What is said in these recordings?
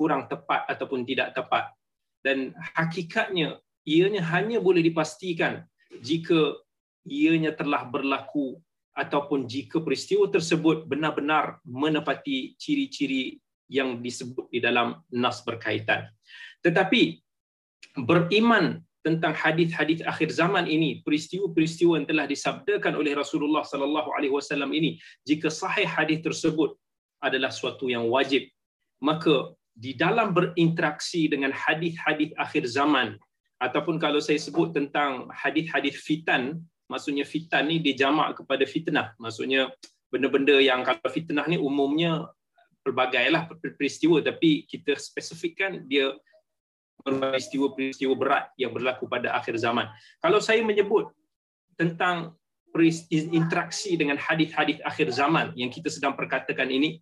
kurang tepat ataupun tidak tepat dan hakikatnya ianya hanya boleh dipastikan jika ianya telah berlaku ataupun jika peristiwa tersebut benar-benar menepati ciri-ciri yang disebut di dalam nas berkaitan. Tetapi beriman tentang hadis-hadis akhir zaman ini, peristiwa-peristiwa yang telah disabdakan oleh Rasulullah sallallahu alaihi wasallam ini, jika sahih hadis tersebut adalah suatu yang wajib, maka di dalam berinteraksi dengan hadis-hadis akhir zaman ataupun kalau saya sebut tentang hadis-hadis fitan, maksudnya fitan ni dia jamak kepada fitnah. Maksudnya benda-benda yang kalau fitnah ni umumnya pelbagailah peristiwa tapi kita spesifikkan dia peristiwa-peristiwa berat yang berlaku pada akhir zaman. Kalau saya menyebut tentang interaksi dengan hadis-hadis akhir zaman yang kita sedang perkatakan ini,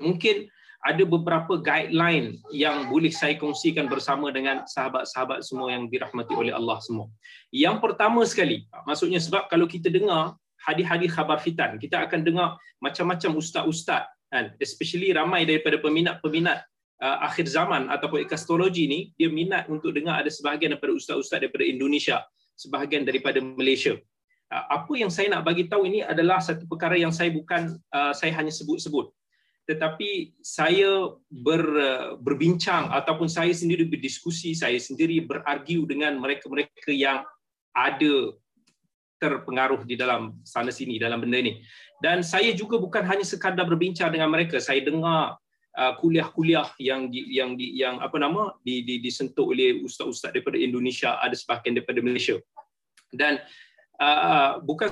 mungkin ada beberapa guideline yang boleh saya kongsikan bersama dengan sahabat-sahabat semua yang dirahmati oleh Allah semua. Yang pertama sekali, maksudnya sebab kalau kita dengar hadis-hadis khabar fitan, kita akan dengar macam-macam ustaz-ustaz kan, especially ramai daripada peminat-peminat uh, akhir zaman ataupun ekastologi ni, dia minat untuk dengar ada sebahagian daripada ustaz-ustaz daripada Indonesia, sebahagian daripada Malaysia. Uh, apa yang saya nak bagi tahu ini adalah satu perkara yang saya bukan uh, saya hanya sebut-sebut tetapi saya ber, berbincang ataupun saya sendiri berdiskusi, saya sendiri berargu dengan mereka-mereka yang ada terpengaruh di dalam sana sini dalam benda ini. Dan saya juga bukan hanya sekadar berbincang dengan mereka, saya dengar uh, kuliah-kuliah yang di, yang di, yang apa nama di, di, disentuh oleh ustaz-ustaz daripada Indonesia, ada sebahagian daripada Malaysia. Dan uh, bukan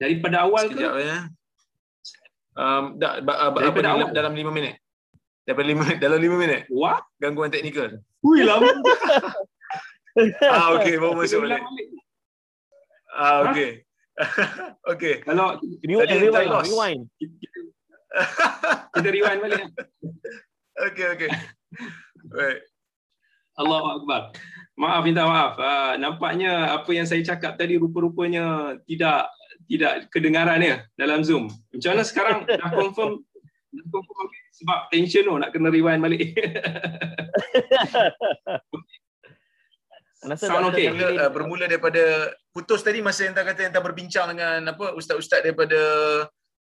Daripada awal Sekejap, ke? Ya. Um, da, ba, ba, apa ni, dalam lima minit. Dapat lima, dalam lima minit. Wah, Gangguan teknikal. hui lama. Ah, okey, baru masuk balik. Ah, okey. okey. Kalau Rewind, Tadi rewind, rewind. kita rewind balik. Okey, okey. Baik. Allahu Akbar. Maaf minta maaf. Uh, nampaknya apa yang saya cakap tadi rupa-rupanya tidak tidak kedengaran ya dalam Zoom. Macam mana sekarang dah confirm dah confirm okay? sebab tension tu nak kena rewind balik. Rasa Sound okay. Mula, uh, bermula daripada putus tadi masa yang tak kata yang tak berbincang dengan apa ustaz-ustaz daripada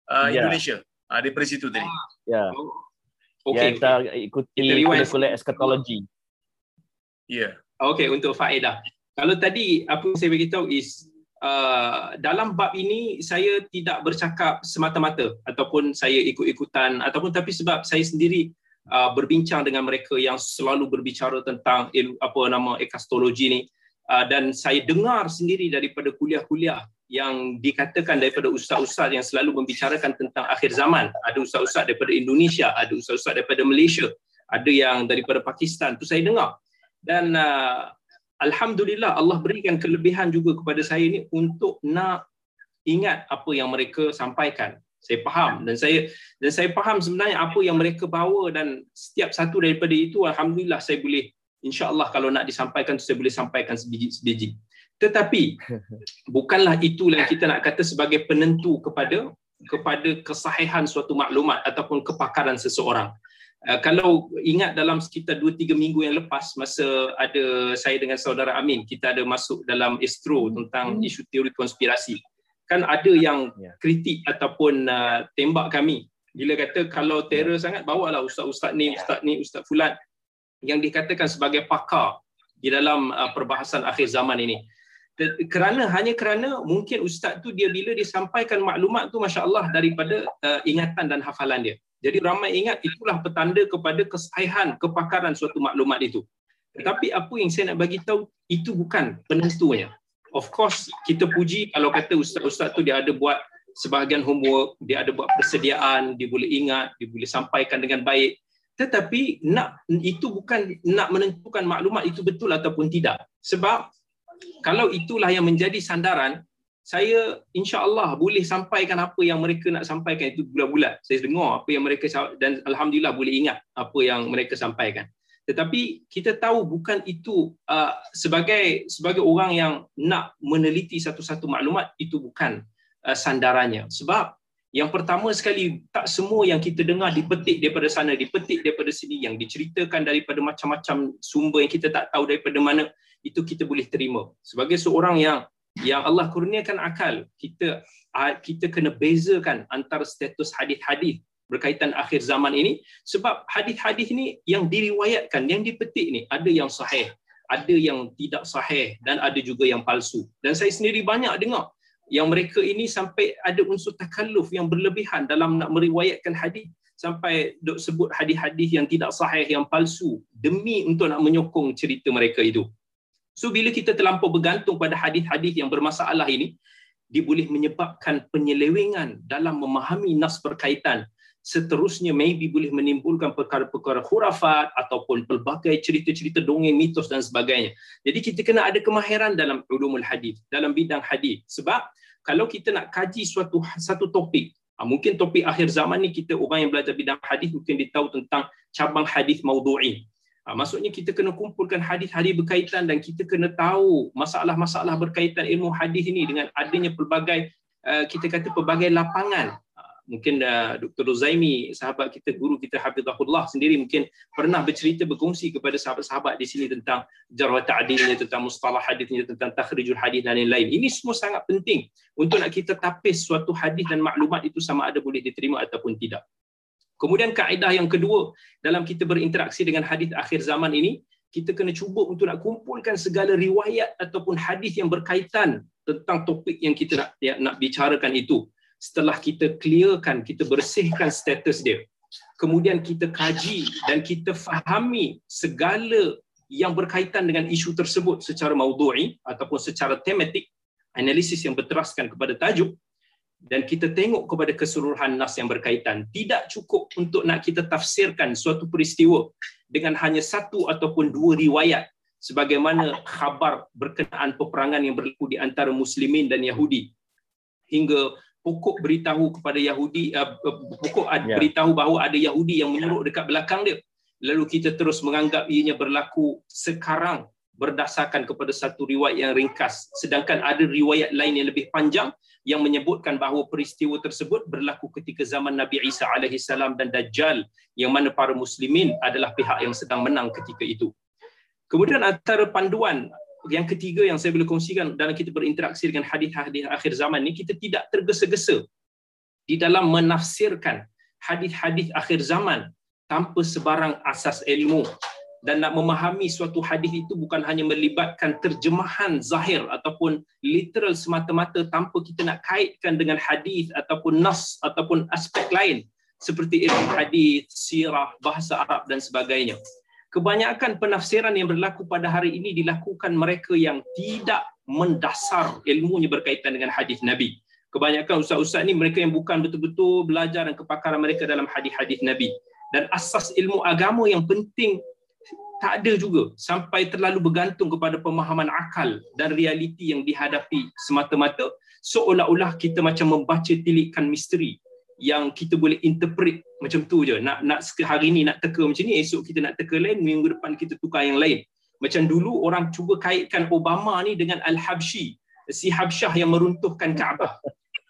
uh, Ya. Indonesia. Ah daripada situ tadi. Ya, Okey. yang kita ikuti Kita rewind. kuliah eskatologi. Ya. Okey untuk faedah. Kalau tadi apa yang saya beritahu is uh, dalam bab ini saya tidak bercakap semata-mata ataupun saya ikut-ikutan ataupun tapi sebab saya sendiri uh, berbincang dengan mereka yang selalu berbicara tentang ilmu apa nama ekastologi ni uh, dan saya dengar sendiri daripada kuliah-kuliah yang dikatakan daripada ustaz-ustaz yang selalu membicarakan tentang akhir zaman. Ada ustaz-ustaz daripada Indonesia, ada ustaz-ustaz daripada Malaysia, ada yang daripada Pakistan. Tu saya dengar. Dan uh, alhamdulillah Allah berikan kelebihan juga kepada saya ni untuk nak ingat apa yang mereka sampaikan. Saya faham dan saya dan saya faham sebenarnya apa yang mereka bawa dan setiap satu daripada itu alhamdulillah saya boleh insya-Allah kalau nak disampaikan tu saya boleh sampaikan sebiji-sebiji. Tetapi bukanlah itulah yang kita nak kata sebagai penentu kepada kepada kesahihan suatu maklumat ataupun kepakaran seseorang. Uh, kalau ingat dalam sekitar 2-3 minggu yang lepas masa ada saya dengan saudara Amin kita ada masuk dalam Astro tentang isu teori konspirasi. Kan ada yang Ya. kritik ataupun uh, tembak kami. Bila kata kalau terror sangat bawalah ustaz-ustaz ni ustaz ni ustaz fulan. Yang dikatakan sebagai pakar di dalam uh, perbahasan akhir zaman ini. Kerana hanya kerana mungkin ustaz tu dia bila dia sampaikan maklumat tu masya-Allah daripada uh, ingatan dan hafalan dia jadi ramai ingat itulah petanda kepada kesahihan kepakaran suatu maklumat itu. Tetapi apa yang saya nak bagi tahu itu bukan penentunya. Of course kita puji kalau kata ustaz-ustaz tu dia ada buat sebahagian homework, dia ada buat persediaan, dia boleh ingat, dia boleh sampaikan dengan baik. Tetapi nak itu bukan nak menentukan maklumat itu betul ataupun tidak. Sebab kalau itulah yang menjadi sandaran, saya insya-Allah boleh sampaikan apa yang mereka nak sampaikan itu bulat-bulat. Saya dengar apa yang mereka dan alhamdulillah boleh ingat apa yang mereka sampaikan. Tetapi kita tahu bukan itu uh, sebagai sebagai orang yang nak meneliti satu-satu maklumat itu bukan uh, sandarannya. Sebab yang pertama sekali tak semua yang kita dengar dipetik daripada sana, dipetik daripada sini yang diceritakan daripada macam-macam sumber yang kita tak tahu daripada mana itu kita boleh terima. Sebagai seorang yang yang Allah kurniakan akal kita kita kena bezakan antara status hadis-hadis berkaitan akhir zaman ini. Sebab hadis-hadis ni yang diriwayatkan yang dipetik ni ada yang sahih ada yang tidak sahih dan ada juga yang palsu. Dan saya sendiri banyak dengar yang mereka ini sampai ada unsur takalluf yang berlebihan dalam nak meriwayatkan hadis. Sampai dok sebut hadis-hadis yang tidak sahih yang palsu demi untuk nak menyokong cerita mereka itu So bila kita terlampau bergantung pada hadis-hadis yang bermasalah ini, dia boleh menyebabkan penyelewengan dalam memahami nas berkaitan. Seterusnya maybe boleh menimbulkan perkara-perkara khurafat ataupun pelbagai cerita-cerita dongeng, mitos dan sebagainya. Jadi kita kena ada kemahiran dalam ulumul hadis, dalam bidang hadis. Sebab kalau kita nak kaji suatu satu topik, ah, mungkin topik akhir zaman ni kita orang yang belajar bidang hadis mungkin dia tahu tentang cabang hadis maudhu'i. Ha, maksudnya kita kena kumpulkan hadis-hadis berkaitan dan kita kena tahu masalah-masalah berkaitan ilmu hadis ini dengan adanya pelbagai uh, kita kata pelbagai lapangan. Uh, mungkin uh, Dr. Ruzaimi, sahabat kita, guru kita Hafizahullah sendiri mungkin pernah bercerita berkongsi kepada sahabat-sahabat di sini tentang jarh ta'dilnya, tentang mustalah hadisnya, tentang takhrijul hadis dan lain-lain. Ini semua sangat penting untuk nak kita tapis suatu hadis dan maklumat itu sama ada boleh diterima ataupun tidak. Kemudian kaedah yang kedua dalam kita berinteraksi dengan hadis akhir zaman ini, kita kena cuba untuk nak kumpulkan segala riwayat ataupun hadis yang berkaitan tentang topik yang kita nak yang nak bicarakan itu. Setelah kita clearkan, kita bersihkan status dia. Kemudian kita kaji dan kita fahami segala yang berkaitan dengan isu tersebut secara maudhu'i ataupun secara tematik, analisis yang berteraskan kepada tajuk dan kita tengok kepada keseluruhan nas yang berkaitan. Tidak cukup untuk nak kita tafsirkan suatu peristiwa dengan hanya satu ataupun dua riwayat sebagaimana khabar berkenaan peperangan yang berlaku di antara muslimin dan Yahudi. Hingga pokok beritahu kepada Yahudi uh, pokok yeah. beritahu bahawa ada Yahudi yang menyuruh dekat belakang dia. Lalu kita terus menganggap ianya berlaku sekarang berdasarkan kepada satu riwayat yang ringkas. Sedangkan ada riwayat lain yang lebih panjang yang menyebutkan bahawa peristiwa tersebut berlaku ketika zaman Nabi Isa alaihi salam dan Dajjal yang mana para muslimin adalah pihak yang sedang menang ketika itu. Kemudian antara panduan yang ketiga yang saya boleh kongsikan dalam kita berinteraksi dengan hadis-hadis akhir zaman ni kita tidak tergesa-gesa di dalam menafsirkan hadis-hadis akhir zaman tanpa sebarang asas ilmu dan nak memahami suatu hadis itu bukan hanya melibatkan terjemahan zahir ataupun literal semata-mata tanpa kita nak kaitkan dengan hadis ataupun nas ataupun aspek lain seperti ilmu hadis, sirah, bahasa Arab dan sebagainya. Kebanyakan penafsiran yang berlaku pada hari ini dilakukan mereka yang tidak mendasar ilmunya berkaitan dengan hadis Nabi. Kebanyakan ustaz-ustaz ni mereka yang bukan betul-betul belajar dan kepakaran mereka dalam hadis-hadis Nabi. Dan asas ilmu agama yang penting tak ada juga sampai terlalu bergantung kepada pemahaman akal dan realiti yang dihadapi semata-mata seolah-olah kita macam membaca tilikan misteri yang kita boleh interpret macam tu je. Nak nak hari ni nak teka macam ni esok kita nak teka lain minggu depan kita tukar yang lain. Macam dulu orang cuba kaitkan Obama ni dengan Al-Habshi si Habsyah yang meruntuhkan Kaabah.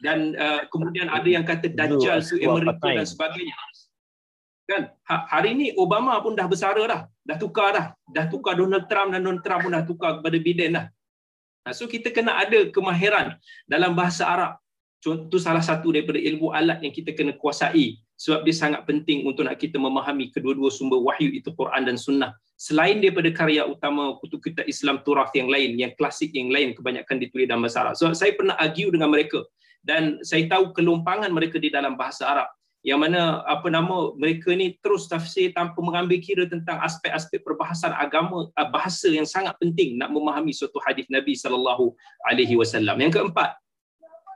Dan uh, kemudian ada yang kata Dajjal tu Amerika dan sebagainya kan? Ha, hari ni Obama pun dah bersara dah dah tukar dah. Dah tukar Donald Trump dan Donald Trump pun dah tukar kepada Biden dah. Ha, so kita kena ada kemahiran dalam bahasa Arab. Contoh salah satu daripada ilmu alat yang kita kena kuasai sebab dia sangat penting untuk nak kita memahami kedua-dua sumber wahyu itu Quran dan Sunnah. Selain daripada karya utama kutub kitab Islam Turaf yang lain, yang klasik yang lain kebanyakan ditulis dalam bahasa Arab. So saya pernah argue dengan mereka dan saya tahu kelompangan mereka di dalam bahasa Arab yang mana apa nama mereka ni terus tafsir tanpa mengambil kira tentang aspek-aspek perbahasan agama ah, bahasa yang sangat penting nak memahami suatu hadis Nabi sallallahu alaihi wasallam. Yang keempat,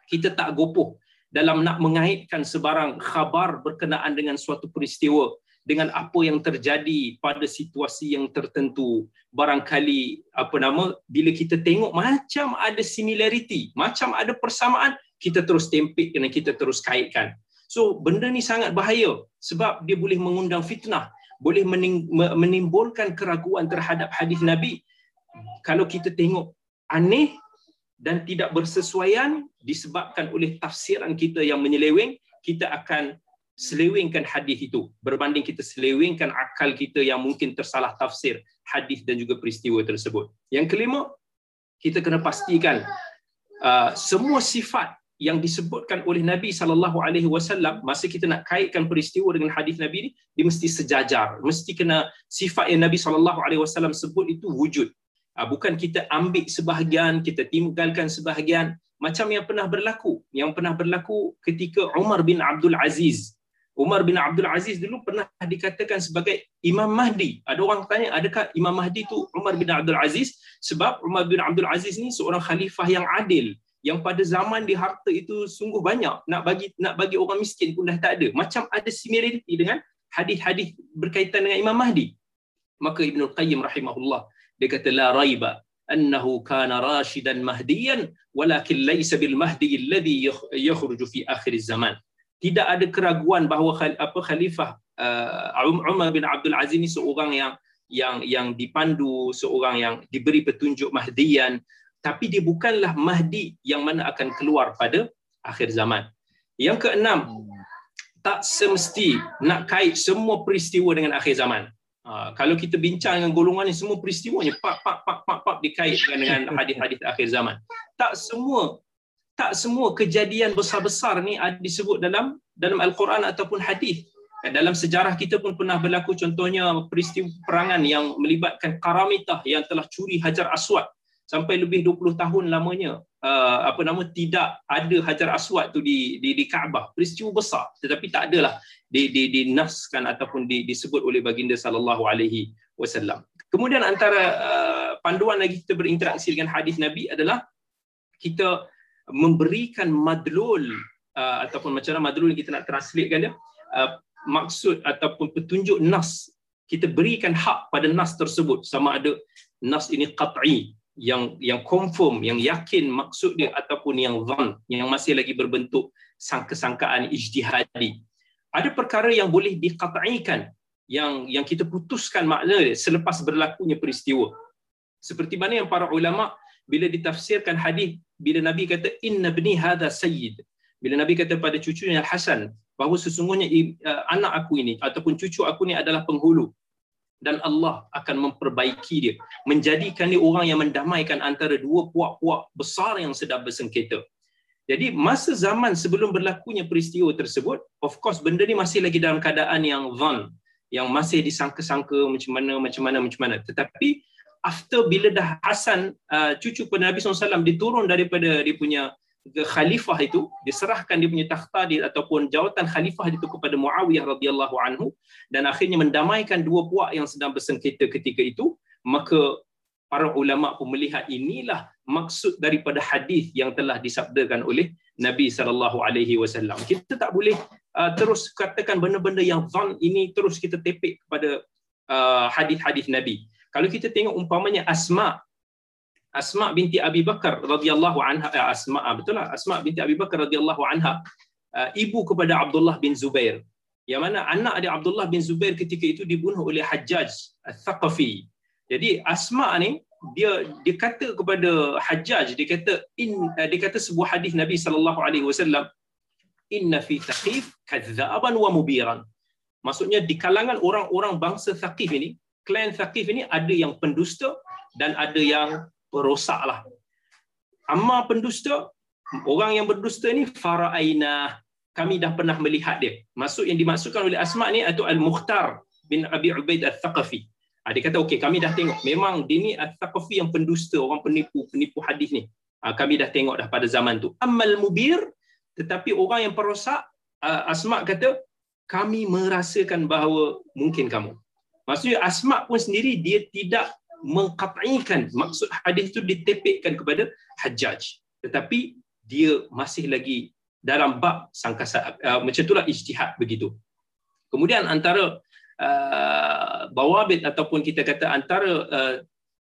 kita tak gopoh dalam nak mengaitkan sebarang khabar berkenaan dengan suatu peristiwa dengan apa yang terjadi pada situasi yang tertentu barangkali apa nama bila kita tengok macam ada similarity macam ada persamaan kita terus tempik dan kita terus kaitkan so benda ni sangat bahaya sebab dia boleh mengundang fitnah boleh menimbulkan keraguan terhadap hadis nabi kalau kita tengok aneh dan tidak bersesuaian disebabkan oleh tafsiran kita yang menyeleweng, kita akan selewengkan hadis itu berbanding kita selewengkan akal kita yang mungkin tersalah tafsir hadis dan juga peristiwa tersebut. Yang kelima, kita kena pastikan uh, semua sifat yang disebutkan oleh Nabi sallallahu alaihi wasallam masa kita nak kaitkan peristiwa dengan hadis Nabi ni dia mesti sejajar mesti kena sifat yang Nabi sallallahu alaihi wasallam sebut itu wujud Ah, bukan kita ambil sebahagian kita tinggalkan sebahagian macam yang pernah berlaku yang pernah berlaku ketika Umar bin Abdul Aziz Umar bin Abdul Aziz dulu pernah dikatakan sebagai Imam Mahdi. Ada orang tanya, adakah Imam Mahdi tu Umar bin Abdul Aziz? Sebab Umar bin Abdul Aziz ni seorang khalifah yang adil. Yang pada zaman dia harta itu sungguh banyak. Nak bagi nak bagi orang miskin pun dah tak ada. Macam ada similarity dengan hadis-hadis berkaitan dengan Imam Mahdi. Maka Ibn Qayyim rahimahullah, dia kata, La raiba annahu kana rashidan mahdiyan walakin laysa bil mahdi alladhi yakhruju fi akhir zaman tidak ada keraguan bahawa apa khalifah uh, Umar bin Abdul Aziz ni seorang yang yang yang dipandu seorang yang diberi petunjuk mahdian tapi dia bukanlah mahdi yang mana akan keluar pada akhir zaman yang keenam tak semesti nak kait semua peristiwa dengan akhir zaman Ha, kalau kita bincang dengan golongan ni semua peristiwanya pak pak pak pak pak dikaitkan dengan hadis-hadis akhir zaman. Tak semua tak semua kejadian besar-besar ni ada disebut dalam dalam al-Quran ataupun hadis. Dalam sejarah kita pun pernah berlaku contohnya peristiwa perangan yang melibatkan Karamitah yang telah curi Hajar Aswad sampai lebih 20 tahun lamanya uh, apa nama tidak ada Hajar Aswad tu di di, di Kaabah. Peristiwa besar tetapi tak adalah di di dinaskan ataupun di, disebut oleh baginda sallallahu alaihi wasallam. Kemudian antara uh, panduan lagi kita berinteraksi dengan hadis Nabi adalah kita memberikan madlul uh, ataupun macam mana madlul kita nak translatekan dia uh, maksud ataupun petunjuk nas kita berikan hak pada nas tersebut sama ada nas ini qat'i yang yang confirm yang yakin maksud dia ataupun yang zan yang masih lagi berbentuk sangka-sangkaan ijtihadi. Ada perkara yang boleh diqat'ikan yang yang kita putuskan makna dia selepas berlakunya peristiwa. Seperti mana yang para ulama bila ditafsirkan hadis bila nabi kata inna bni hadha sayyid. Bila nabi kata pada cucunya Hasan bahawa sesungguhnya uh, anak aku ini ataupun cucu aku ini adalah penghulu dan Allah akan memperbaiki dia. Menjadikan dia orang yang mendamaikan antara dua puak-puak besar yang sedang bersengketa. Jadi masa zaman sebelum berlakunya peristiwa tersebut of course benda ni masih lagi dalam keadaan yang van yang masih disangka-sangka macam mana macam mana macam mana. Tetapi after bila dah Hasan uh, cucu Nabi SAW diturun daripada dia punya khalifah itu diserahkan dia punya takhta dia ataupun jawatan khalifah itu kepada Muawiyah radhiyallahu anhu dan akhirnya mendamaikan dua puak yang sedang bersengketa ketika itu maka para ulama pun melihat inilah maksud daripada hadis yang telah disabdakan oleh Nabi sallallahu alaihi wasallam. Kita tak boleh uh, terus katakan benda-benda yang zan ini terus kita tepek kepada uh, hadis-hadis Nabi. Kalau kita tengok umpamanya Asma Asma binti Abi Bakar radhiyallahu anha eh, Asma ah, betul lah Asma binti Abi Bakar radhiyallahu anha uh, ibu kepada Abdullah bin Zubair yang mana anak dia Abdullah bin Zubair ketika itu dibunuh oleh Hajjaj Al-Thaqafi. Jadi Asma ni dia dia kata kepada Hajjaj dia kata in uh, dia kata sebuah hadis Nabi sallallahu alaihi wasallam inna fi thaqif kadzaban wa mubiran. Maksudnya di kalangan orang-orang bangsa Thaqif ini, klan Thaqif ini ada yang pendusta dan ada yang perosak lah. Amma pendusta, orang yang berdusta ni faraaina kami dah pernah melihat dia. Maksud yang dimaksudkan oleh Asma ni itu Al-Mukhtar bin Abi Ubaid Al-Thaqafi. Ha, dia kata okey kami dah tengok memang dia ni Al-Thaqafi yang pendusta, orang penipu, penipu hadis ni. Ha, kami dah tengok dah pada zaman tu. Amal mubir tetapi orang yang perosak uh, Asma kata kami merasakan bahawa mungkin kamu. Maksudnya Asma pun sendiri dia tidak mengqat'ikan. Maksud hadis itu ditepekkan kepada Hajjaj. Tetapi dia masih lagi dalam bab sangka uh, macam itulah ijtihad begitu. Kemudian antara uh, bawabit ataupun kita kata antara uh,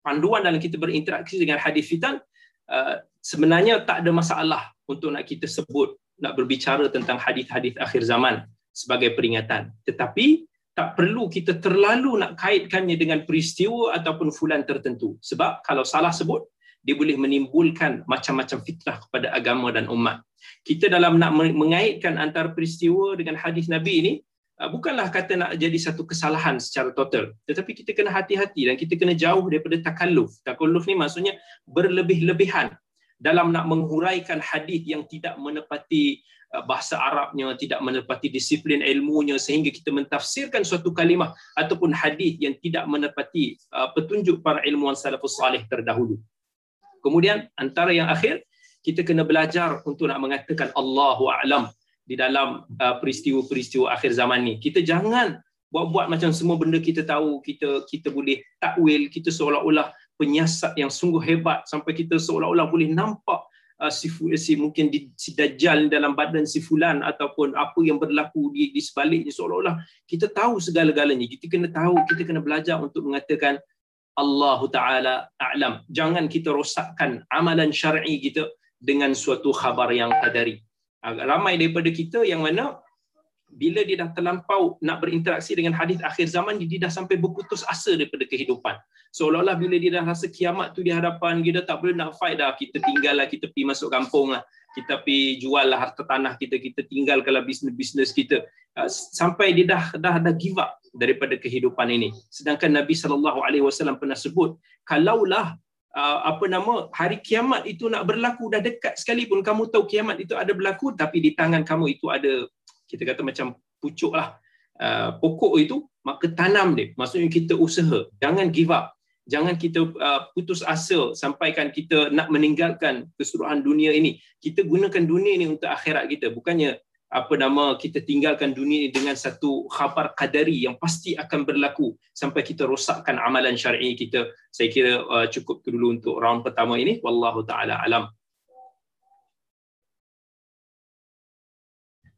panduan dalam kita berinteraksi dengan hadis fitan uh, sebenarnya tak ada masalah untuk nak kita sebut nak berbicara tentang hadis-hadis akhir zaman sebagai peringatan. Tetapi tak perlu kita terlalu nak kaitkannya dengan peristiwa ataupun fulan tertentu. Sebab kalau salah sebut, dia boleh menimbulkan macam-macam fitnah kepada agama dan umat. Kita dalam nak mengaitkan antara peristiwa dengan hadis Nabi ini, uh, bukanlah kata nak jadi satu kesalahan secara total. Tetapi kita kena hati-hati dan kita kena jauh daripada takalluf. Takalluf ni maksudnya berlebih-lebihan dalam nak menghuraikan hadis yang tidak menepati bahasa Arabnya, tidak menepati disiplin ilmunya sehingga kita mentafsirkan suatu kalimah ataupun hadis yang tidak menepati uh, petunjuk para ilmuwan salafus salih terdahulu. Kemudian antara yang akhir kita kena belajar untuk nak mengatakan Allahu a'lam di dalam uh, peristiwa-peristiwa akhir zaman ni. Kita jangan buat-buat macam semua benda kita tahu, kita kita boleh takwil, kita seolah-olah penyiasat yang sungguh hebat sampai kita seolah-olah boleh nampak uh, si, si mungkin di, si dajjal dalam badan si fulan ataupun apa yang berlaku di, di sebaliknya seolah-olah kita tahu segala-galanya. Kita kena tahu kita kena belajar untuk mengatakan Allah taala a'lam. Jangan kita rosakkan amalan syar'i kita dengan suatu khabar yang qadari uh, ramai daripada kita yang mana bila dia dah terlampau nak berinteraksi dengan hadis akhir zaman dia dah sampai berputus asa daripada kehidupan. Seolah-olah bila dia dah rasa kiamat tu di hadapan dia dah tak boleh nak fight dah. Kita tinggal lah kita pergi masuk kampung lah. Kita pergi jual lah harta tanah kita kita tinggalkanlah bisnes-bisnes kita. Uh, sampai dia dah dah dah give up daripada kehidupan ini. Sedangkan Nabi sallallahu alaihi wasallam pernah sebut kalaulah uh, apa nama hari kiamat itu nak berlaku dah dekat sekalipun kamu tahu kiamat itu ada berlaku tapi di tangan kamu itu ada kita kata macam pucuk lah. Uh, pokok itu maka tanam dia. Maksudnya kita usaha. Jangan give up. Jangan kita uh, putus asa sampaikan kita nak meninggalkan keseluruhan dunia ini. Kita gunakan dunia ini untuk akhirat kita. Bukannya apa nama kita tinggalkan dunia ini dengan satu khabar qadari yang pasti akan berlaku sampai kita rosakkan amalan syar'i kita. Saya kira uh, cukup dulu untuk round pertama ini. Wallahu taala alam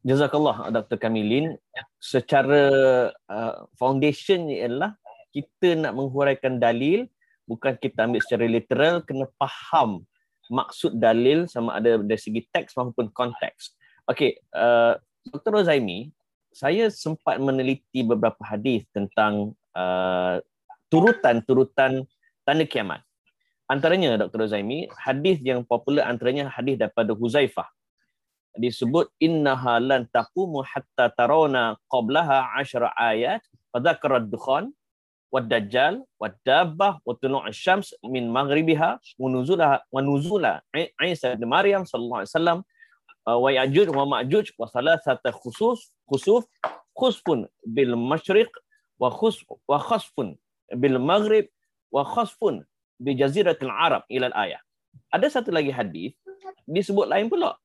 Jazakallah Dr. Kamilin. Secara uh, foundation ialah kita nak menghuraikan dalil bukan kita ambil secara literal kena faham maksud dalil sama ada dari segi teks maupun konteks. Okey, uh, Dr. Rozaimi, saya sempat meneliti beberapa hadis tentang uh, turutan-turutan tanda kiamat. Antaranya Dr. Rozaimi, hadis yang popular antaranya hadis daripada Huzaifah disebut innaha lan taqumu hatta tarawna qablaha 10 ayat fadzakara ad-dukhan wad-dajjal wad-dabbah wa tulu' min maghribiha wa nuzula wa nuzula Isa bin Maryam sallallahu alaihi wasallam uh, wa ya'juj wa ma'juj wa salasata khusus khusuf khusfun bil masyriq wa khus wa khasfun bil maghrib wa khasfun bi jaziratil arab ila al-ayah ada satu lagi hadis disebut lain pula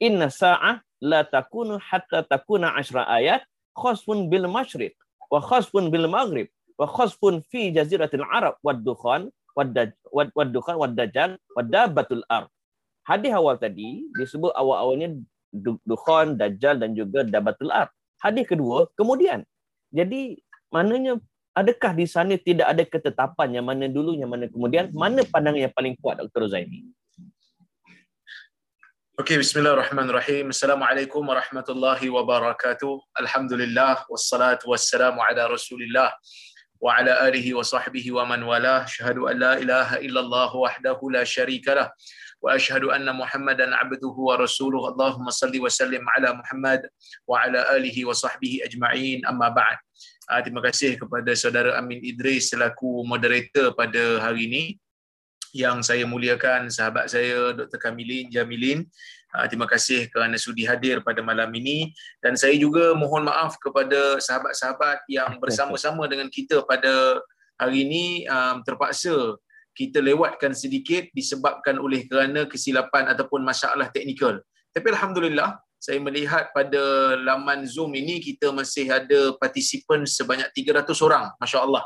inna sa'ah la takunu hatta takuna ashra ayat khasfun bil masyriq wa khasfun bil maghrib wa khasfun fi jaziratil arab wad dukhan wad dukhan wad dajjal wad dabbatul ard. Hadis awal tadi disebut awal-awalnya dukhan dajjal dan juga dabbatul ard. Hadis kedua kemudian. Jadi maknanya adakah di sana tidak ada ketetapan yang mana dulu yang mana kemudian? Mana pandangan yang paling kuat Dr. Zaini أوكي بسم الله الرحمن الرحيم. السلام عليكم ورحمة الله وبركاته. الحمد لله والصلاة والسلام على رسول الله وعلى آله وصحبه ومن والاه. أشهد أن لا إله إلا الله وحده لا شريك له وأشهد أن محمدا عبده ورسوله. اللهم صل وسلم على محمد وعلى آله وصحبه أجمعين. أما بعد آه، terima kasih kepada saudara Amin Idris selaku moderator pada hari ini. Yang saya muliakan sahabat saya Dr. Kamilin Jamilin. Ah, terima kasih kerana sudi hadir pada malam ini dan saya juga mohon maaf kepada sahabat-sahabat yang bersama-sama dengan kita pada hari ini terpaksa kita lewatkan sedikit disebabkan oleh kerana kesilapan ataupun masalah teknikal. Tapi alhamdulillah saya melihat pada laman Zoom ini kita masih ada partisipan sebanyak 300 orang. Masya-Allah.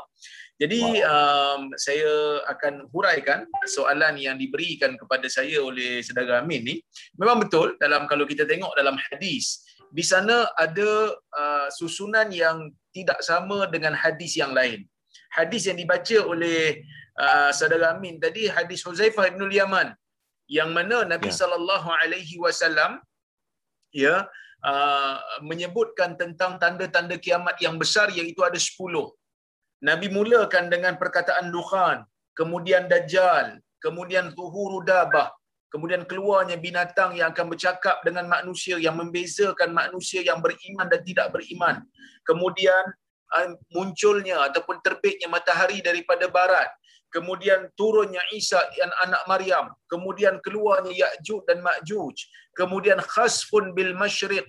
Jadi wow. um, saya akan huraikan soalan yang diberikan kepada saya oleh saudara Amin ni. Memang betul dalam kalau kita tengok dalam hadis di sana ada uh, susunan yang tidak sama dengan hadis yang lain. Hadis yang dibaca oleh uh, saudara Amin tadi hadis Huzaifah bin Yaman yang mana Nabi ya. sallallahu alaihi wasallam ya uh, menyebutkan tentang tanda-tanda kiamat yang besar iaitu ada 10 Nabi mulakan dengan perkataan dukhan, kemudian dajjal, kemudian zuhuru dabah, kemudian keluarnya binatang yang akan bercakap dengan manusia yang membezakan manusia yang beriman dan tidak beriman. Kemudian uh, munculnya ataupun terbitnya matahari daripada barat. Kemudian turunnya Isa dan anak Maryam. Kemudian keluarnya Ya'juj dan Ma'juj. Kemudian khasfun bil masyriq.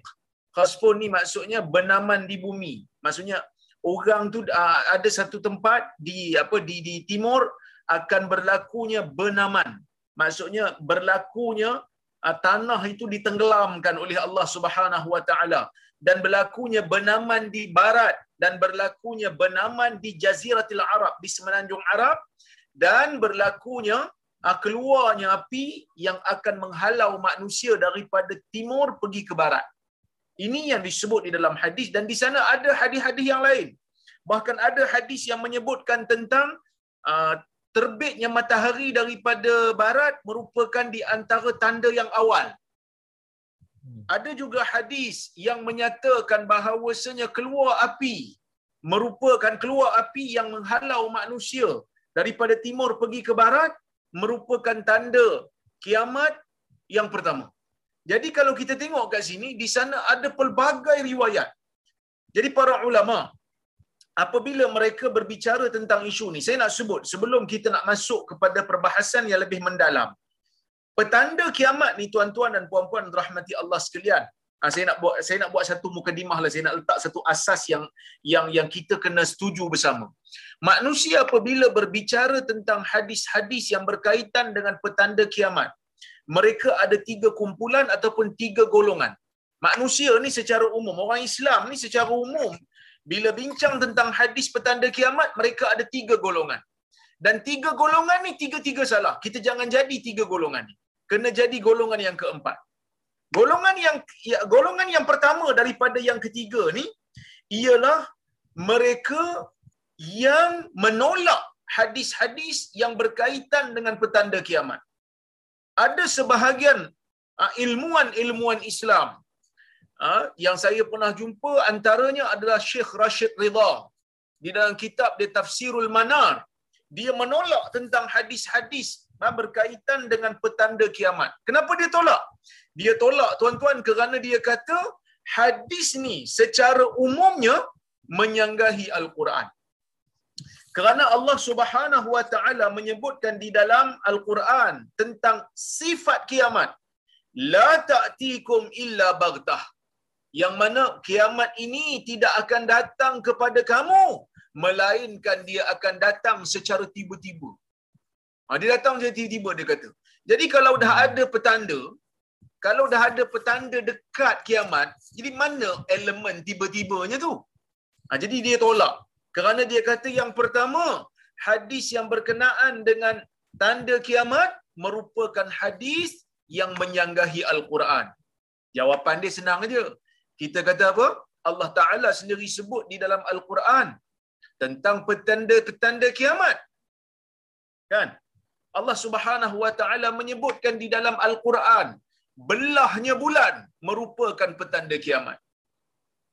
Khasfun ni maksudnya benaman di bumi. Maksudnya orang tu uh, ada satu tempat di apa di di timur akan berlakunya benaman. Maksudnya berlakunya uh, tanah itu ditenggelamkan oleh Allah Subhanahu wa taala dan berlakunya benaman di barat dan berlakunya benaman di jaziratil arab di semenanjung arab dan berlakunya uh, keluarnya api yang akan menghalau manusia daripada timur pergi ke barat ini yang disebut di dalam hadis dan di sana ada hadis-hadis yang lain. Bahkan ada hadis yang menyebutkan tentang uh, terbitnya matahari daripada barat merupakan di antara tanda yang awal. Ada juga hadis yang menyatakan bahawasanya keluar api merupakan keluar api yang menghalau manusia daripada timur pergi ke barat merupakan tanda kiamat yang pertama. Jadi kalau kita tengok kat sini, di sana ada pelbagai riwayat. Jadi para ulama, apabila mereka berbicara tentang isu ni, saya nak sebut sebelum kita nak masuk kepada perbahasan yang lebih mendalam. Petanda kiamat ni tuan-tuan dan puan-puan rahmati Allah sekalian. Ha, saya nak buat saya nak buat satu mukadimah lah saya nak letak satu asas yang yang yang kita kena setuju bersama. Manusia apabila berbicara tentang hadis-hadis yang berkaitan dengan petanda kiamat, mereka ada tiga kumpulan ataupun tiga golongan. Manusia ni secara umum, orang Islam ni secara umum, bila bincang tentang hadis petanda kiamat, mereka ada tiga golongan. Dan tiga golongan ni tiga-tiga salah. Kita jangan jadi tiga golongan ni. Kena jadi golongan yang keempat. Golongan yang ya, golongan yang pertama daripada yang ketiga ni ialah mereka yang menolak hadis-hadis yang berkaitan dengan petanda kiamat. Ada sebahagian uh, ilmuwan-ilmuwan Islam uh, yang saya pernah jumpa antaranya adalah Syekh Rashid Ridha di dalam kitab dia Tafsirul Manar dia menolak tentang hadis-hadis berkaitan dengan petanda kiamat. Kenapa dia tolak? Dia tolak tuan-tuan kerana dia kata hadis ni secara umumnya menyanggahi Al-Quran. Kerana Allah Subhanahu wa taala menyebutkan di dalam Al-Quran tentang sifat kiamat. La ta'tikum illa baghtah. Yang mana kiamat ini tidak akan datang kepada kamu melainkan dia akan datang secara tiba-tiba. Ha, dia datang secara tiba-tiba dia kata. Jadi kalau dah ada petanda, kalau dah ada petanda dekat kiamat, jadi mana elemen tiba-tibanya tu? Ha, jadi dia tolak. Kerana dia kata yang pertama, hadis yang berkenaan dengan tanda kiamat merupakan hadis yang menyanggahi Al-Quran. Jawapan dia senang aja. Kita kata apa? Allah Ta'ala sendiri sebut di dalam Al-Quran tentang petanda-petanda kiamat. Kan? Allah Subhanahu Wa Ta'ala menyebutkan di dalam Al-Quran belahnya bulan merupakan petanda kiamat.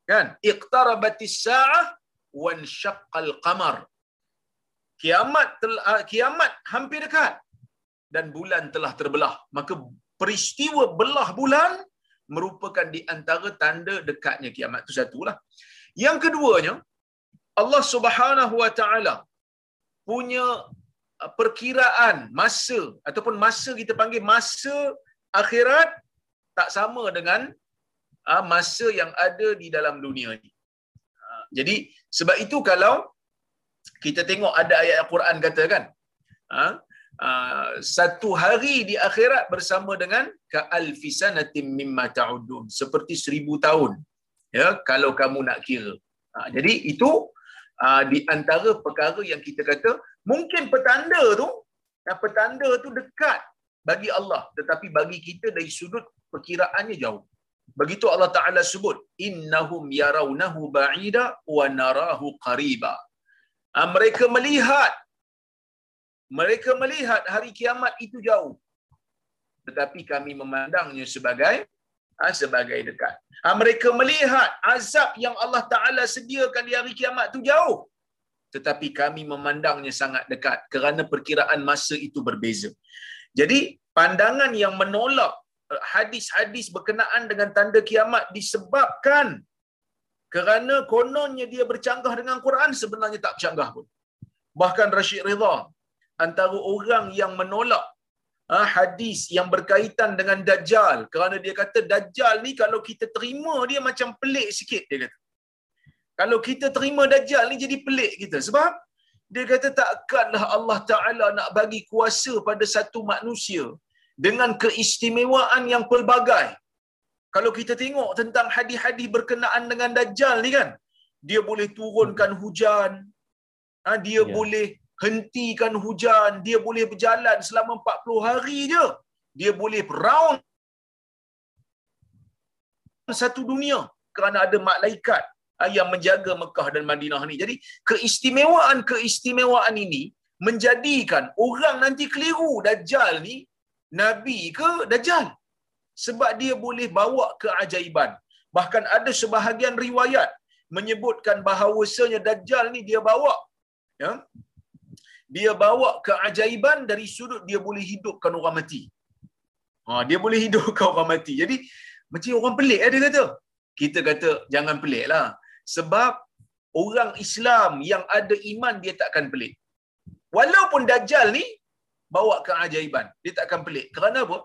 Kan? Iqtarabatis sa'ah wan syaqqal qamar. Kiamat telah, kiamat hampir dekat dan bulan telah terbelah. Maka peristiwa belah bulan merupakan di antara tanda dekatnya kiamat itu satulah. Yang keduanya, Allah Subhanahu wa taala punya uh, perkiraan masa ataupun masa kita panggil masa akhirat tak sama dengan uh, masa yang ada di dalam dunia ini. Jadi sebab itu kalau kita tengok ada ayat Al-Quran kata kan, ha, uh, satu hari di akhirat bersama dengan ka alfisanatim mimma ta'udun seperti seribu tahun. Ya, kalau kamu nak kira. Ha, jadi itu uh, di antara perkara yang kita kata mungkin petanda tu, uh, petanda tu dekat bagi Allah tetapi bagi kita dari sudut perkiraannya jauh. Begitu Allah Taala sebut innahum yarawnahu ba'ida wa narahu qariba. Ha, mereka melihat mereka melihat hari kiamat itu jauh. Tetapi kami memandangnya sebagai ha, sebagai dekat. Ha, mereka melihat azab yang Allah Taala sediakan di hari kiamat itu jauh. Tetapi kami memandangnya sangat dekat kerana perkiraan masa itu berbeza. Jadi pandangan yang menolak hadis-hadis berkenaan dengan tanda kiamat disebabkan kerana kononnya dia bercanggah dengan Quran sebenarnya tak bercanggah pun. Bahkan Rashid Ridha antara orang yang menolak ha, hadis yang berkaitan dengan Dajjal kerana dia kata Dajjal ni kalau kita terima dia macam pelik sikit dia kata. Kalau kita terima Dajjal ni jadi pelik kita sebab dia kata takkanlah Allah Ta'ala nak bagi kuasa pada satu manusia dengan keistimewaan yang pelbagai. Kalau kita tengok tentang hadis-hadis berkenaan dengan Dajjal ni kan, dia boleh turunkan hujan, ha, dia ya. boleh hentikan hujan, dia boleh berjalan selama 40 hari je. Dia boleh round satu dunia kerana ada malaikat ha, yang menjaga Mekah dan Madinah ni. Jadi keistimewaan-keistimewaan ini menjadikan orang nanti keliru Dajjal ni Nabi ke Dajjal? Sebab dia boleh bawa keajaiban. Bahkan ada sebahagian riwayat menyebutkan bahawasanya Dajjal ni dia bawa ya, dia bawa keajaiban dari sudut dia boleh hidupkan orang mati. Ha, dia boleh hidupkan orang mati. Jadi macam orang pelik eh, dia kata. Kita kata jangan pelik lah. Sebab orang Islam yang ada iman dia takkan pelik. Walaupun Dajjal ni bawa keajaiban. Dia takkan pelik. Kerana apa?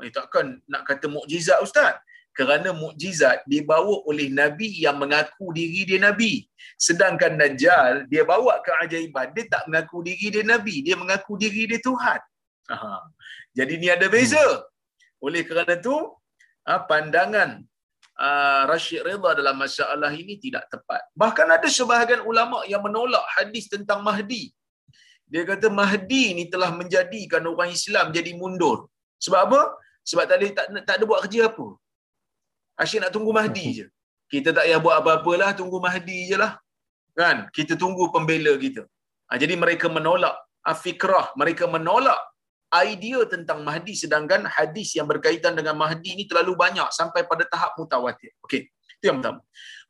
Dia takkan nak kata mukjizat ustaz. Kerana mukjizat dibawa oleh Nabi yang mengaku diri dia Nabi. Sedangkan Dajjal, dia bawa keajaiban. Dia tak mengaku diri dia Nabi. Dia mengaku diri dia Tuhan. Aha. Jadi ni ada beza. Oleh kerana tu, ah, pandangan uh, Rashid Ridha dalam masalah ini tidak tepat. Bahkan ada sebahagian ulama yang menolak hadis tentang Mahdi. Dia kata Mahdi ni telah menjadikan orang Islam jadi mundur. Sebab apa? Sebab tak ada, tak, tak ada buat kerja apa. Asyik nak tunggu Mahdi je. Kita tak payah buat apa-apa lah, tunggu Mahdi je lah. Kan? Kita tunggu pembela kita. Ha, jadi mereka menolak afikrah, mereka menolak idea tentang Mahdi sedangkan hadis yang berkaitan dengan Mahdi ini terlalu banyak sampai pada tahap mutawatir. Okey, itu yang pertama.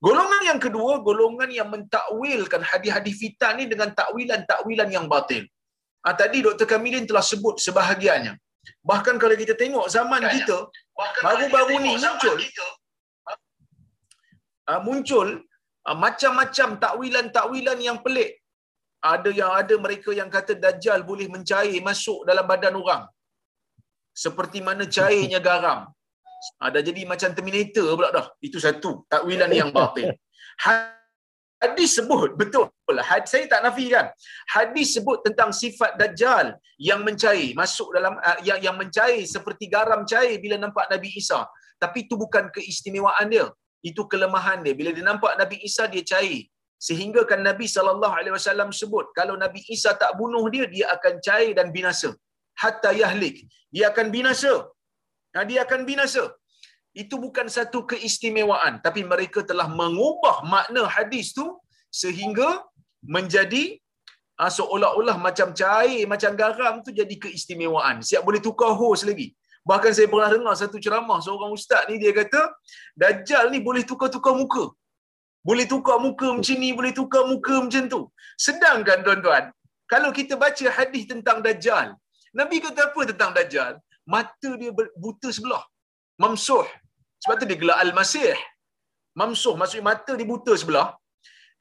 Golongan yang kedua, golongan yang mentakwilkan hadis-hadis fitan ni dengan takwilan-takwilan yang batil. Ha, tadi Dr. Kamilin telah sebut sebahagiannya. Bahkan kalau kita tengok zaman kita, baru-baru ni muncul kita, uh, muncul uh, macam-macam takwilan-takwilan yang pelik. Ada yang ada mereka yang kata dajjal boleh mencair masuk dalam badan orang. Seperti mana cairnya garam. Ada uh, jadi macam Terminator pula dah. Itu satu takwilan yang batil. Hadis sebut betul. Had, saya tak nafikan. Hadis sebut tentang sifat dajjal yang mencair masuk dalam uh, yang yang mencair seperti garam cair bila nampak Nabi Isa. Tapi itu bukan keistimewaan dia itu kelemahan dia bila dia nampak Nabi Isa dia cair sehingga kan Nabi sallallahu alaihi wasallam sebut kalau Nabi Isa tak bunuh dia dia akan cair dan binasa hatta yahlik dia akan binasa dia akan binasa itu bukan satu keistimewaan tapi mereka telah mengubah makna hadis tu sehingga menjadi uh, seolah-olah macam cair macam garam tu jadi keistimewaan siap boleh tukar hos lagi Bahkan saya pernah dengar satu ceramah seorang ustaz ni dia kata Dajjal ni boleh tukar-tukar muka. Boleh tukar muka macam ni, boleh tukar muka macam tu. Sedangkan tuan-tuan, kalau kita baca hadis tentang Dajjal, Nabi kata apa tentang Dajjal? Mata dia buta sebelah. Mamsuh. Sebab tu dia gelar Al-Masih. Mamsuh, maksudnya mata dia buta sebelah.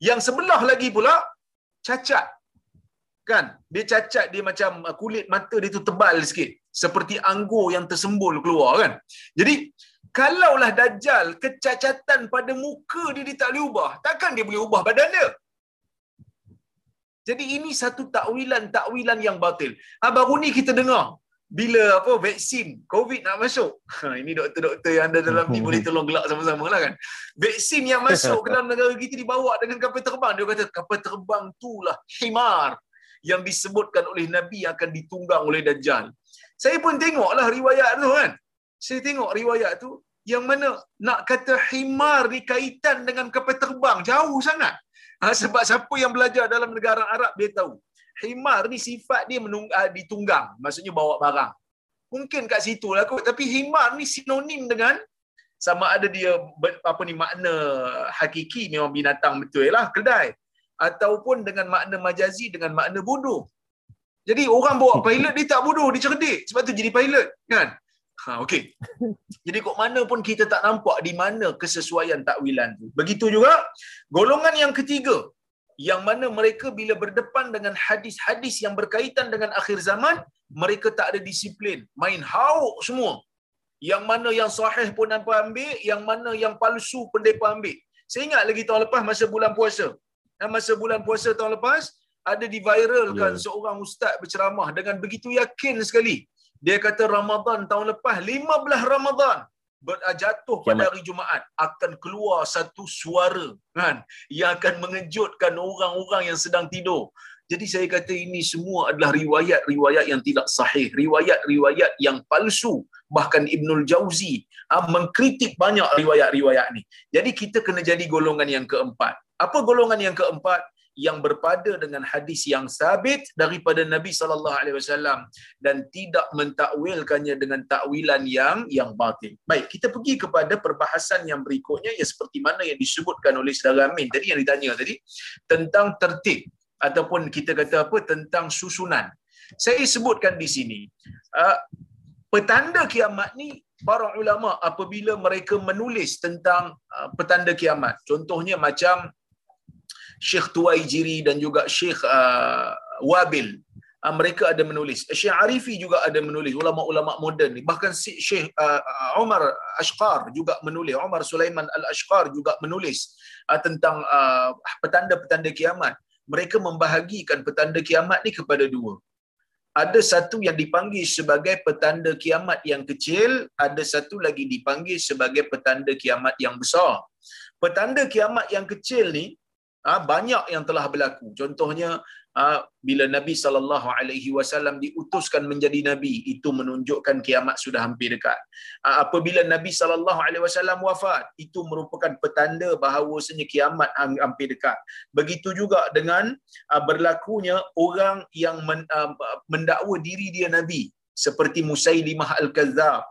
Yang sebelah lagi pula, cacat kan dia cacat dia macam uh, kulit mata dia tu tebal sikit seperti anggur yang tersembul keluar kan jadi kalaulah dajjal kecacatan pada muka dia dia tak boleh ubah takkan dia boleh ubah badan dia jadi ini satu takwilan takwilan yang batil ha, baru ni kita dengar bila apa vaksin covid nak masuk ha, ini doktor-doktor yang ada dalam ni boleh tolong gelak sama-sama lah kan vaksin yang masuk ke dalam negara kita dibawa dengan kapal terbang dia kata kapal terbang tu lah himar yang disebutkan oleh Nabi akan ditunggang oleh Dajjal. Saya pun tengoklah riwayat tu kan. Saya tengok riwayat tu yang mana nak kata himar ni kaitan dengan kapal terbang jauh sangat. Ha, sebab siapa yang belajar dalam negara Arab dia tahu. Himar ni sifat dia menung, uh, ditunggang. Maksudnya bawa barang. Mungkin kat situ lah kot. Tapi himar ni sinonim dengan sama ada dia apa ni makna hakiki memang binatang betul lah kedai ataupun dengan makna majazi dengan makna bodoh. Jadi orang bawa pilot dia tak bodoh, dia cerdik. Sebab tu jadi pilot, kan? Ha, okey. Jadi kok mana pun kita tak nampak di mana kesesuaian takwilan tu. Begitu juga golongan yang ketiga yang mana mereka bila berdepan dengan hadis-hadis yang berkaitan dengan akhir zaman, mereka tak ada disiplin, main hauk semua. Yang mana yang sahih pun hampa ambil, yang mana yang palsu pun depa ambil. Saya ingat lagi tahun lepas masa bulan puasa, masa bulan puasa tahun lepas ada diviralkan yeah. seorang ustaz berceramah dengan begitu yakin sekali. Dia kata Ramadan tahun lepas 15 Ramadan berjatuh ah, pada hari Jumaat akan keluar satu suara kan yang akan mengejutkan orang-orang yang sedang tidur. Jadi saya kata ini semua adalah riwayat-riwayat yang tidak sahih, riwayat-riwayat yang palsu. Bahkan Ibnul Jauzi ha, mengkritik banyak riwayat-riwayat ni. Jadi kita kena jadi golongan yang keempat. Apa golongan yang keempat? Yang berpada dengan hadis yang sabit daripada Nabi sallallahu alaihi wasallam dan tidak mentakwilkannya dengan takwilan yang yang batil. Baik, kita pergi kepada perbahasan yang berikutnya yang seperti mana yang disebutkan oleh saudara Amin tadi yang ditanya tadi tentang tertib ataupun kita kata apa tentang susunan. Saya sebutkan di sini uh, petanda kiamat ni para ulama apabila mereka menulis tentang uh, petanda kiamat. Contohnya macam Syekh Tuwaijiri dan juga Syekh uh, Wabil. Uh, mereka ada menulis. Syekh Arifi juga ada menulis. Ulama-ulama moden bahkan Syekh uh, Umar Ashqar juga menulis. Umar Sulaiman Al-Ashqar juga menulis uh, tentang uh, petanda-petanda kiamat. Mereka membahagikan petanda kiamat ni kepada dua. Ada satu yang dipanggil sebagai petanda kiamat yang kecil ada satu lagi dipanggil sebagai petanda kiamat yang besar. Petanda kiamat yang kecil ni ha, banyak yang telah berlaku. Contohnya uh, bila Nabi sallallahu alaihi wasallam diutuskan menjadi nabi itu menunjukkan kiamat sudah hampir dekat. Uh, apabila Nabi sallallahu alaihi wasallam wafat itu merupakan petanda bahawasanya kiamat hampir dekat. Begitu juga dengan berlakunya orang yang men, mendakwa diri dia nabi seperti Musailimah al-Kadzdzab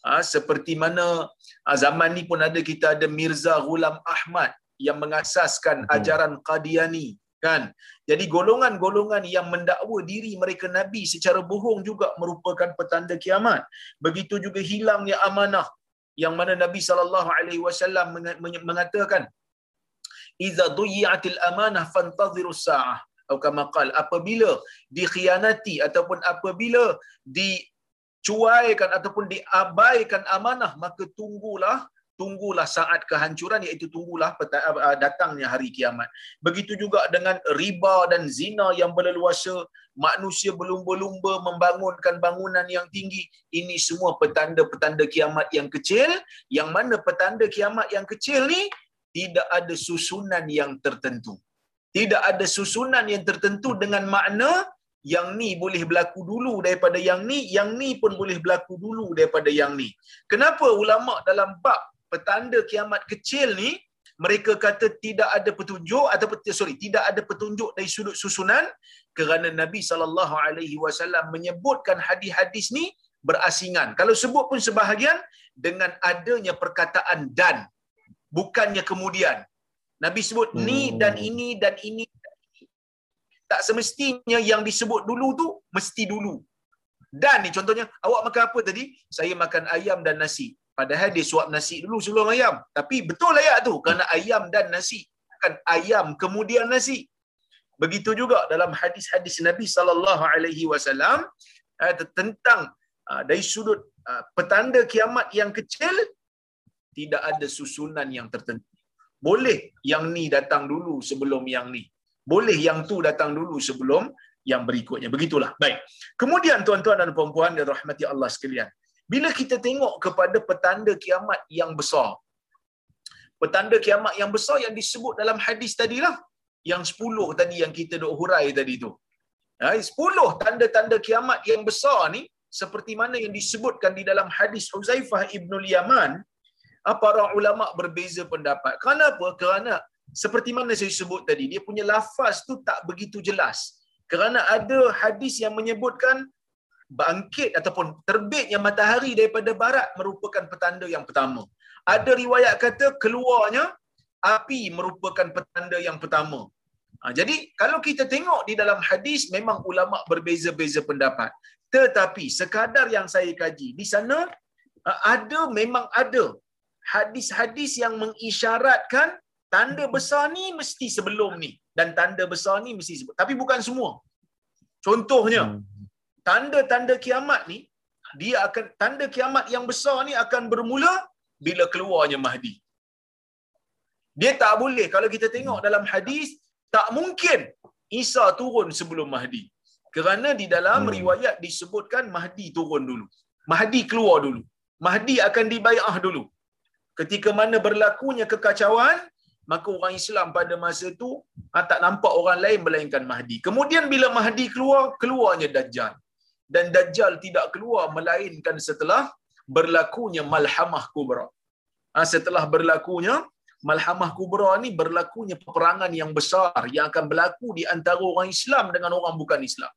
Ha, seperti mana zaman ni pun ada kita ada Mirza Ghulam Ahmad yang mengasaskan ajaran Qadiani kan? Jadi golongan-golongan yang mendakwa diri mereka nabi secara bohong juga merupakan petanda kiamat. Begitu juga hilangnya amanah yang mana Nabi sallallahu alaihi wasallam mengatakan iza duyiatil amanah fantazirus saah. Atau kama qal apabila dikhianati ataupun apabila di cuaikan ataupun diabaikan amanah maka tunggulah tunggulah saat kehancuran iaitu tunggulah uh, datangnya hari kiamat. Begitu juga dengan riba dan zina yang berleluasa manusia berlumba-lumba membangunkan bangunan yang tinggi. Ini semua petanda-petanda kiamat yang kecil. Yang mana petanda kiamat yang kecil ni tidak ada susunan yang tertentu. Tidak ada susunan yang tertentu dengan makna yang ni boleh berlaku dulu daripada yang ni, yang ni pun boleh berlaku dulu daripada yang ni. Kenapa ulama dalam bab petanda kiamat kecil ni mereka kata tidak ada petunjuk ataupun sorry tidak ada petunjuk dari sudut susunan kerana Nabi sallallahu alaihi wasallam menyebutkan hadis-hadis ni berasingan. Kalau sebut pun sebahagian dengan adanya perkataan dan bukannya kemudian. Nabi sebut ni dan hmm. ini dan ini tak semestinya yang disebut dulu tu mesti dulu. Dan ni contohnya, awak makan apa tadi? Saya makan ayam dan nasi. Padahal dia suap nasi dulu sebelum ayam. Tapi betul ayat tu, kerana ayam dan nasi. Bukan ayam kemudian nasi. Begitu juga dalam hadis-hadis Nabi sallallahu alaihi wasallam eh, tentang uh, dari sudut uh, petanda kiamat yang kecil tidak ada susunan yang tertentu. Boleh yang ni datang dulu sebelum yang ni boleh yang tu datang dulu sebelum yang berikutnya. Begitulah. Baik. Kemudian tuan-tuan dan puan-puan dan rahmati Allah sekalian. Bila kita tengok kepada petanda kiamat yang besar. Petanda kiamat yang besar yang disebut dalam hadis tadilah. Yang sepuluh tadi yang kita duk hurai tadi tu. Sepuluh tanda-tanda kiamat yang besar ni seperti mana yang disebutkan di dalam hadis Uzaifah Ibn Yaman, para ulama berbeza pendapat. Kenapa? Kerana seperti mana saya sebut tadi dia punya lafaz tu tak begitu jelas kerana ada hadis yang menyebutkan bangkit ataupun terbitnya matahari daripada barat merupakan petanda yang pertama ada riwayat kata keluarnya api merupakan petanda yang pertama ha, jadi kalau kita tengok di dalam hadis memang ulama berbeza-beza pendapat tetapi sekadar yang saya kaji di sana ha, ada memang ada hadis-hadis yang mengisyaratkan tanda besar ni mesti sebelum ni dan tanda besar ni mesti sebelum. Tapi bukan semua. Contohnya, hmm. Tanda-tanda kiamat ni dia akan tanda kiamat yang besar ni akan bermula bila keluarnya Mahdi. Dia tak boleh kalau kita tengok dalam hadis tak mungkin Isa turun sebelum Mahdi. Kerana di dalam hmm. riwayat disebutkan Mahdi turun dulu. Mahdi keluar dulu. Mahdi akan dibayar dulu. Ketika mana berlakunya kekacauan, maka orang Islam pada masa itu ha, tak nampak orang lain melainkan Mahdi. Kemudian bila Mahdi keluar, keluarnya Dajjal. Dan Dajjal tidak keluar melainkan setelah berlakunya Malhamah Kubra. Ha, setelah berlakunya Malhamah Kubra ni berlakunya peperangan yang besar yang akan berlaku di antara orang Islam dengan orang bukan Islam.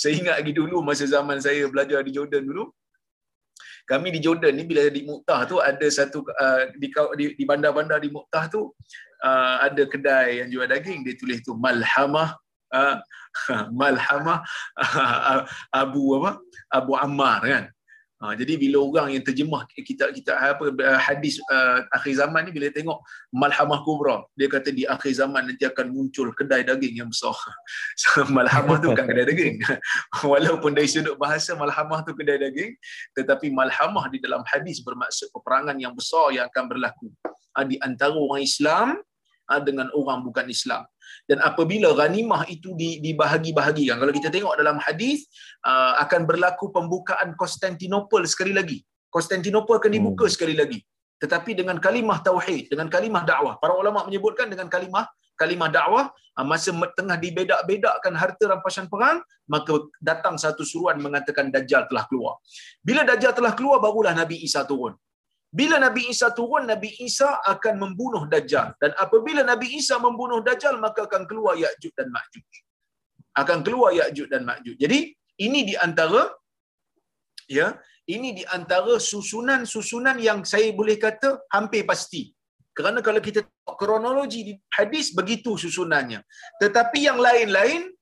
Saya ingat lagi dulu masa zaman saya belajar di Jordan dulu, kami di Jordan ni bila di Muktah tu ada satu uh, di, di di bandar-bandar di Muktah tu uh, ada kedai yang jual daging dia tulis tu malhamah uh, malhamah Abu apa Abu Ammar kan Ha, jadi bila orang yang terjemah kita kita apa hadis uh, akhir zaman ni bila tengok malhamah kubra dia kata di akhir zaman nanti akan muncul kedai daging yang besar. Malhamah tu bukan kedai daging. Walaupun dari sudut bahasa malhamah tu kedai daging tetapi malhamah di dalam hadis bermaksud peperangan yang besar yang akan berlaku ha, di antara orang Islam ha, dengan orang bukan Islam dan apabila ghanimah itu dibahagi-bahagikan kalau kita tengok dalam hadis uh, akan berlaku pembukaan Konstantinopel sekali lagi. Konstantinopel akan dibuka hmm. sekali lagi. Tetapi dengan kalimah tauhid dengan kalimah dakwah. Para ulama menyebutkan dengan kalimah kalimah dakwah ah, masa tengah dibedak-bedakkan harta rampasan perang maka datang satu suruhan mengatakan dajjal telah keluar. Bila dajjal telah keluar barulah nabi Isa turun bila Nabi Isa turun, Nabi Isa akan membunuh Dajjal. Dan apabila Nabi Isa membunuh Dajjal, maka akan keluar Ya'juj dan Ma'juj. Akan keluar Ya'juj dan Ma'juj. Jadi, ini di antara ya, ini di antara susunan-susunan yang saya boleh kata hampir pasti. Kerana kalau kita tengok kronologi di hadis begitu susunannya. Tetapi yang lain-lain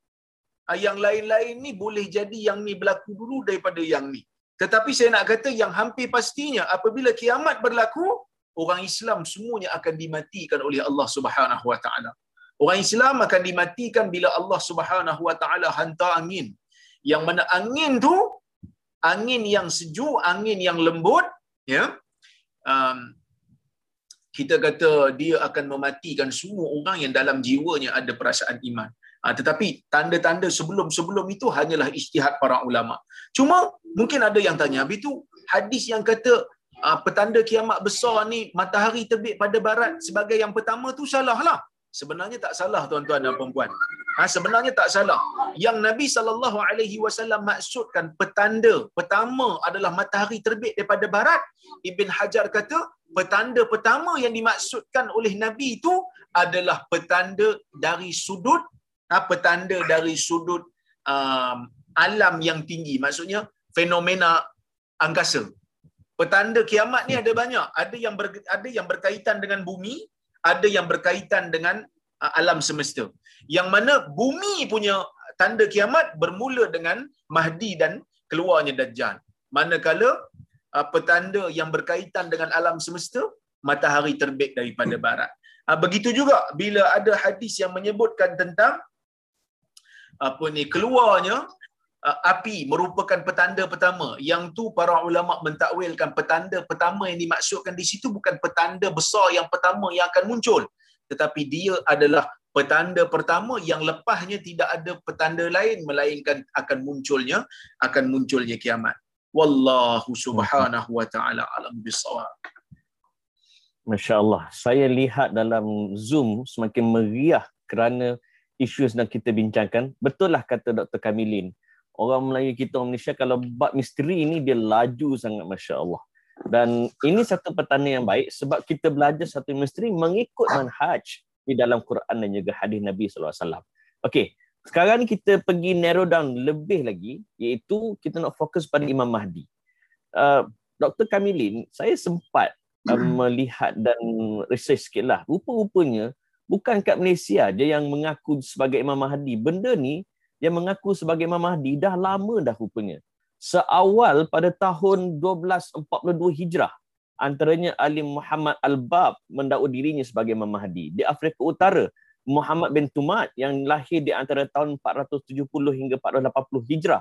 ah, yang lain-lain ni boleh jadi yang ni berlaku dulu daripada yang ni. Tetapi saya nak kata yang hampir pastinya apabila kiamat berlaku, orang Islam semuanya akan dimatikan oleh Allah Subhanahu Wa Taala. Orang Islam akan dimatikan bila Allah Subhanahu Wa Taala hantar angin. Yang mana angin tu angin yang sejuk, angin yang lembut, ya. Um, kita kata dia akan mematikan semua orang yang dalam jiwanya ada perasaan iman. Ha, tetapi tanda-tanda sebelum-sebelum itu hanyalah ijtihad para ulama. Cuma mungkin ada yang tanya, habis itu hadis yang kata uh, petanda kiamat besar ni matahari terbit pada barat sebagai yang pertama tu salah lah. Sebenarnya tak salah tuan-tuan dan puan-puan. Ha, sebenarnya tak salah. Yang Nabi sallallahu alaihi wasallam maksudkan petanda pertama adalah matahari terbit daripada barat. Ibn Hajar kata petanda pertama yang dimaksudkan oleh Nabi itu adalah petanda dari sudut ha, petanda dari sudut um, alam yang tinggi. Maksudnya fenomena angkasa. Petanda kiamat ni ada banyak. Ada yang ber, ada yang berkaitan dengan bumi, ada yang berkaitan dengan uh, alam semesta. Yang mana bumi punya tanda kiamat bermula dengan Mahdi dan keluarnya Dajjal. Manakala uh, petanda yang berkaitan dengan alam semesta, matahari terbit daripada barat. Uh, begitu juga bila ada hadis yang menyebutkan tentang apa ni keluarnya api merupakan petanda pertama yang tu para ulama mentakwilkan petanda pertama yang dimaksudkan di situ bukan petanda besar yang pertama yang akan muncul tetapi dia adalah petanda pertama yang lepasnya tidak ada petanda lain melainkan akan munculnya akan munculnya kiamat wallahu subhanahu wa taala alam bisawab Masya-Allah. Saya lihat dalam Zoom semakin meriah kerana isu yang sedang kita bincangkan. Betul lah kata Dr. Kamilin. Orang Melayu kita, orang Malaysia, kalau bab misteri ini, dia laju sangat, Masya Allah. Dan ini satu petanda yang baik sebab kita belajar satu misteri mengikut manhaj di dalam Quran dan juga hadis Nabi SAW. Okey, sekarang kita pergi narrow down lebih lagi iaitu kita nak fokus pada Imam Mahdi. Uh, Dr. Kamilin, saya sempat uh, melihat dan research sikit lah. Rupa-rupanya bukan kat Malaysia dia yang mengaku sebagai Imam Mahdi. Benda ni yang mengaku sebagai Imam Mahdi dah lama dah rupanya. Seawal pada tahun 1242 Hijrah, antaranya Ali Muhammad Al-Bab mendakwa dirinya sebagai Imam Mahdi. Di Afrika Utara, Muhammad bin Tumat yang lahir di antara tahun 470 hingga 480 Hijrah.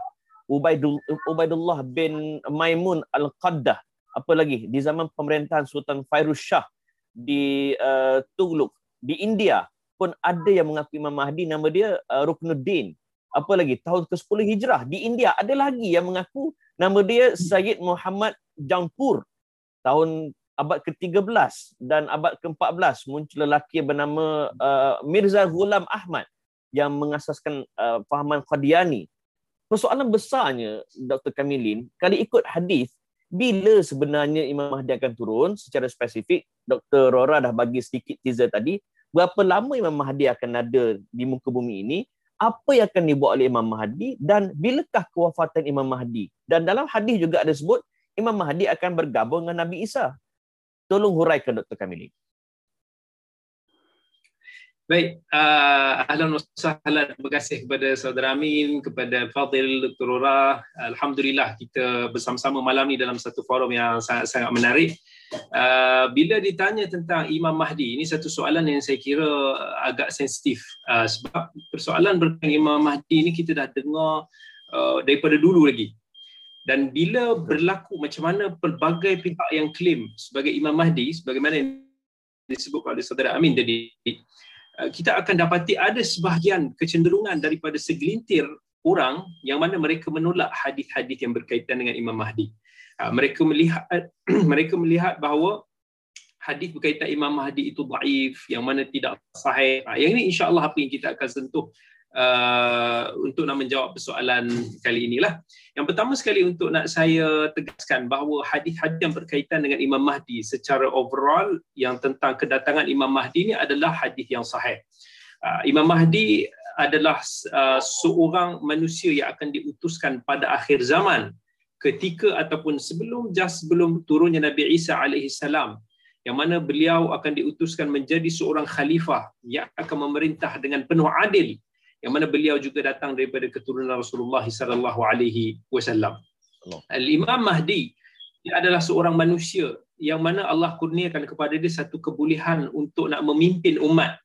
Ubaidullah bin Maimun Al-Qaddah. Apa lagi? Di zaman pemerintahan Sultan Fairuz Shah di uh, Tughluk di India pun ada yang mengaku Imam Mahdi nama dia uh, Ruknuddin apa lagi tahun ke-10 Hijrah di India ada lagi yang mengaku nama dia Sayyid Muhammad Jampur tahun abad ke-13 dan abad ke-14 muncul lelaki bernama uh, Mirza Ghulam Ahmad yang mengasaskan uh, fahaman Qadiani persoalan besarnya Dr. Kamilin kalau ikut hadis bila sebenarnya Imam Mahdi akan turun secara spesifik Dr. Rora dah bagi sedikit teaser tadi berapa lama Imam Mahdi akan ada di muka bumi ini apa yang akan dibuat oleh Imam Mahdi dan bilakah kewafatan Imam Mahdi dan dalam hadis juga ada sebut Imam Mahdi akan bergabung dengan Nabi Isa tolong huraikan Dr. Kamili Baik, uh, ahlan wa sahlan. Terima kasih kepada saudara Amin, kepada Fadil, Dr. Rora. Alhamdulillah kita bersama-sama malam ni dalam satu forum yang sangat-sangat menarik. Uh, bila ditanya tentang Imam Mahdi, ini satu soalan yang saya kira agak sensitif. Uh, sebab persoalan berkaitan Imam Mahdi ini kita dah dengar uh, daripada dulu lagi. Dan bila berlaku macam mana pelbagai pihak yang klaim sebagai Imam Mahdi, sebagaimana yang disebut oleh saudara Amin tadi, Eh, kita akan dapati ada sebahagian kecenderungan daripada segelintir orang yang mana mereka menolak hadis-hadis yang berkaitan dengan Imam Mahdi. Ah, mereka melihat mereka melihat bahawa hadis berkaitan Imam Mahdi itu daif, yang mana tidak sahih. Ha, yang ini insya-Allah apa yang kita akan sentuh uh, untuk nak menjawab persoalan kali inilah. Yang pertama sekali untuk nak saya tegaskan bahawa hadis-hadis yang berkaitan dengan Imam Mahdi secara overall yang tentang kedatangan Imam Mahdi ini adalah hadis yang sahih. Uh, Imam Mahdi adalah uh, seorang manusia yang akan diutuskan pada akhir zaman ketika ataupun sebelum just sebelum turunnya Nabi Isa alaihi salam yang mana beliau akan diutuskan menjadi seorang khalifah yang akan memerintah dengan penuh adil yang mana beliau juga datang daripada keturunan Rasulullah sallallahu alaihi wasallam. Al-Imam Mahdi dia adalah seorang manusia yang mana Allah kurniakan kepada dia satu kebolehan untuk nak memimpin umat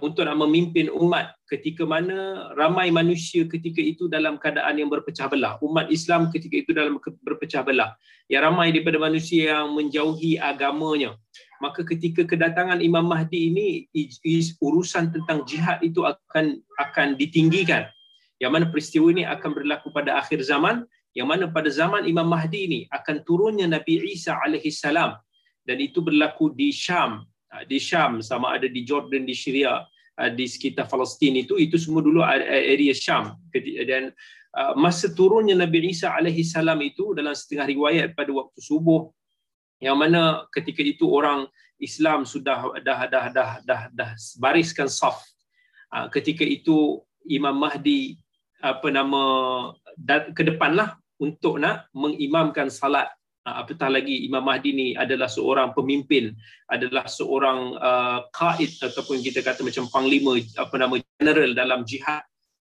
untuk nak memimpin umat ketika mana ramai manusia ketika itu dalam keadaan yang berpecah belah. Umat Islam ketika itu dalam berpecah belah. Ya ramai daripada manusia yang menjauhi agamanya. Maka ketika kedatangan Imam Mahdi ini urusan tentang jihad itu akan akan ditinggikan. Yang mana peristiwa ini akan berlaku pada akhir zaman yang mana pada zaman Imam Mahdi ini akan turunnya Nabi Isa salam dan itu berlaku di Syam Ah, di Syam sama ada di Jordan di Syria ah, di sekitar Palestin itu itu semua dulu area Syam. Dan ah, masa turunnya Nabi Isa alaihi salam itu dalam setengah riwayat pada waktu subuh yang mana ketika itu orang Islam sudah dah dah dah dah dah bariskan saf. Ketika itu Imam Mahdi apa nama ke depanlah untuk nak mengimamkan salat. Ah, apatah lagi Imam Mahdi ni adalah seorang pemimpin adalah seorang uh, qaid ataupun kita kata macam panglima apa nama general dalam jihad.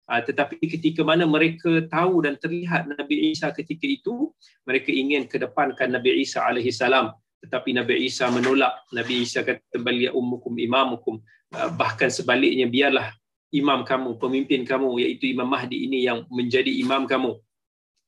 Uh, tetapi ketika mana mereka tahu dan terlihat Nabi Isa ketika itu mereka ingin kedepankan Nabi Isa alaihi salam. Tetapi Nabi Isa menolak. Nabi Isa kata bal ya ummukum imamukum. Uh, bahkan sebaliknya biarlah imam kamu pemimpin kamu iaitu Imam Mahdi ini yang menjadi imam kamu.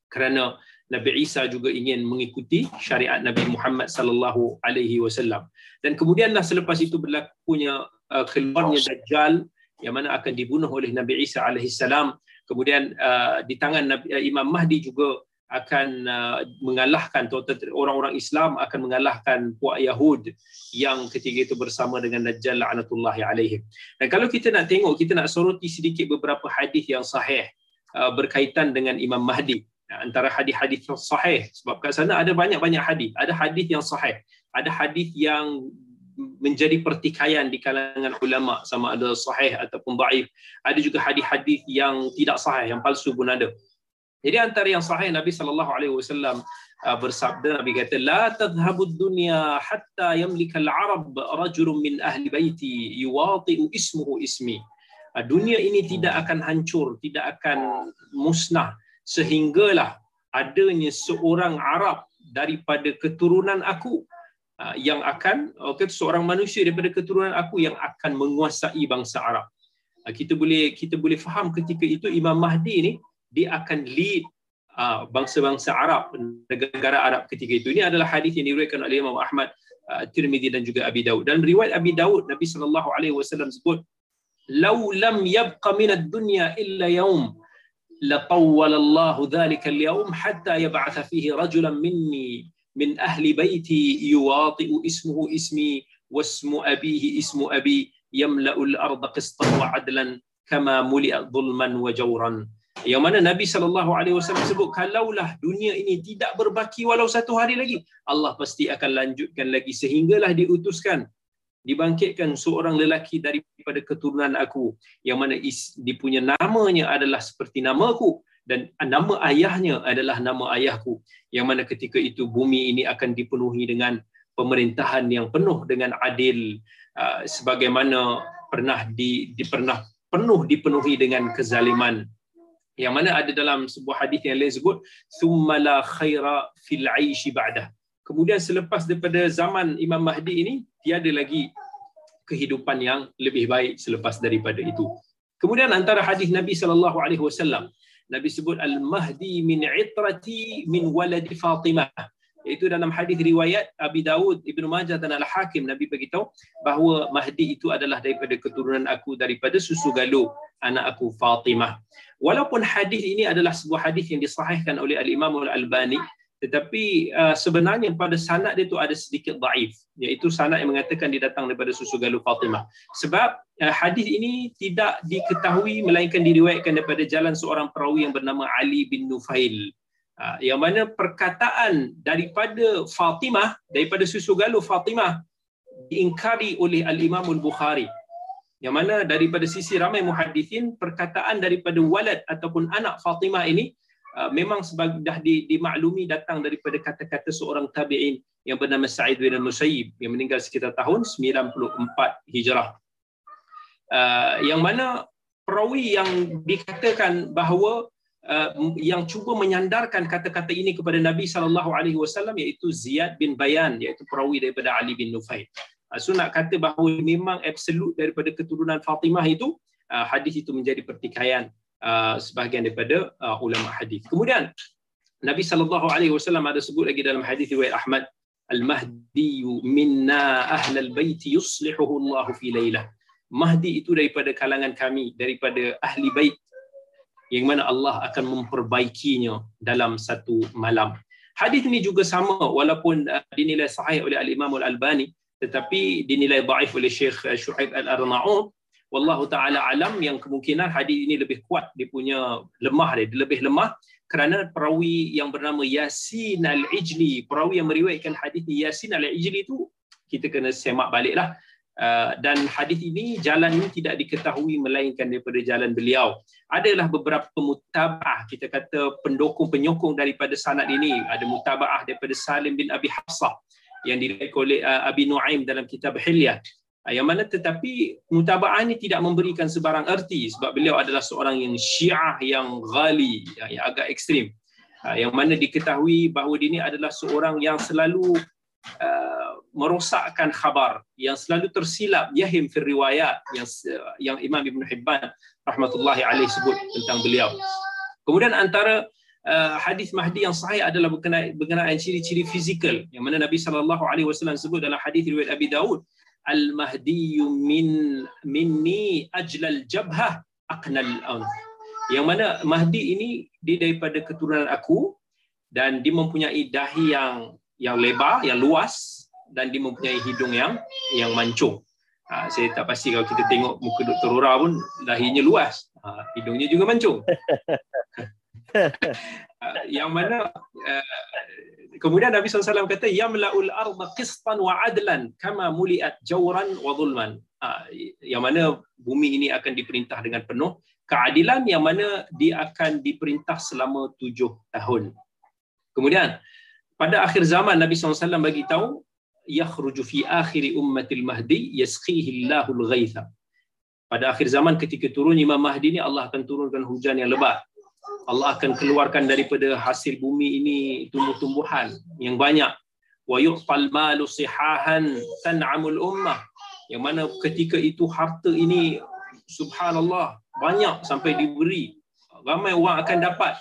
Kerana Nabi Isa juga ingin mengikuti syariat Nabi Muhammad sallallahu alaihi wasallam. Dan kemudianlah selepas itu berlakunya uh, keluarnya Dajjal yang mana akan dibunuh oleh Nabi Isa alaihi salam. Kemudian uh, di tangan Nabi, uh, Imam Mahdi juga akan uh, mengalahkan orang-orang Islam akan mengalahkan puak Yahud yang ketika itu bersama dengan Dajjal la'natullahi alaihim. Dan kalau kita nak tengok kita nak soroti sedikit beberapa hadis yang sahih uh, berkaitan dengan Imam Mahdi antara hadis-hadis yang sahih. Sebab kat sana ada banyak-banyak hadis. Ada hadis yang sahih. Ada hadis yang menjadi pertikaian di kalangan ulama sama ada sahih ataupun dhaif ada juga hadis-hadis yang tidak sahih yang palsu pun ada. Jadi antara yang sahih Nabi sallallahu alaihi wasallam uh, bersabda Nabi kata la tadhhabu dunya hatta yamlika al-arab rajulun min ahli baiti yuwati'u ismuhu ismi. Uh, dunia ini tidak akan hancur tidak akan musnah sehinggalah adanya seorang Arab daripada keturunan aku ah, yang akan okay, seorang manusia daripada keturunan aku yang akan menguasai bangsa Arab. Ah, kita boleh kita boleh faham ketika itu Imam Mahdi ni dia akan lead uh, bangsa-bangsa Arab negara Arab ketika itu. Ini adalah hadis yang diriwayatkan oleh Imam Ahmad, Tirmizi dan juga Abi Daud. Dan riwayat Abi Daud Nabi sallallahu alaihi wasallam sebut, "Lau lam yabqa min ad-dunya illa yawm لطول الله ذلك اليوم حتى يبعث فيه رجلا مني من أهل بيتي يواطئ اسمه اسمي واسم أبيه اسم أبي يملأ الأرض قسطا وعدلا كما ملئ ظلما وجورا yang mana Nabi sallallahu alaihi wasallam sebut kalaulah dunia ini tidak berbaki walau satu hari lagi Allah pasti akan lanjutkan lagi sehinggalah diutuskan dibangkitkan seorang lelaki daripada keturunan aku yang mana is, dia punya namanya adalah seperti namaku dan nama ayahnya adalah nama ayahku. Yang mana ketika itu bumi ini akan dipenuhi dengan pemerintahan yang penuh dengan adil uh, sebagaimana pernah di, di pernah penuh dipenuhi dengan kezaliman. Yang mana ada dalam sebuah hadis yang lain sebut thumma la khaira fil aishi ba'dah kemudian selepas daripada zaman Imam Mahdi ini tiada lagi kehidupan yang lebih baik selepas daripada itu. Kemudian antara hadis Nabi sallallahu alaihi wasallam Nabi sebut al-mahdi min itrati min waladi Fatimah. Itu dalam hadis riwayat Abi Dawud, Ibnu Majah dan Al-Hakim Nabi beritahu bahawa Mahdi itu adalah daripada keturunan aku daripada susu galuh anak aku Fatimah. Walaupun hadis ini adalah sebuah hadis yang disahihkan oleh Al-Imam Al-Albani tetapi uh, sebenarnya pada sanad dia tu ada sedikit daif. Iaitu sanad yang mengatakan dia datang daripada susu galuh Fatimah. Sebab uh, hadis ini tidak diketahui melainkan diriwayatkan daripada jalan seorang perawi yang bernama Ali bin Nufail. Uh, yang mana perkataan daripada Fatimah daripada susu galuh Fatimah diingkari oleh al-Imam al-Bukhari. Yang mana daripada sisi ramai muhaddisin perkataan daripada walad ataupun anak Fatimah ini memang sebagai dah di, dimaklumi datang daripada kata-kata seorang tabi'in yang bernama Sa'id bin Musayyib yang meninggal sekitar tahun 94 Hijrah. Uh, yang mana perawi yang dikatakan bahawa uh, yang cuba menyandarkan kata-kata ini kepada Nabi sallallahu alaihi wasallam iaitu Ziyad bin Bayan iaitu perawi daripada Ali bin Nufail. Uh, so nak kata bahawa memang absolut daripada keturunan Fatimah itu uh, hadis itu menjadi pertikaian Uh, sebahagian daripada uh, ulama hadis. Kemudian Nabi sallallahu alaihi wasallam ada sebut lagi dalam hadis riwayat Ahmad Al-Mahdi minna ahlal bait yuslihuhu Allah fi lailah. Mahdi itu daripada kalangan kami daripada ahli bait yang mana Allah akan memperbaikinya dalam satu malam. Hadis ini juga sama walaupun uh, dinilai sahih oleh Al-Imam Al-Albani tetapi dinilai dhaif oleh Syekh Shu'aib Al-Arnaud wallahu taala alam yang kemungkinan hadis ini lebih kuat. Dia punya lemah dia, dia lebih lemah kerana perawi yang bernama Yasin al-Ijli. Perawi yang meriwayatkan hadis Yasin al-Ijli itu kita kena semak baliklah. Uh, dan hadis ini jalan ini tidak diketahui melainkan daripada jalan beliau. Adalah beberapa mutabah kita kata pendukung penyokong daripada sanad ini. Ada mutabah daripada Salim bin Abi Hafsah yang diriwayatkan oleh uh, Abi Nuaim dalam kitab Hilyah. Ah, yang mana tetapi mutaba'ah ini tidak memberikan sebarang erti sebab beliau adalah seorang yang syiah yang ghali yang, yang agak ekstrim. Ah, yang mana diketahui bahawa dia ini adalah seorang yang selalu uh, merosakkan khabar yang selalu tersilap yahim fil riwayat yang yang Imam Ibn Hibban rahmatullahi alaih sebut tentang beliau. Kemudian antara uh, hadis Mahdi yang sahih adalah berkenaan, berkenaan ciri-ciri fizikal yang mana Nabi sallallahu alaihi wasallam sebut dalam hadis riwayat Abi Daud al-mahdi min minni ajlal jabhah aqnal anf yang mana mahdi ini dia daripada keturunan aku dan dia mempunyai dahi yang yang lebar yang luas dan dia mempunyai hidung yang yang mancung. Ha, saya tak pasti kalau kita tengok muka Dr. Rora pun dahinya luas. Ha, hidungnya juga mancung yang mana uh, kemudian Nabi SAW kata yamla'ul arda qistan wa adlan kama muliat jawran wa zulman. Ha, yang mana bumi ini akan diperintah dengan penuh keadilan yang mana dia akan diperintah selama tujuh tahun. Kemudian pada akhir zaman Nabi SAW bagi tahu yakhruju fi akhiri ummatil mahdi yasqihi Allahul ghaitha pada akhir zaman ketika turun Imam Mahdi ini Allah akan turunkan hujan yang lebat Allah akan keluarkan daripada hasil bumi ini tumbuh-tumbuhan yang banyak. Wa yu'tal malu sihahan tan'amul ummah. Yang mana ketika itu harta ini subhanallah banyak sampai diberi. Ramai orang akan dapat.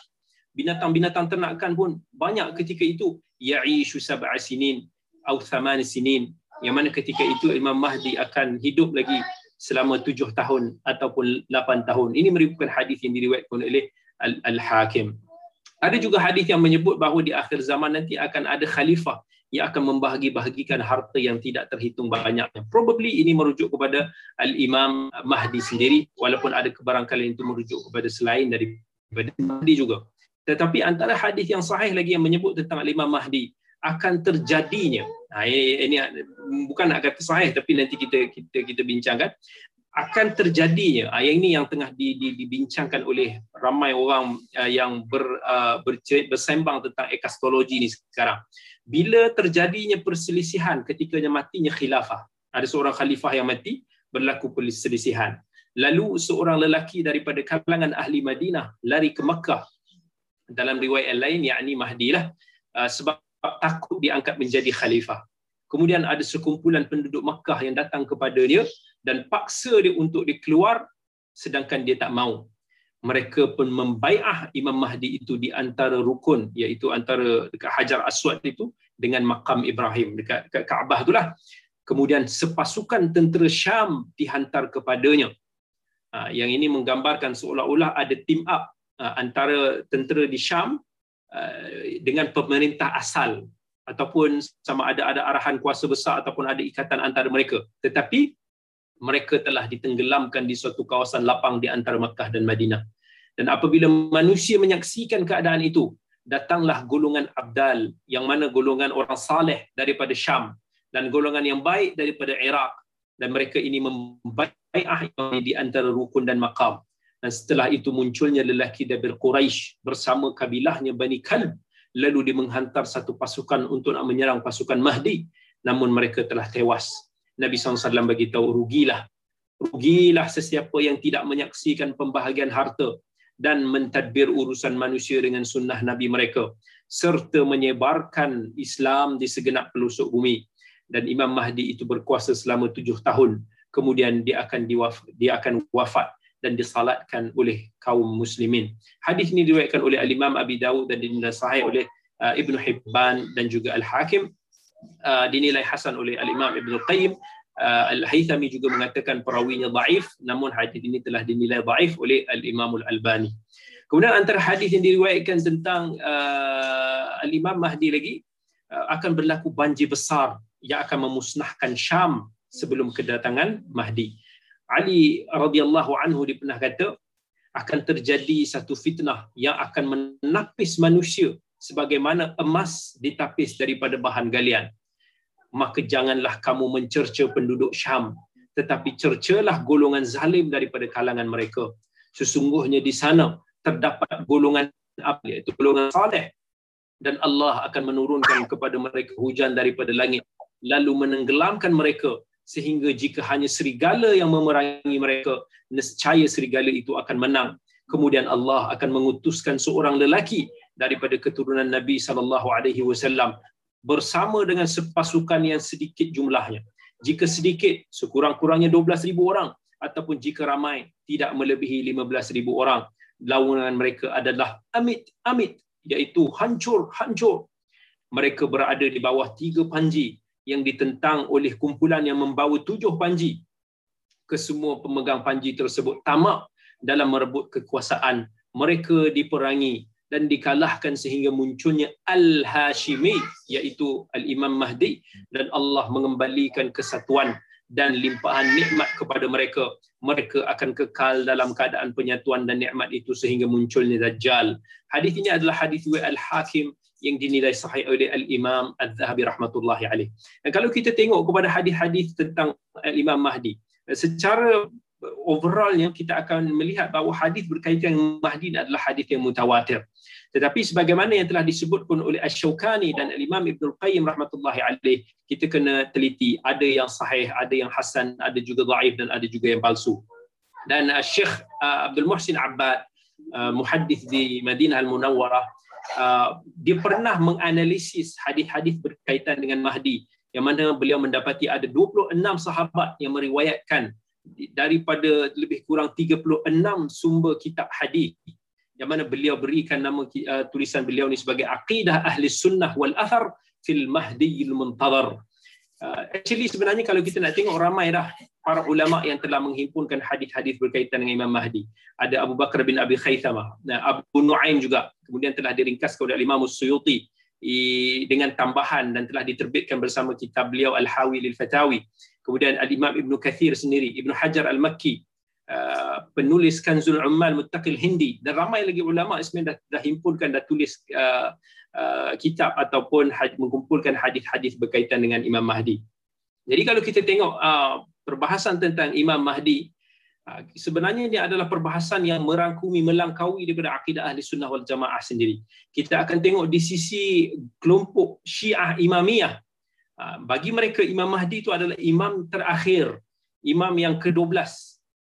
Binatang-binatang ternakan pun banyak ketika itu. Ya'ishu sab'a sinin atau thaman sinin. Yang mana ketika itu Imam Mahdi akan hidup lagi selama tujuh tahun ataupun lapan tahun. Ini merupakan hadis yang diriwayatkan oleh Al-Hakim. Ada juga hadis yang menyebut bahawa di akhir zaman nanti akan ada khalifah yang akan membahagi-bahagikan harta yang tidak terhitung banyaknya. Probably ini merujuk kepada Al-Imam Mahdi sendiri walaupun ada kebarangkalian itu merujuk kepada selain daripada Mahdi juga. Tetapi antara hadis yang sahih lagi yang menyebut tentang Al-Imam Mahdi akan terjadinya. Ha, ini, ini bukan nak kata sahih tapi nanti kita kita kita bincangkan akan terjadinya uh, yang ini yang tengah di, di, dibincangkan oleh ramai orang uh, yang ber, ber, bersembang tentang ekastologi ini sekarang. Bila terjadinya perselisihan ketikanya matinya khilafah. Ada seorang khalifah yang mati berlaku perselisihan. Lalu seorang lelaki daripada kalangan ahli Madinah lari ke Mekah. Dalam riwayat lain yakni Mahdi lah sebab takut diangkat menjadi khalifah. Kemudian ada sekumpulan penduduk Mekah yang datang kepadanya dan paksa dia untuk dikeluar sedangkan dia tak mau. Mereka pun membaiah Imam Mahdi itu di antara rukun iaitu antara dekat Hajar Aswad itu dengan makam Ibrahim dekat, dekat Kaabah itulah kemudian sepasukan tentera Syam dihantar kepadanya. Ha, yang ini menggambarkan seolah-olah ada team up ha, antara tentera di Syam uh, dengan pemerintah asal. Ataupun sama ada ada arahan kuasa besar ataupun ada ikatan antara mereka. Tetapi mereka telah ditenggelamkan di suatu kawasan lapang di antara Makkah dan Madinah. Dan apabila manusia menyaksikan keadaan itu datanglah golongan abdal yang mana golongan orang saleh daripada Syam dan golongan yang baik daripada Iraq. Dan mereka ini membai'ah di antara rukun dan maqam. Dan setelah itu munculnya lelaki dari Quraisy bersama kabilahnya Bani Kalb. Lalu dia menghantar satu pasukan untuk menyerang pasukan Mahdi. Namun mereka telah tewas Nabi SAW bagi tahu rugilah rugilah sesiapa yang tidak menyaksikan pembahagian harta dan mentadbir urusan manusia dengan sunnah Nabi mereka serta menyebarkan Islam di segenap pelosok bumi dan Imam Mahdi itu berkuasa selama tujuh tahun kemudian dia akan diwaf, dia akan wafat dan disalatkan oleh kaum muslimin. Hadis ini diriwayatkan oleh Al-Imam Abi Dawud dan dinilai sahih oleh uh, Ibn Hibban dan juga Al-Hakim. Uh, dinilai hasan oleh Al-Imam Ibn Qayyim. Uh, Al-Haythami juga mengatakan perawinya daif namun hadis ini telah dinilai daif oleh Al-Imam Al-Albani. Kemudian antara hadis yang diriwayatkan tentang uh, Al-Imam Mahdi lagi uh, akan berlaku banjir besar yang akan memusnahkan Syam sebelum kedatangan Mahdi. Ali radhiyallahu anhu dia pernah kata akan terjadi satu fitnah yang akan menapis manusia sebagaimana emas ditapis daripada bahan galian. Maka janganlah kamu mencerca penduduk Syam tetapi cercalah golongan zalim daripada kalangan mereka. Sesungguhnya di sana terdapat golongan apa iaitu golongan saleh dan Allah akan menurunkan kepada mereka hujan daripada langit lalu menenggelamkan mereka sehingga jika hanya serigala yang memerangi mereka nescaya serigala itu akan menang kemudian Allah akan mengutuskan seorang lelaki daripada keturunan Nabi sallallahu alaihi wasallam bersama dengan sepasukan yang sedikit jumlahnya jika sedikit sekurang-kurangnya 12000 orang ataupun jika ramai tidak melebihi 15000 orang lawanan mereka adalah amit amit iaitu hancur hancur mereka berada di bawah tiga panji yang ditentang oleh kumpulan yang membawa tujuh panji. Kesemua pemegang panji tersebut tamak dalam merebut kekuasaan. Mereka diperangi dan dikalahkan sehingga munculnya Al-Hashimi iaitu Al-Imam Mahdi dan Allah mengembalikan kesatuan dan limpahan nikmat kepada mereka. Mereka akan kekal dalam keadaan penyatuan dan nikmat itu sehingga munculnya Dajjal. Hadis ini adalah hadis Al-Hakim yang dinilai sahih oleh al-Imam Az-Zahabi rahmatullahi alaih. Dan kalau kita tengok kepada hadis-hadis tentang al-Imam Mahdi, secara overallnya kita akan melihat bahawa hadis berkaitan dengan Mahdi adalah hadis yang mutawatir. Tetapi sebagaimana yang telah disebutkan oleh Asy-Syaukani dan Al-Imam Ibn Qayyim rahmatullahi alaih, kita kena teliti ada yang sahih, ada yang hasan, ada juga dhaif dan ada juga yang palsu. Dan uh, Syekh uh, Abdul Muhsin Abbad, uh, muhaddis di Madinah Al-Munawwarah, Uh, dia pernah menganalisis hadis-hadis berkaitan dengan Mahdi yang mana beliau mendapati ada 26 sahabat yang meriwayatkan daripada lebih kurang 36 sumber kitab hadis yang mana beliau berikan nama uh, tulisan beliau ni sebagai aqidah ahli sunnah wal athar fil mahdi al muntazar uh, actually sebenarnya kalau kita nak tengok ramai dah para ulama yang telah menghimpunkan hadis-hadis berkaitan dengan Imam Mahdi. Ada Abu Bakar bin Abi Khaythamah, Abu Nuaim juga. Kemudian telah diringkas oleh Imam Suyuti dengan tambahan dan telah diterbitkan bersama kitab beliau Al-Hawi lil Fatawi. Kemudian Al-Imam Ibn Kathir sendiri, Ibn Hajar Al-Makki, uh, penulis Kanzul Ummal Muttaqil Hindi dan ramai lagi ulama sebenarnya dah, dah himpunkan dah tulis uh, uh, kitab ataupun had, mengumpulkan hadis-hadis berkaitan dengan Imam Mahdi. Jadi kalau kita tengok uh, perbahasan tentang Imam Mahdi ah, sebenarnya dia adalah perbahasan yang merangkumi melangkaui daripada akidah ahli sunnah wal jamaah sendiri. Kita akan tengok di sisi kelompok Syiah Imamiyah. Ah, bagi mereka Imam Mahdi itu adalah imam terakhir, imam yang ke-12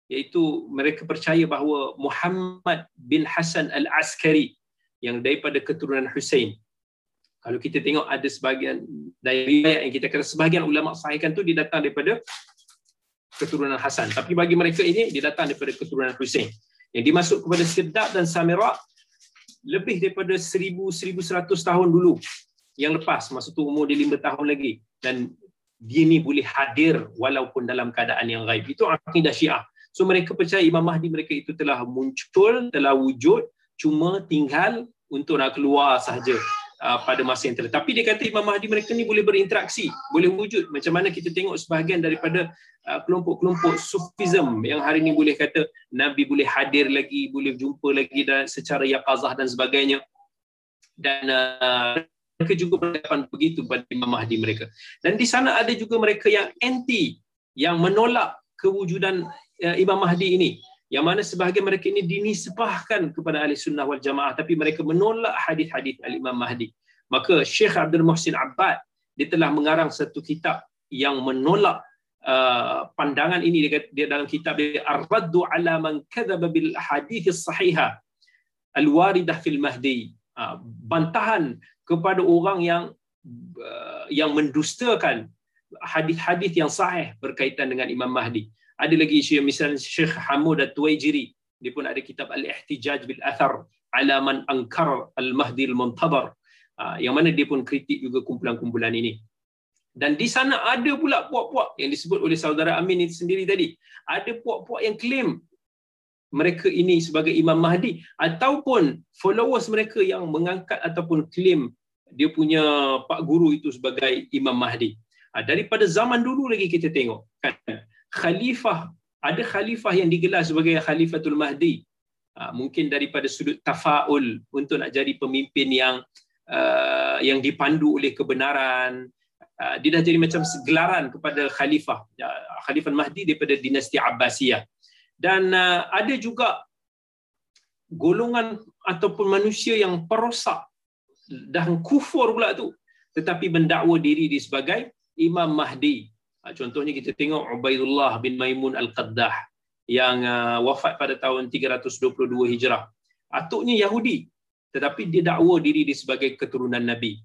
iaitu mereka percaya bahawa Muhammad bin Hasan Al-Askari yang daripada keturunan Hussein. Kalau kita tengok ada sebahagian riwayat yang kita kata sebahagian ulama sahihkan tu dia datang daripada keturunan Hasan. Tapi bagi mereka ini, dia datang daripada keturunan Hussein. Yang dimasuk kepada Siddaq dan Samira lebih daripada 1000-1100 tahun dulu yang lepas. Masa tu umur dia 5 tahun lagi. Dan dia ni boleh hadir walaupun dalam keadaan yang gaib. Itu akidah syiah. So mereka percaya Imam Mahdi mereka itu telah muncul, telah wujud, cuma tinggal untuk nak keluar sahaja uh, pada masa yang tertentu. Tapi dia kata Imam Mahdi mereka ni boleh berinteraksi, boleh wujud. Macam mana kita tengok sebahagian daripada uh, kelompok-kelompok Sufism yang hari ini boleh kata Nabi boleh hadir lagi, boleh jumpa lagi dan secara yaqazah dan sebagainya. Dan uh, mereka juga berhadapan begitu pada Imam Mahdi mereka. Dan di sana ada juga mereka yang anti, yang menolak kewujudan uh, Imam Mahdi ini yang mana sebahagian mereka ini dinisbahkan kepada ahli sunnah wal jamaah tapi mereka menolak hadis-hadis al-Imam Mahdi. Maka Syekh Abdul Muhsin Abbad dia telah mengarang satu kitab yang menolak uh, pandangan ini dia, dia dalam kitab dia Ar-Raddu ala man kadzaba bil hadits sahiha al-waridah fil Mahdi. Uh, bantahan kepada orang yang uh, yang mendustakan hadis-hadis yang sahih berkaitan dengan Imam Mahdi. Ada lagi Syekh misalnya Syekh Hamud At-Tuwaijiri dia pun ada kitab Al-Ihtijaj bil Athar ala man ankar al-Mahdi al-Muntadhar ah, yang mana dia pun kritik juga kumpulan-kumpulan ini. Dan di sana ada pula puak-puak yang disebut oleh saudara Amin itu sendiri tadi. Ada puak-puak yang claim mereka ini sebagai Imam Mahdi ataupun followers mereka yang mengangkat ataupun claim dia punya pak guru itu sebagai Imam Mahdi. Ah, daripada zaman dulu lagi kita tengok kan? Khalifah ada khalifah yang digelar sebagai khalifatul mahdi. Uh, mungkin daripada sudut tafaul untuk nak jadi pemimpin yang uh, yang dipandu oleh kebenaran. Dia dah jadi macam segelaran kepada khalifah. Khalifah mahdi daripada dinasti abbasiyah. Dan ada juga golongan ataupun manusia yang perosak dan kufur pula tu tetapi mendakwa diri dia sebagai imam mahdi Ah, contohnya kita tengok Ubaidullah bin Maimun Al-Qaddah yang uh, wafat pada tahun 322 Hijrah. Atuknya Yahudi tetapi dia dakwa diri dia sebagai keturunan Nabi.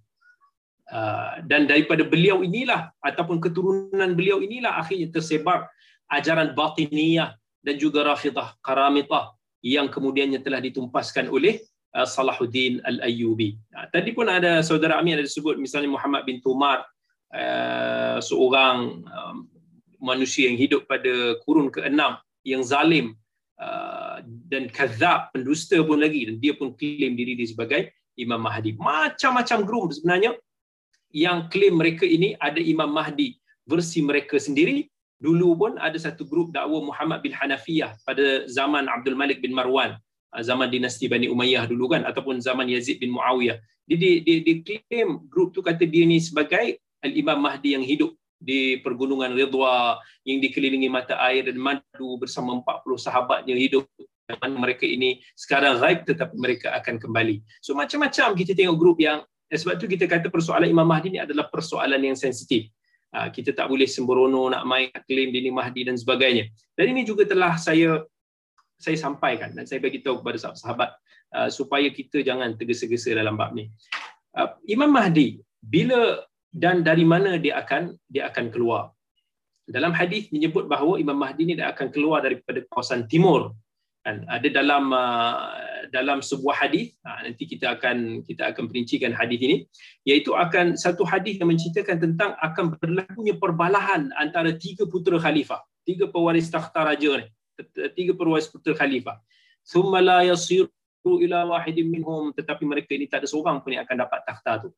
Uh, dan daripada beliau inilah ataupun keturunan beliau inilah akhirnya tersebar ajaran batiniyah dan juga rafidah karamitah yang kemudiannya telah ditumpaskan oleh uh, Salahuddin Al-Ayyubi. Uh, tadi pun ada saudara Amin ada sebut misalnya Muhammad bin Tumar uh, seorang um, manusia yang hidup pada kurun ke-6 yang zalim uh, dan kazab pendusta pun lagi dan dia pun klaim diri dia sebagai Imam Mahdi. Macam-macam grup sebenarnya yang klaim mereka ini ada Imam Mahdi versi mereka sendiri. Dulu pun ada satu grup dakwa Muhammad bin Hanafiyah pada zaman Abdul Malik bin Marwan zaman dinasti Bani Umayyah dulu kan ataupun zaman Yazid bin Muawiyah. Dia dia dia, dia claim grup tu kata dia ni sebagai Al-Imam Mahdi yang hidup di pergunungan Ridwa yang dikelilingi mata air dan madu bersama 40 sahabatnya hidup mana mereka ini sekarang ghaib tetapi mereka akan kembali. So macam-macam kita tengok grup yang eh, sebab tu kita kata persoalan Imam Mahdi ni adalah persoalan yang sensitif. Ha, kita tak boleh sembrono nak main klaim dini Mahdi dan sebagainya. Dan ini juga telah saya saya sampaikan dan saya bagi tahu kepada sahabat-sahabat uh, supaya kita jangan tergesa-gesa dalam bab ni. Uh, Imam Mahdi bila dan dari mana dia akan dia akan keluar. Dalam hadis menyebut bahawa Imam Mahdi ini dia akan keluar daripada kawasan timur. Dan ada dalam uh, dalam sebuah hadis uh, nanti kita akan kita akan perincikan hadis ini iaitu akan satu hadis yang menceritakan tentang akan berlakunya perbalahan antara tiga putera khalifah, tiga pewaris takhta raja ni, tiga pewaris putera khalifah. Thumma la yasiru ila wahidin minhum tetapi mereka ini tak ada seorang pun yang akan dapat takhta tu.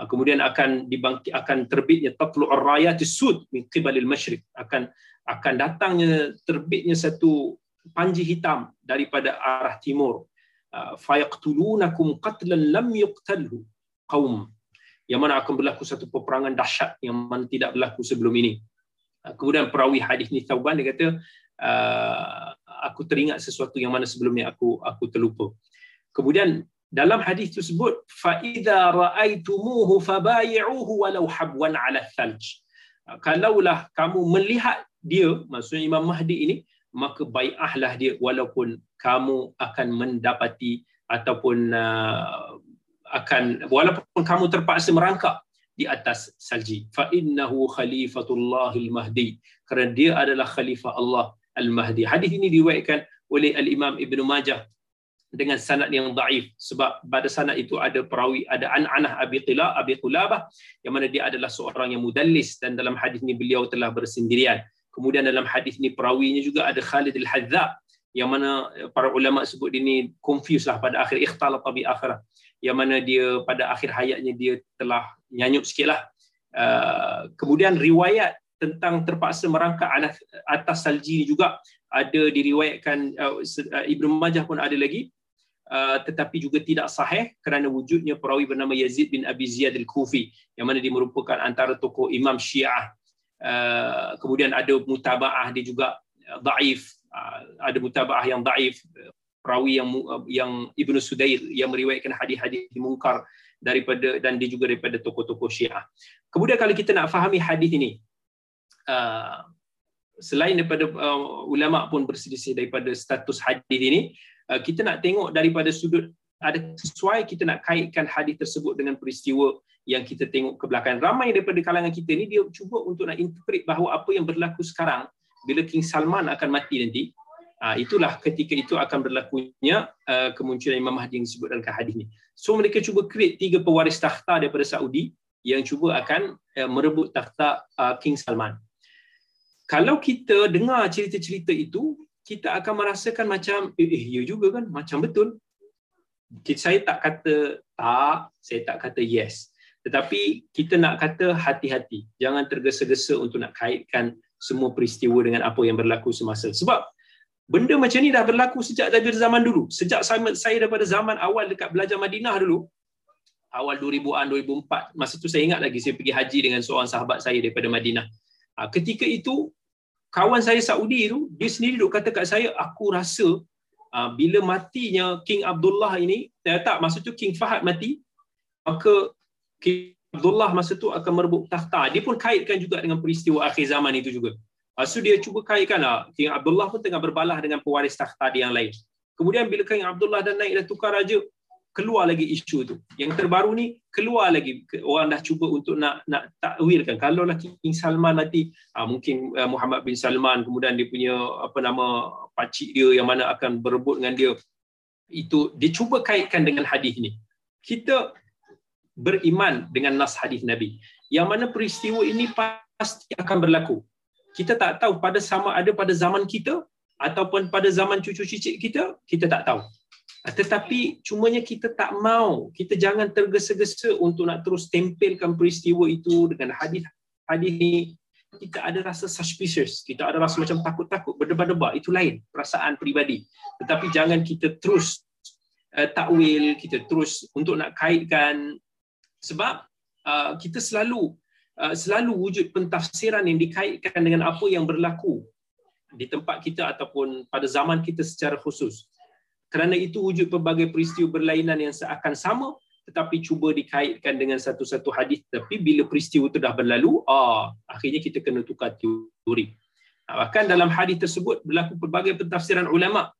Ah, kemudian akan dibangkit akan terbitnya tatlu ar-rayat sud min qibalil masyriq akan akan datangnya terbitnya satu panji hitam daripada arah timur ah, fayaqtulunakum qatlan lam yuqtalhu qaum yang mana akan berlaku satu peperangan dahsyat yang mana tidak berlaku sebelum ini kemudian perawi hadis ni Tauban dia kata aku teringat sesuatu yang mana sebelum ni aku aku terlupa. Kemudian dalam hadis tersebut fa idza raaitumuhu fabayi'uhu walau habwan 'ala thalj. Kalaulah kamu melihat dia maksudnya Imam Mahdi ini maka bai'ahlah dia walaupun kamu akan mendapati ataupun uh, akan walaupun kamu terpaksa merangkak di atas salji. Fa innahu khalifatullah mahdi. Kerana dia adalah khalifah Allah al-Mahdi. Hadis ini diriwayatkan oleh al-Imam Ibn Majah dengan sanad yang daif. Sebab pada sanad itu ada perawi ada an-anah Abi Qila Abi Qulabah yang mana dia adalah seorang yang mudallis. Dan dalam hadis ini beliau telah bersendirian. Kemudian dalam hadis ini perawinya juga ada Khalid al-Hadza yang mana para ulama sebut ini confuse lah pada akhir. Ikhtalata bi akhirah yang mana dia pada akhir hayatnya dia telah nyanyuk sikit lah. Uh, kemudian riwayat tentang terpaksa merangkak atas salji ini juga ada diriwayatkan uh, uh, Ibnu Majah pun ada lagi. Uh, tetapi juga tidak sahih kerana wujudnya perawi bernama Yazid bin Abi Ziyad al-Kufi yang mana dia merupakan antara tokoh Imam Syiah. Uh, kemudian ada mutabaah dia juga uh, daif. Uh, ada mutabaah yang daif perawi yang yang Ibnu Sudair yang meriwayatkan hadis-hadis mungkar daripada dan dia juga daripada tokoh-tokoh Syiah. Kemudian kalau kita nak fahami hadis ini uh, selain daripada uh, ulama pun berselisih daripada status hadis ini, uh, kita nak tengok daripada sudut ada sesuai kita nak kaitkan hadis tersebut dengan peristiwa yang kita tengok ke belakang. Ramai daripada kalangan kita ni dia cuba untuk nak interpret bahawa apa yang berlaku sekarang bila King Salman akan mati nanti, Uh, itulah ketika itu akan berlakunya uh, kemunculan Imam Mahdi yang disebut dalam hadis ini. So mereka cuba create tiga pewaris takhta daripada Saudi yang cuba akan uh, merebut takhta uh, King Salman. Kalau kita dengar cerita-cerita itu, kita akan merasakan macam, eh, eh ya juga kan, macam betul. Saya tak kata tak, saya tak kata yes. Tetapi kita nak kata hati-hati. Jangan tergesa-gesa untuk nak kaitkan semua peristiwa dengan apa yang berlaku semasa. Sebab Benda macam ni dah berlaku sejak dari zaman dulu. Sejak saya, saya daripada zaman awal dekat belajar Madinah dulu, awal 2000-an, 2004, masa tu saya ingat lagi saya pergi haji dengan seorang sahabat saya daripada Madinah. Ha, ketika itu, kawan saya Saudi tu, dia sendiri duk kata kat saya, aku rasa ha, bila matinya King Abdullah ini, eh, tak, masa tu King Fahad mati, maka King Abdullah masa tu akan merebut takhta. Dia pun kaitkan juga dengan peristiwa akhir zaman itu juga. Uh, so dia cuba kaitkan lah. King Abdullah pun tengah berbalah dengan pewaris takhta dia yang lain. Kemudian bila King Abdullah dah naik dah tukar raja, keluar lagi isu tu. Yang terbaru ni keluar lagi orang dah cuba untuk nak nak takwilkan. Kalau lah King Salman nanti uh, mungkin uh, Muhammad bin Salman kemudian dia punya apa nama pakcik dia yang mana akan berebut dengan dia itu dia cuba kaitkan dengan hadis ni. Kita beriman dengan nas hadis Nabi. Yang mana peristiwa ini pasti akan berlaku kita tak tahu pada sama ada pada zaman kita ataupun pada zaman cucu cicit kita kita tak tahu. Tetapi cumanya kita tak mau kita jangan tergesa-gesa untuk nak terus tempelkan peristiwa itu dengan hadis hadis ni. Kita ada rasa suspicious kita ada rasa macam takut-takut berdebar-debar itu lain perasaan peribadi. Tetapi jangan kita terus uh, takwil kita terus untuk nak kaitkan. Sebab uh, kita selalu selalu wujud pentafsiran yang dikaitkan dengan apa yang berlaku di tempat kita ataupun pada zaman kita secara khusus. Kerana itu wujud pelbagai peristiwa berlainan yang seakan sama tetapi cuba dikaitkan dengan satu-satu hadis tapi bila peristiwa itu dah berlalu ah akhirnya kita kena tukar teori. Bahkan dalam hadis tersebut berlaku pelbagai pentafsiran ulama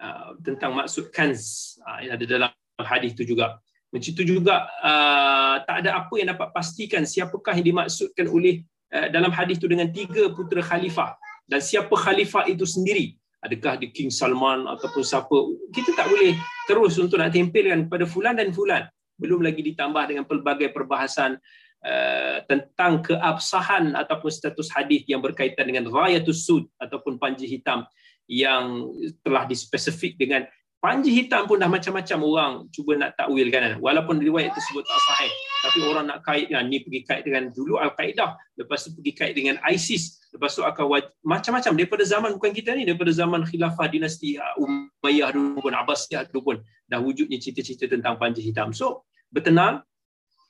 uh, tentang maksud kanz uh, yang ada dalam hadis itu juga. Macam itu juga uh, tak ada apa yang dapat pastikan siapakah yang dimaksudkan oleh uh, dalam hadis itu dengan tiga putera khalifah dan siapa khalifah itu sendiri. Adakah di King Salman ataupun siapa. Kita tak boleh terus untuk nak tempelkan pada fulan dan fulan. Belum lagi ditambah dengan pelbagai perbahasan uh, tentang keabsahan ataupun status hadis yang berkaitan dengan rayatus sud ataupun panji hitam yang telah dispesifik dengan Panji hitam pun dah macam-macam orang cuba nak takwil kan. Walaupun riwayat tersebut tak sahih. Tapi orang nak kait dengan ni pergi kait dengan dulu Al-Qaeda. Lepas tu pergi kait dengan ISIS. Lepas tu akan waj- macam-macam. Daripada zaman bukan kita ni. Daripada zaman khilafah dinasti uh, Umayyah dulu pun. Abbasiyah dulu pun. Dah wujudnya cerita-cerita tentang panji hitam. So bertenang.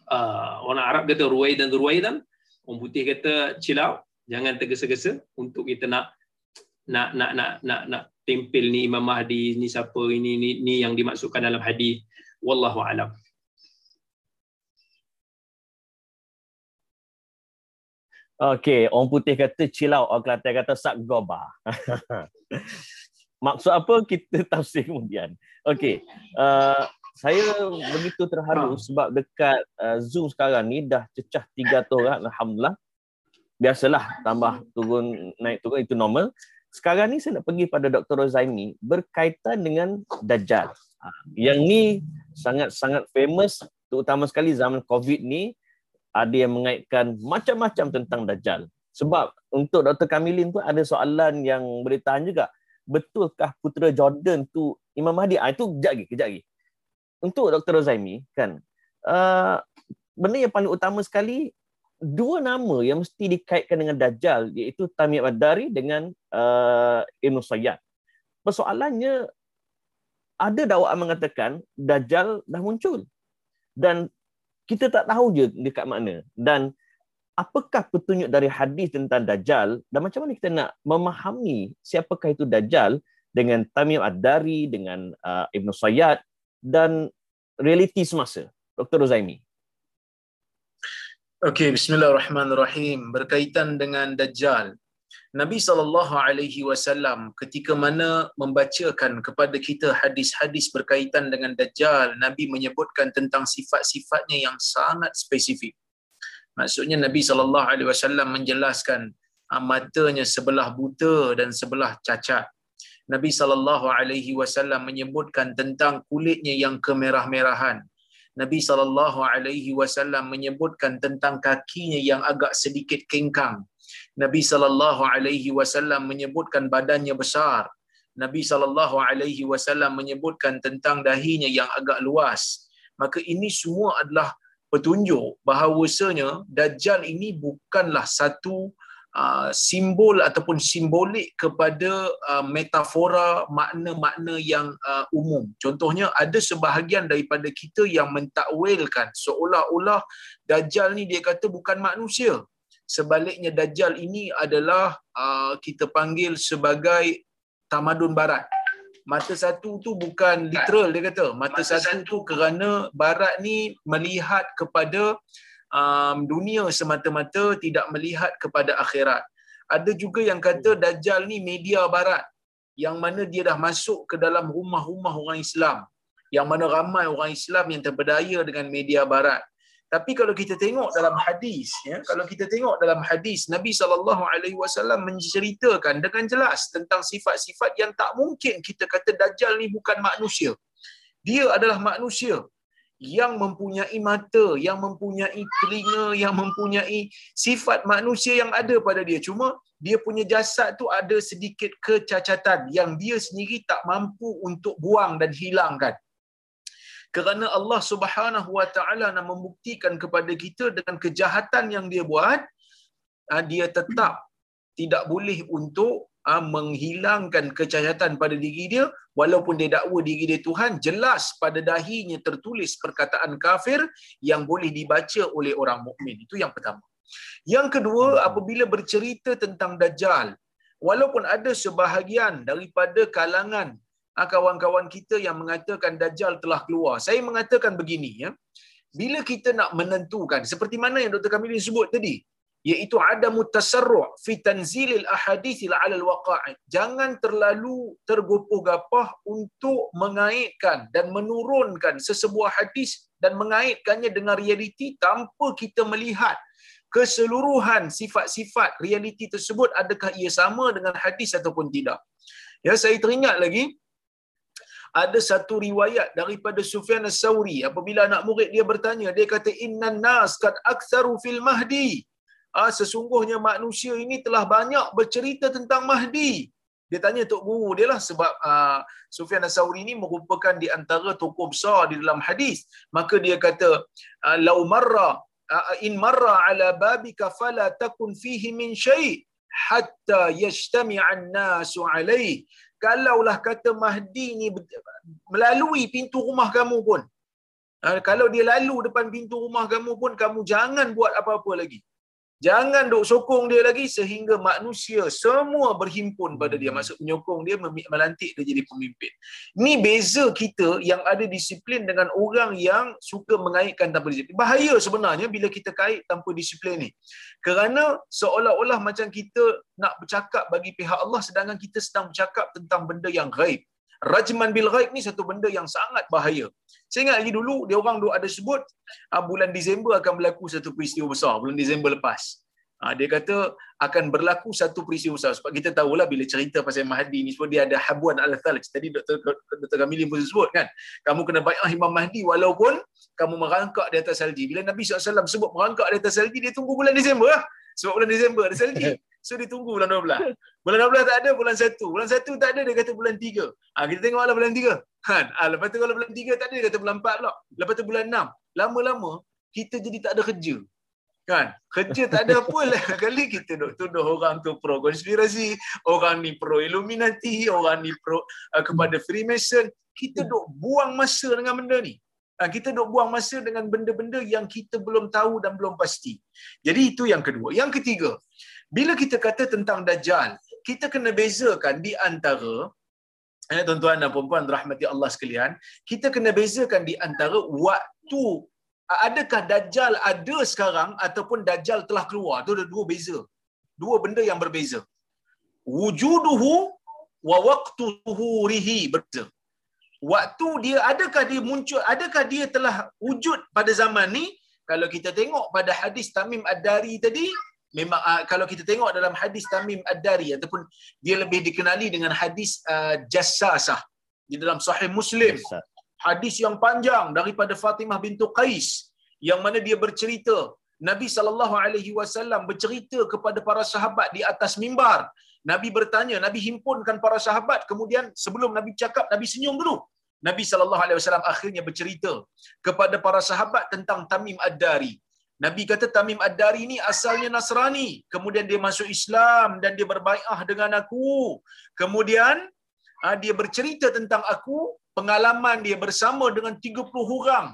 Uh, orang Arab kata ruwai dan ruwai dan. Orang putih kata chill out. Jangan tergesa-gesa untuk kita nak nak nak nak nak nak tempel ni Imam Mahdi ni siapa ini ni, ni yang dimaksudkan dalam hadis wallahu alam Okey, orang putih kata chill out, orang Kelantan kata sak goba. Maksud apa kita tafsir kemudian. Okey, uh, saya begitu terharu sebab dekat uh, Zoom sekarang ni dah cecah tiga orang, Alhamdulillah. Biasalah tambah turun, naik turun itu normal sekarang ni saya nak pergi pada Dr. Rozaimi berkaitan dengan Dajjal. Ha, yang ni sangat-sangat famous terutama sekali zaman COVID ni ada yang mengaitkan macam-macam tentang Dajjal. Sebab untuk Dr. Kamilin tu ada soalan yang boleh tahan juga. betulkah putera Jordan tu Imam Mahdi? Ah itu kejap lagi, kejap lagi. Untuk Dr. Rozaimi kan, uh, benda yang paling utama sekali dua nama yang mesti dikaitkan dengan Dajjal iaitu Tamim Ad-Dari dengan uh, Ibn Sayyad. Persoalannya ada dakwaan mengatakan Dajjal dah muncul. Dan kita tak tahu je dekat mana. Dan apakah petunjuk dari hadis tentang Dajjal dan macam mana kita nak memahami siapakah itu Dajjal dengan Tamim Ad-Dari, dengan uh, Ibn Sayyad dan realiti semasa. Dr. Rozaimi. Okey, bismillahirrahmanirrahim. Berkaitan dengan Dajjal. Nabi saw ketika mana membacakan kepada kita hadis-hadis berkaitan dengan Dajjal, Nabi menyebutkan tentang sifat-sifatnya yang sangat spesifik. Maksudnya Nabi saw menjelaskan ah, matanya sebelah buta dan sebelah cacat. Nabi saw menyebutkan tentang kulitnya yang kemerah-merahan. Nabi sallallahu alaihi wasallam menyebutkan tentang kakinya yang agak sedikit kengkang. Nabi sallallahu alaihi wasallam menyebutkan badannya besar. Nabi sallallahu alaihi wasallam menyebutkan tentang dahinya yang agak luas. Maka ini semua adalah petunjuk bahawasanya dajjal ini bukanlah satu Uh, simbol ataupun simbolik kepada uh, metafora makna-makna yang uh, umum. Contohnya ada sebahagian daripada kita yang mentakwilkan seolah-olah dajjal ni dia kata bukan manusia. Sebaliknya dajjal ini adalah uh, kita panggil sebagai tamadun barat. Mata satu tu bukan literal dia kata. Mata, Mata satu, satu tu kerana barat ni melihat kepada um, dunia semata-mata tidak melihat kepada akhirat. Ada juga yang kata Dajjal ni media barat yang mana dia dah masuk ke dalam rumah-rumah orang Islam. Yang mana ramai orang Islam yang terberdaya dengan media barat. Tapi kalau kita tengok dalam hadis, ya, kalau kita tengok dalam hadis Nabi sallallahu alaihi wasallam menceritakan dengan jelas tentang sifat-sifat yang tak mungkin kita kata dajjal ni bukan manusia. Dia adalah manusia yang mempunyai mata, yang mempunyai telinga, yang mempunyai sifat manusia yang ada pada dia. Cuma dia punya jasad tu ada sedikit kecacatan yang dia sendiri tak mampu untuk buang dan hilangkan. Kerana Allah Subhanahu Wa Taala nak membuktikan kepada kita dengan kejahatan yang dia buat, ah, dia tetap tidak boleh untuk uh, menghilangkan kecacatan pada diri dia walaupun dia dakwa diri dia Tuhan jelas pada dahinya tertulis perkataan kafir yang boleh dibaca oleh orang mukmin. Itu yang pertama. Yang kedua apabila bercerita tentang dajjal walaupun ada sebahagian daripada kalangan uh, kawan-kawan kita yang mengatakan dajjal telah keluar. Saya mengatakan begini ya. Bila kita nak menentukan seperti mana yang Dr. Kamilin sebut tadi iaitu ada mutasarru' fi tanzilil ahadithil 'ala al-waqa'i. Jangan terlalu tergopoh-gapah untuk mengaitkan dan menurunkan sesebuah hadis dan mengaitkannya dengan realiti tanpa kita melihat keseluruhan sifat-sifat realiti tersebut adakah ia sama dengan hadis ataupun tidak. Ya saya teringat lagi ada satu riwayat daripada Sufyan As-Sauri apabila anak murid dia bertanya dia kata innan nas kad aktsaru fil mahdi ah, sesungguhnya manusia ini telah banyak bercerita tentang Mahdi. Dia tanya Tok Guru dia lah sebab uh, Sufyan As-Sawri ini merupakan di antara tokoh besar di dalam hadis. Maka dia kata, uh, Lau marra, in marra ala babika fala takun fihi min syai' hatta yajtami'an nasu alaih. Kalaulah kata Mahdi ni melalui pintu rumah kamu pun, uh, kalau dia lalu depan pintu rumah kamu pun, kamu jangan buat apa-apa lagi. Jangan duk sokong dia lagi sehingga manusia semua berhimpun pada dia. Maksud menyokong dia, melantik dia jadi pemimpin. Ni beza kita yang ada disiplin dengan orang yang suka mengaitkan tanpa disiplin. Bahaya sebenarnya bila kita kait tanpa disiplin ni. Kerana seolah-olah macam kita nak bercakap bagi pihak Allah sedangkan kita sedang bercakap tentang benda yang gaib. Rajman bil ghaib ni satu benda yang sangat bahaya. Saya ingat lagi dulu dia orang duk ada sebut uh, bulan Disember akan berlaku satu peristiwa besar bulan Disember lepas. Uh, dia kata akan berlaku satu peristiwa besar sebab kita tahulah bila cerita pasal Mahdi ni sebab dia ada habuan al-thalj. Tadi Dr. Dr. Kamili pun sebut kan. Kamu kena bai'ah Imam Mahdi walaupun kamu merangkak di atas salji. Bila Nabi SAW sebut merangkak di atas salji dia tunggu bulan Disember lah. Sebab bulan Disember ada salji. So dia tunggu bulan 12. Bulan 12 tak ada, bulan 1. Bulan 1 tak ada, dia kata bulan 3. Ha, kita tengoklah bulan 3. Ha, ha, lepas tu kalau bulan 3 tak ada, dia kata bulan 4 pula. Lepas tu bulan 6. Lama-lama, kita jadi tak ada kerja. Kan? Kerja tak ada apa lah. Kali kita duk tuduh orang tu pro konspirasi, orang ni pro Illuminati, orang ni pro uh, kepada Freemason. Kita duk buang masa dengan benda ni. Ha, kita duk buang masa dengan benda-benda yang kita belum tahu dan belum pasti. Jadi itu yang kedua. Yang ketiga, bila kita kata tentang Dajjal, kita kena bezakan di antara eh, tuan-tuan dan puan-puan rahmati Allah sekalian, kita kena bezakan di antara waktu adakah Dajjal ada sekarang ataupun Dajjal telah keluar. Itu ada dua beza. Dua benda yang berbeza. Wujuduhu wa waqtuhu rihi berbeza waktu dia adakah dia muncul adakah dia telah wujud pada zaman ni kalau kita tengok pada hadis Tamim Ad-Dari tadi memang uh, kalau kita tengok dalam hadis Tamim Ad-Dari ataupun dia lebih dikenali dengan hadis uh, Jassasah di dalam sahih Muslim hadis yang panjang daripada Fatimah bintu Qais yang mana dia bercerita Nabi sallallahu alaihi wasallam bercerita kepada para sahabat di atas mimbar Nabi bertanya, Nabi himpunkan para sahabat, kemudian sebelum Nabi cakap, Nabi senyum dulu. Nabi sallallahu alaihi wasallam akhirnya bercerita kepada para sahabat tentang Tamim Ad-Dari. Nabi kata Tamim Ad-Dari ni asalnya Nasrani, kemudian dia masuk Islam dan dia berbaiah dengan aku. Kemudian ah, dia bercerita tentang aku, pengalaman dia bersama dengan 30 orang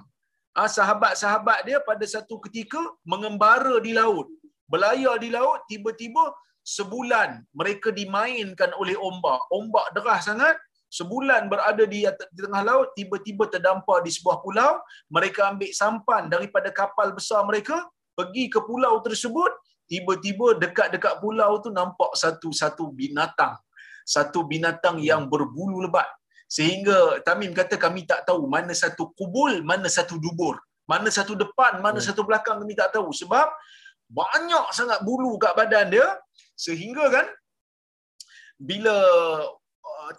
ah, sahabat-sahabat dia pada satu ketika mengembara di laut. Belayar di laut, tiba-tiba sebulan mereka dimainkan oleh ombak. Ombak deras sangat, sebulan berada di, di tengah laut, tiba-tiba terdampar di sebuah pulau, mereka ambil sampan daripada kapal besar mereka, pergi ke pulau tersebut, tiba-tiba dekat-dekat pulau tu nampak satu-satu binatang. Satu binatang yang berbulu lebat. Sehingga Tamim kata kami tak tahu mana satu kubul, mana satu dubur. Mana satu depan, mana hmm. satu belakang kami tak tahu. Sebab banyak sangat bulu kat badan dia, sehingga kan bila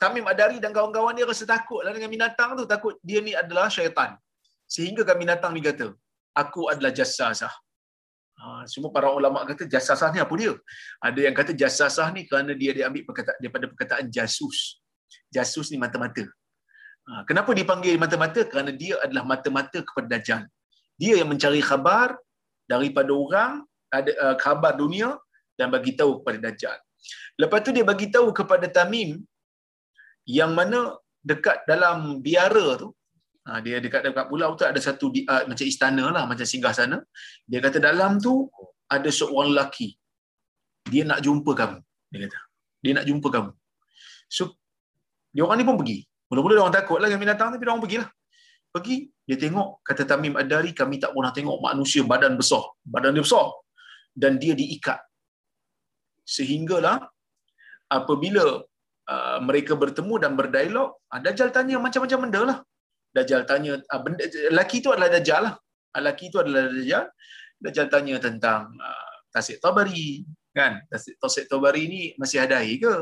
Tamim Adari dan kawan-kawan dia rasa takut. Dengan binatang tu takut dia ni adalah syaitan. Sehingga kan binatang ni kata aku adalah jassasah. Ha, semua para ulama kata jassasah ni apa dia? Ada yang kata jassasah ni kerana dia diambil perkataan, daripada perkataan jasus jasus ni mata-mata. Ha, kenapa dipanggil mata-mata? Kerana dia adalah mata-mata kepada Dajjal. Dia yang mencari khabar daripada orang ada uh, khabar dunia dan bagi tahu kepada Dajjal. Lepas tu dia bagi tahu kepada Tamim yang mana dekat dalam biara tu, ha, dia dekat dekat pulau tu ada satu uh, macam istana lah, macam singgah sana. Dia kata dalam tu ada seorang lelaki. Dia nak jumpa kamu. Dia kata. Dia nak jumpa kamu. So, dia orang ni pun pergi. Mula-mula dia orang takut lah dengan binatang tapi dia orang pergilah. Pergi, dia tengok, kata Tamim Ad-Dari, kami tak pernah tengok manusia badan besar. Badan dia besar. Dan dia diikat sehinggalah apabila uh, mereka bertemu dan berdialog. Uh, Dajjal tanya macam-macam benda lah. Dajjal tanya uh, benda, lelaki itu adalah Dajjal lah. Lelaki itu adalah Dajjal. Dajjal tanya tentang uh, Tasik Tabari kan? Tasik, Tasik Tabari ni masih ada air ke?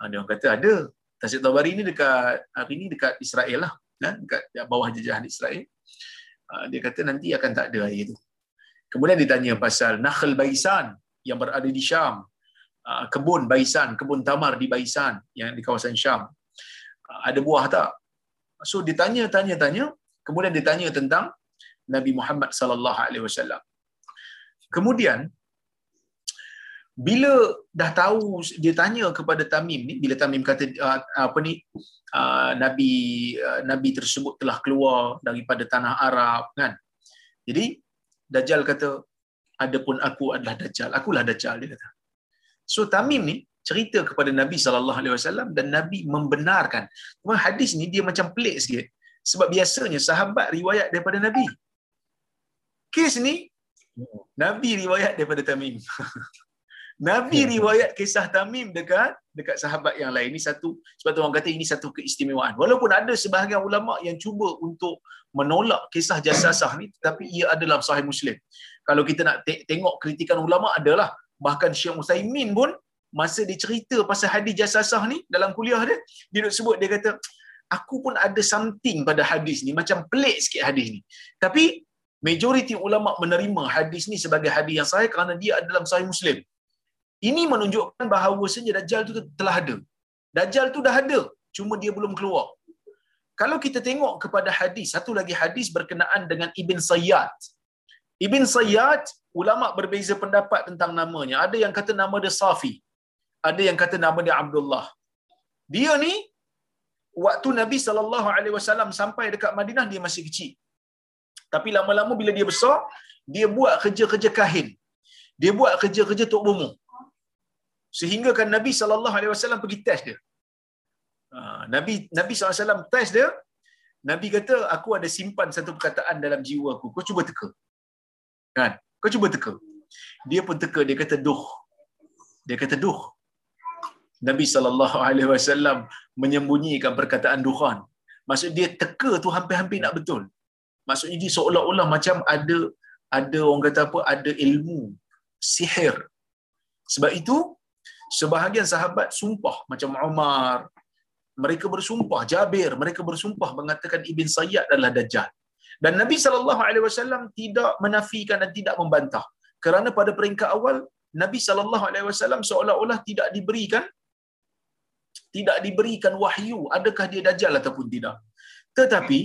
Uh, dia orang kata ada. Tasik Tabari ni dekat hari ni dekat Israel lah kan? dekat bawah jajahan Israel. Uh, dia kata nanti akan tak ada air tu. Kemudian ditanya pasal Nakhl Baisan yang berada di Syam. Ah, kebun Baisan, kebun tamar di Baisan yang di kawasan Syam. Ah, ada buah tak? So ditanya tanya tanya, kemudian ditanya tentang Nabi Muhammad sallallahu alaihi wasallam. Kemudian bila dah tahu dia tanya kepada Tamim ni bila Tamim kata uh, apa ni nabi nabi tersebut telah keluar daripada tanah Arab kan jadi Dajjal kata adapun aku adalah Dajjal akulah Dajjal dia kata So Tamim ni cerita kepada Nabi sallallahu alaihi wasallam dan Nabi membenarkan. Cuma hadis ni dia macam pelik sikit. Sebab biasanya sahabat riwayat daripada Nabi. Kes ni Nabi riwayat daripada Tamim. Nabi riwayat kisah Tamim dekat dekat sahabat yang lain. Ini satu sebab tu orang kata ini satu keistimewaan. Walaupun ada sebahagian ulama yang cuba untuk menolak kisah jasasah ni tetapi ia adalah sahih Muslim. Kalau kita nak tengok kritikan ulama adalah bahkan Syekh Musaimin pun masa dia cerita pasal hadis jasasah ni dalam kuliah dia dia nak sebut dia kata aku pun ada something pada hadis ni macam pelik sikit hadis ni tapi majoriti ulama menerima hadis ni sebagai hadis yang sahih kerana dia ada dalam sahih Muslim Ini menunjukkan bahawa sebenarnya Dajjal tu telah ada. Dajjal tu dah ada, cuma dia belum keluar. Kalau kita tengok kepada hadis, satu lagi hadis berkenaan dengan Ibn Sayyad. Ibn Sayyad, ulama berbeza pendapat tentang namanya. Ada yang kata nama dia Safi. Ada yang kata nama dia Abdullah. Dia ni waktu Nabi wasallam sampai dekat Madinah dia masih kecil. Tapi lama-lama bila dia besar, dia buat kerja-kerja kahin. Dia buat kerja-kerja tok bomo. Sehingga kan Nabi wasallam pergi test dia. Ha, Nabi Nabi wasallam test dia. Nabi kata aku ada simpan satu perkataan dalam jiwa aku. Kau cuba teka. Kan? Kau cuba teka. Dia pun teka dia kata duh. Dia kata duh. Nabi sallallahu alaihi wasallam menyembunyikan perkataan duhan. Maksud dia teka tu hampir-hampir nak betul. Maksudnya dia seolah-olah macam ada ada orang kata apa ada ilmu sihir. Sebab itu sebahagian sahabat sumpah macam Umar mereka bersumpah Jabir mereka bersumpah mengatakan Ibn Sayyad adalah dajjal. Dan Nabi sallallahu alaihi wasallam tidak menafikan dan tidak membantah. Kerana pada peringkat awal Nabi sallallahu alaihi wasallam seolah-olah tidak diberikan tidak diberikan wahyu adakah dia dajjal ataupun tidak. Tetapi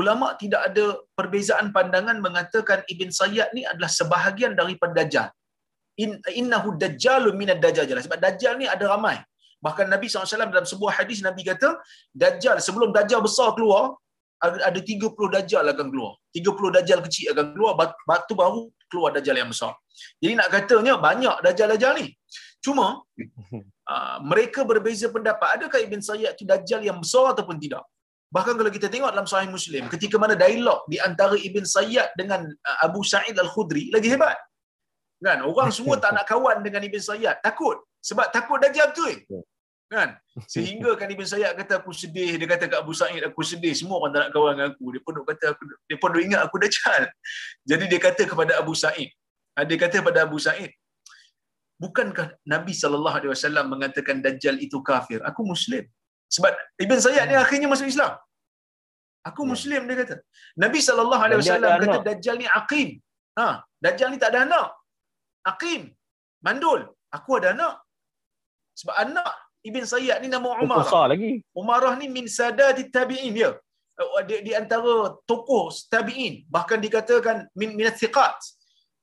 ulama tidak ada perbezaan pandangan mengatakan Ibn Sayyad ni adalah sebahagian daripada dajjal. In, innahu dajjalu minad dajjal. Sebab dajjal ni ada ramai. Bahkan Nabi SAW dalam sebuah hadis Nabi kata, dajjal sebelum dajjal besar keluar, ada 30 dajjal akan keluar. 30 dajjal kecil akan keluar, batu baru keluar dajjal yang besar. Jadi nak katanya banyak dajjal-dajjal ni. Cuma uh, mereka berbeza pendapat. Adakah Ibn Sayyad itu dajjal yang besar ataupun tidak? Bahkan kalau kita tengok dalam Sahih Muslim, ketika mana dialog di antara Ibn Sayyad dengan uh, Abu Sa'id Al-Khudri lagi hebat. Kan? Orang semua tak nak kawan dengan Ibn Sayyad. Takut. Sebab takut dajjal tu. Eh. Kan? Sehingga kan Ibn Sayyad kata aku sedih. Dia kata kat Abu Sa'id aku sedih. Semua orang tak nak kawan dengan aku. Dia pun kata aku, dia pun ingat aku dajjal. Jadi dia kata kepada Abu Sa'id. Ah, dia kata kepada Abu Sa'id. Bukankah Nabi sallallahu alaihi wasallam mengatakan dajjal itu kafir? Aku muslim. Sebab Ibn Sayyad ni akhirnya masuk Islam. Aku ya. muslim dia kata. Nabi sallallahu alaihi wasallam kata dajjal ni aqim. Ha, dajjal ni tak ada anak. Aqim. Mandul. Aku ada anak. Sebab anak Ibn Sayyad ni nama Umar. Besar lagi. Umarah ni min sadati tabi'in dia. Di, di antara tokoh tabi'in. Bahkan dikatakan min minat thiqat.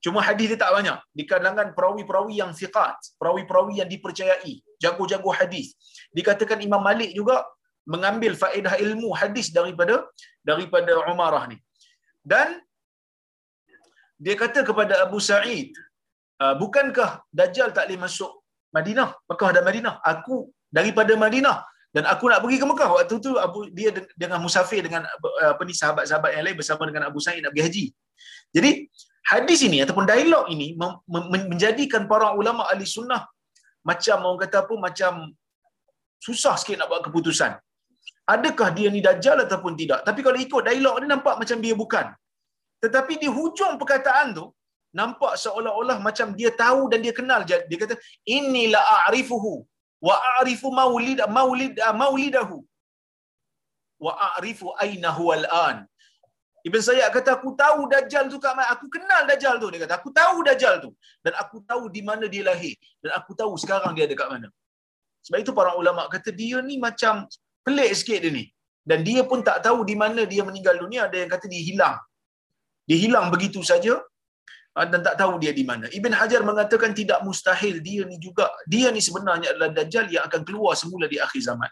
Cuma hadis dia tak banyak. Di kalangan perawi-perawi yang siqat, perawi-perawi yang dipercayai, jago-jago hadis. Dikatakan Imam Malik juga mengambil faedah ilmu hadis daripada daripada Umarah ni. Dan dia kata kepada Abu Sa'id, ah, bukankah Dajjal tak boleh masuk Madinah, Mekah dan Madinah? Aku daripada Madinah dan aku nak pergi ke Mekah. Waktu tu Abu dia dengan musafir dengan apa ni sahabat-sahabat yang lain bersama dengan Abu Sa'id nak pergi haji. Jadi hadis ini ataupun dialog ini menjadikan para ulama ahli sunnah macam orang kata apa macam susah sikit nak buat keputusan. Adakah dia ni dajjal ataupun tidak? Tapi kalau ikut dialog ni nampak macam dia bukan. Tetapi di hujung perkataan tu nampak seolah-olah macam dia tahu dan dia kenal dia kata inilah a'rifuhu wa a'rifu maulid maulid maulidahu wa a'rifu aina huwa al-an Ibn Sayyid kata aku tahu Dajjal tu kat mana. Aku kenal Dajjal tu. Dia kata aku tahu Dajjal tu. Dan aku tahu di mana dia lahir. Dan aku tahu sekarang dia ada kat mana. Sebab itu para ulama kata dia ni macam pelik sikit dia ni. Dan dia pun tak tahu di mana dia meninggal dunia. Ada yang kata dia hilang. Dia hilang begitu saja ah, dan tak tahu dia di mana. Ibn Hajar mengatakan tidak mustahil dia ni juga dia ni sebenarnya adalah dajjal yang akan keluar semula di akhir zaman.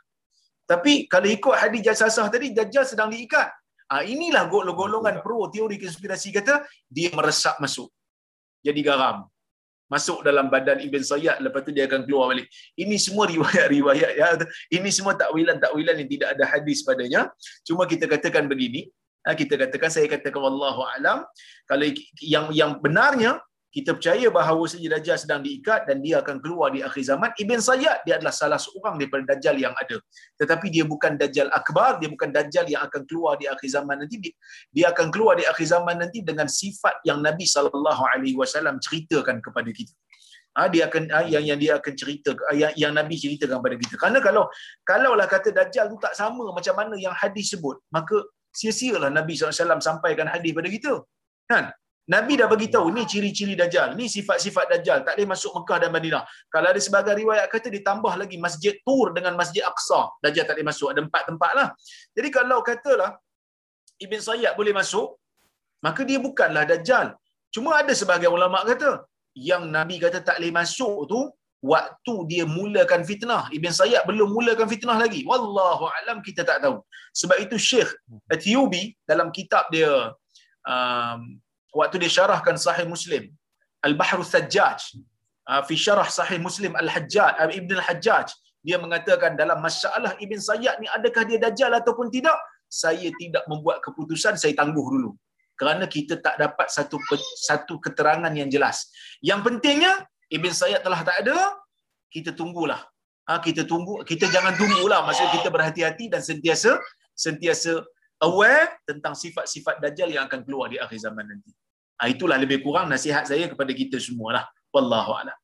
Tapi kalau ikut hadis jasasah tadi dajjal sedang diikat. Ha, inilah golongan pro teori konspirasi kata dia meresap masuk. Jadi garam. Masuk dalam badan Ibn Sayyad lepas tu dia akan keluar balik. Ini semua riwayat-riwayat ya. Ini semua takwilan-takwilan yang tidak ada hadis padanya. Cuma kita katakan begini, kita katakan saya katakan wallahu alam kalau yang yang benarnya kita percaya bahawa saja Dajjal sedang diikat dan dia akan keluar di akhir zaman. Ibn Sayyad dia adalah salah seorang daripada Dajjal yang ada. Tetapi dia bukan Dajjal Akbar, dia bukan Dajjal yang akan keluar di akhir zaman nanti. Dia akan keluar di akhir zaman nanti dengan sifat yang Nabi SAW ceritakan kepada kita. Ha, dia akan ha, yang yang dia akan cerita ha, yang, yang Nabi ceritakan kepada kita. Karena kalau kalaulah kata Dajjal tu tak sama macam mana yang hadis sebut, maka sia-sialah Nabi SAW sampaikan hadis pada kita. Kan? Nabi dah bagi tahu ni ciri-ciri dajjal, ni sifat-sifat dajjal, tak boleh masuk Mekah dan Madinah. Kalau ada sebagai riwayat kata ditambah lagi Masjid Tur dengan Masjid Aqsa, dajjal tak boleh masuk, ada empat tempat lah. Jadi kalau katalah Ibn Sayyad boleh masuk, maka dia bukanlah dajjal. Cuma ada sebagai ulama kata yang Nabi kata tak boleh masuk tu waktu dia mulakan fitnah. Ibn Sayyad belum mulakan fitnah lagi. Wallahu alam kita tak tahu. Sebab itu Syekh Ethiopi dalam kitab dia um, waktu dia syarahkan Sahih Muslim Al-Bahru Sajjaj uh, fi syarah Sahih Muslim Al-Hajjaj uh, Ibn Al-Hajjaj dia mengatakan dalam masalah Ibn Sayyad ni adakah dia dajjal ataupun tidak saya tidak membuat keputusan saya tangguh dulu kerana kita tak dapat satu satu keterangan yang jelas yang pentingnya Ibn Sayyad telah tak ada kita tunggulah ha, kita tunggu kita jangan tunggulah maksud kita berhati-hati dan sentiasa sentiasa aware tentang sifat-sifat dajjal yang akan keluar di akhir zaman nanti. Ha, itulah lebih kurang nasihat saya kepada kita semualah. Wallahu a'lam.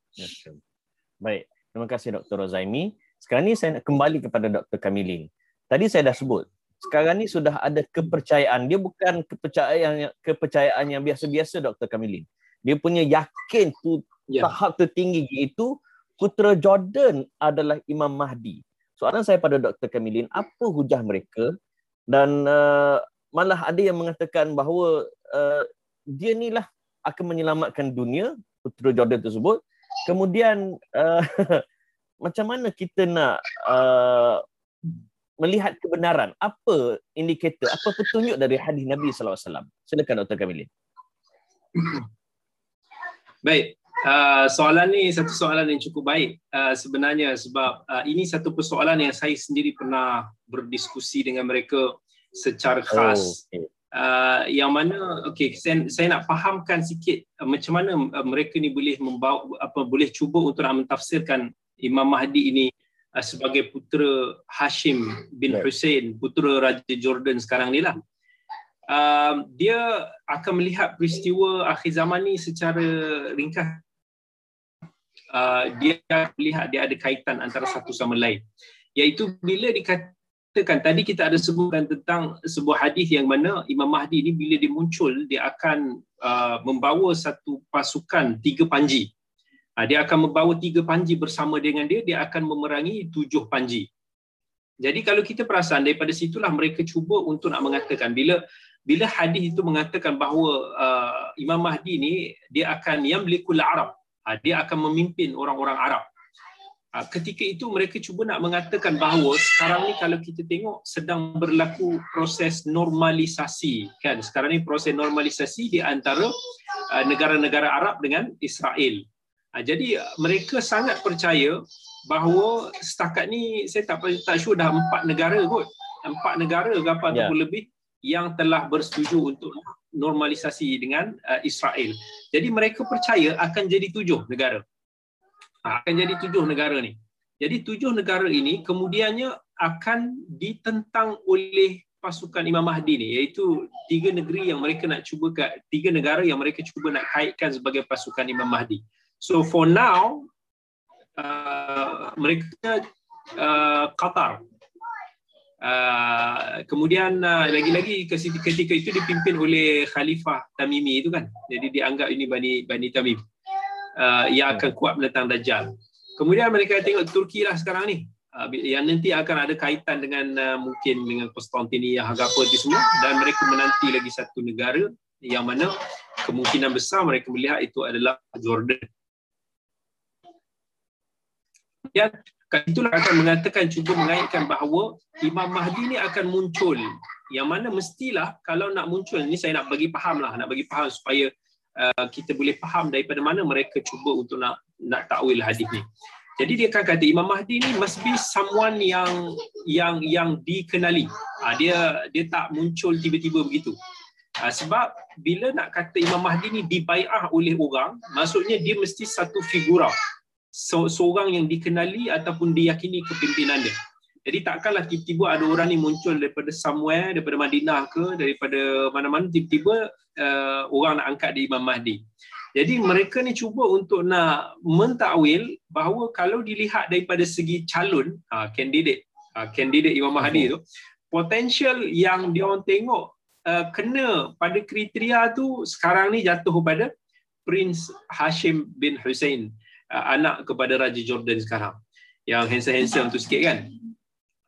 Baik. Terima kasih Dr. Rozaimi. Sekarang ni saya nak kembali kepada Dr. Kamilin. Tadi saya dah sebut, sekarang ni sudah ada kepercayaan. Dia bukan kepercayaan kepercayaan yang biasa-biasa Dr. Kamilin. Dia punya yakin tu ya. tahap tertinggi iaitu putera Jordan adalah Imam Mahdi. Soalan saya pada Dr. Kamilin, apa hujah mereka dan uh, malah ada yang mengatakan bahawa uh, dia ni lah akan menyelamatkan dunia putera Jordan tersebut kemudian uh, macam mana kita nak uh, melihat kebenaran apa indikator apa petunjuk dari hadis Nabi sallallahu alaihi wasallam silakan Dr Kamilin baik Uh, soalan ni satu soalan yang cukup baik uh, sebenarnya sebab uh, ini satu persoalan yang saya sendiri pernah berdiskusi dengan mereka secara khas. Oh, okay. Uh, yang mana okey saya, saya nak fahamkan sikit uh, macam mana uh, mereka ni boleh membawa apa boleh cuba untuk nak mentafsirkan Imam Mahdi ini uh, sebagai putera Hashim bin right. Hussein, putera Raja Jordan sekarang ni lah. Uh, dia akan melihat peristiwa akhir zaman ni secara ringkas Uh, dia melihat dia ada kaitan antara satu sama lain. Iaitu bila dikatakan tadi kita ada sebutkan tentang sebuah hadis yang mana Imam Mahdi ni bila dia muncul dia akan uh, membawa satu pasukan tiga panji. Uh, dia akan membawa tiga panji bersama dengan dia dia akan memerangi tujuh panji. Jadi kalau kita perasan daripada situlah mereka cuba untuk nak mengatakan bila bila hadis itu mengatakan bahawa uh, Imam Mahdi ni dia akan yamlikul Arab dia akan memimpin orang-orang Arab. Ha, ketika itu mereka cuba nak mengatakan bahawa sekarang ni kalau kita tengok sedang berlaku proses normalisasi kan sekarang ni proses normalisasi di antara uh, negara-negara Arab dengan Israel. Jadi mereka sangat percaya bahawa setakat ni saya tak tak sure dah empat negara kot. Empat negara ke apa yeah. ataupun lebih yang telah bersetuju untuk normalisasi dengan uh, Israel. Jadi mereka percaya akan jadi tujuh negara. Ha, akan jadi tujuh negara ni. Jadi tujuh negara ini kemudiannya akan ditentang oleh pasukan Imam Mahdi ni iaitu tiga negeri yang mereka nak cuba tiga negara yang mereka cuba nak kaitkan sebagai pasukan Imam Mahdi. So for now uh, mereka uh, Qatar Uh, kemudian uh, lagi-lagi ketika itu dipimpin oleh Khalifah Tamimi itu kan. Jadi dianggap ini Bani Bani Tamim. Uh, yang akan kuat menentang Dajjal. Kemudian mereka tengok Turki lah sekarang ni. Uh, yang nanti akan ada kaitan dengan uh, mungkin dengan Konstantinia harga apa itu semua dan mereka menanti lagi satu negara yang mana kemungkinan besar mereka melihat itu adalah Jordan. Kemudian itulah akan mengatakan cuba mengaitkan bahawa Imam Mahdi ni akan muncul. Yang mana mestilah kalau nak muncul ni saya nak bagi faham lah. Nak bagi faham supaya uh, kita boleh faham daripada mana mereka cuba untuk nak nak takwil hadis ni. Jadi dia akan kata Imam Mahdi ni must be someone yang yang yang dikenali. Uh, dia dia tak muncul tiba-tiba begitu. Uh, sebab bila nak kata Imam Mahdi ni dibaiah oleh orang maksudnya dia mesti satu figura seorang yang dikenali ataupun diyakini kepimpinan dia. Jadi takkanlah tiba-tiba ada orang ni muncul daripada somewhere, daripada Madinah ke, daripada mana-mana, tiba-tiba uh, orang nak angkat di Imam Mahdi. Jadi mereka ni cuba untuk nak mentakwil bahawa kalau dilihat daripada segi calon, uh, candidate, uh, candidate Imam Mahdi tu, potential yang dia orang tengok uh, kena pada kriteria tu sekarang ni jatuh pada Prince Hashim bin Hussein uh, anak kepada Raja Jordan sekarang. Yang handsome-handsome tu sikit kan?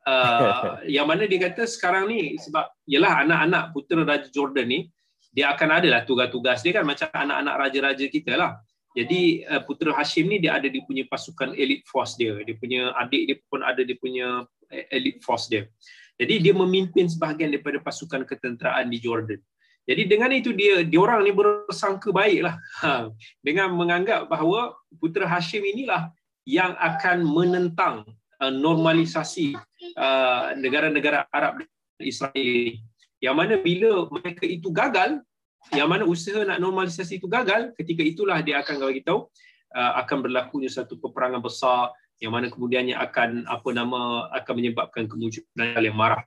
Uh, yang mana dia kata sekarang ni sebab yalah anak-anak putera Raja Jordan ni dia akan ada lah tugas-tugas dia kan? Macam anak-anak raja-raja kita lah. Jadi uh, putera Hashim ni dia ada dia punya pasukan elite force dia. Dia punya adik dia pun ada dia punya uh, elite force dia. Jadi dia memimpin sebahagian daripada pasukan ketenteraan di Jordan jadi dengan itu dia diorang ni bersangka baiklah. Ha, dengan menganggap bahawa putera Hashim inilah yang akan menentang uh, normalisasi uh, negara-negara Arab Israel. Yang mana bila mereka itu gagal yang mana usaha nak normalisasi itu gagal ketika itulah dia akan bagi tahu uh, akan berlakunya satu peperangan besar yang mana kemudiannya akan apa nama akan menyebabkan kemunculan yang marah.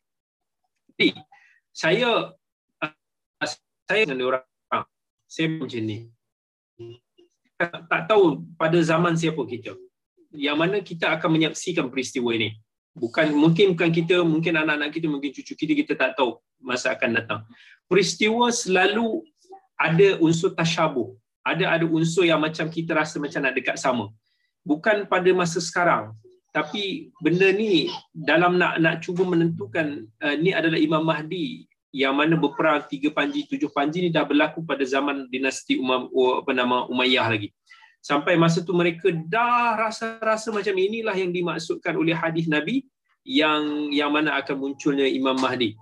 Jadi saya saya dengan orang saya macam ni. Tak tahu pada zaman siapa kita. Yang mana kita akan menyaksikan peristiwa ini. Bukan mungkin bukan kita mungkin anak-anak kita mungkin cucu kita kita tak tahu masa akan datang. Peristiwa selalu ada unsur tasyabuh. Ada ada unsur yang macam kita rasa macam nak dekat sama. Bukan pada masa sekarang. Tapi benda ni dalam nak nak cuba menentukan uh, ni adalah Imam Mahdi yang mana berperang tiga panji tujuh panji ni dah berlaku pada zaman dinasti Umam apa nama Umayyah lagi. Sampai masa tu mereka dah rasa-rasa macam inilah yang dimaksudkan oleh hadis Nabi yang yang mana akan munculnya Imam Mahdi.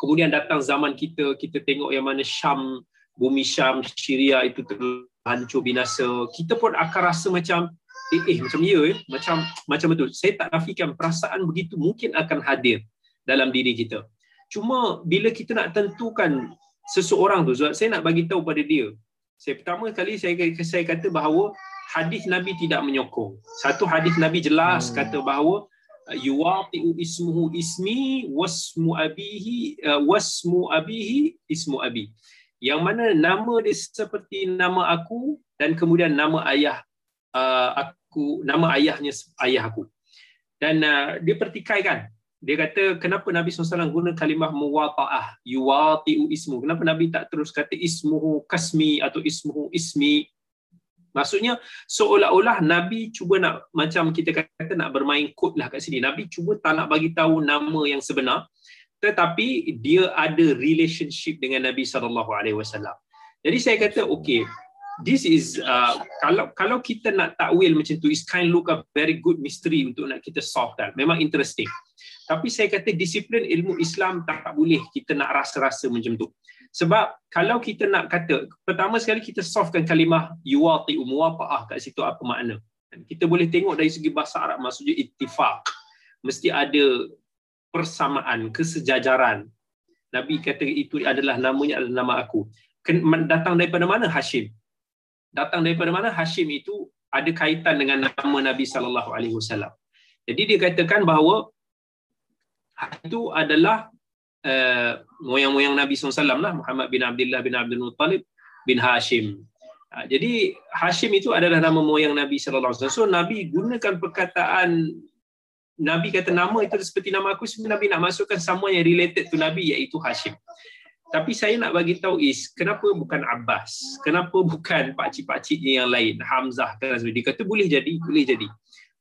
Kemudian datang zaman kita kita tengok yang mana Syam bumi Syam Syria itu terhancur binasa. Kita pun akan rasa macam eh, eh macam ya eh macam macam betul. Saya tak nafikan perasaan begitu mungkin akan hadir dalam diri kita Cuma bila kita nak tentukan seseorang tu, saya nak bagi tahu pada dia. Saya pertama kali saya saya kata bahawa hadis Nabi tidak menyokong. Satu hadis Nabi jelas hmm. kata bahawa yuwatiu ismuhu ismi wasmu abihi uh, wasmu abihi ismu abi. Yang mana nama dia seperti nama aku dan kemudian nama ayah uh, aku nama ayahnya ayah aku. Dan uh, dia pertikaikan dia kata kenapa Nabi SAW guna kalimah muwata'ah? Yuwati'u ismu. Kenapa Nabi tak terus kata ismuhu kasmi atau ismuhu ismi? Maksudnya seolah-olah Nabi cuba nak macam kita kata nak bermain kod lah kat sini. Nabi cuba tak nak bagi tahu nama yang sebenar tetapi dia ada relationship dengan Nabi SAW jadi saya kata okay this is uh, kalau kalau kita nak takwil macam tu is kind look a very good mystery untuk nak kita solve kan memang interesting tapi saya kata disiplin ilmu Islam tak boleh kita nak rasa-rasa macam tu. Sebab kalau kita nak kata, pertama sekali kita softkan kalimah yuwati umuwafa'ah kat situ apa makna. Kita boleh tengok dari segi bahasa Arab maksudnya ittifaq. Mesti ada persamaan, kesejajaran. Nabi kata itu adalah namanya adalah nama aku. Datang daripada mana Hashim? Datang daripada mana Hashim itu ada kaitan dengan nama Nabi sallallahu alaihi wasallam. Jadi dia katakan bahawa itu adalah uh, moyang-moyang Nabi SAW lah, Muhammad bin Abdullah bin Abdul Muttalib bin Hashim. Uh, jadi Hashim itu adalah nama moyang Nabi SAW. So Nabi gunakan perkataan Nabi kata nama itu seperti nama aku sebenarnya Nabi nak masukkan semua yang related to Nabi iaitu Hashim. Tapi saya nak bagi tahu is kenapa bukan Abbas? Kenapa bukan pak cik-pakciknya yang lain? Hamzah kan dia kata boleh jadi, boleh jadi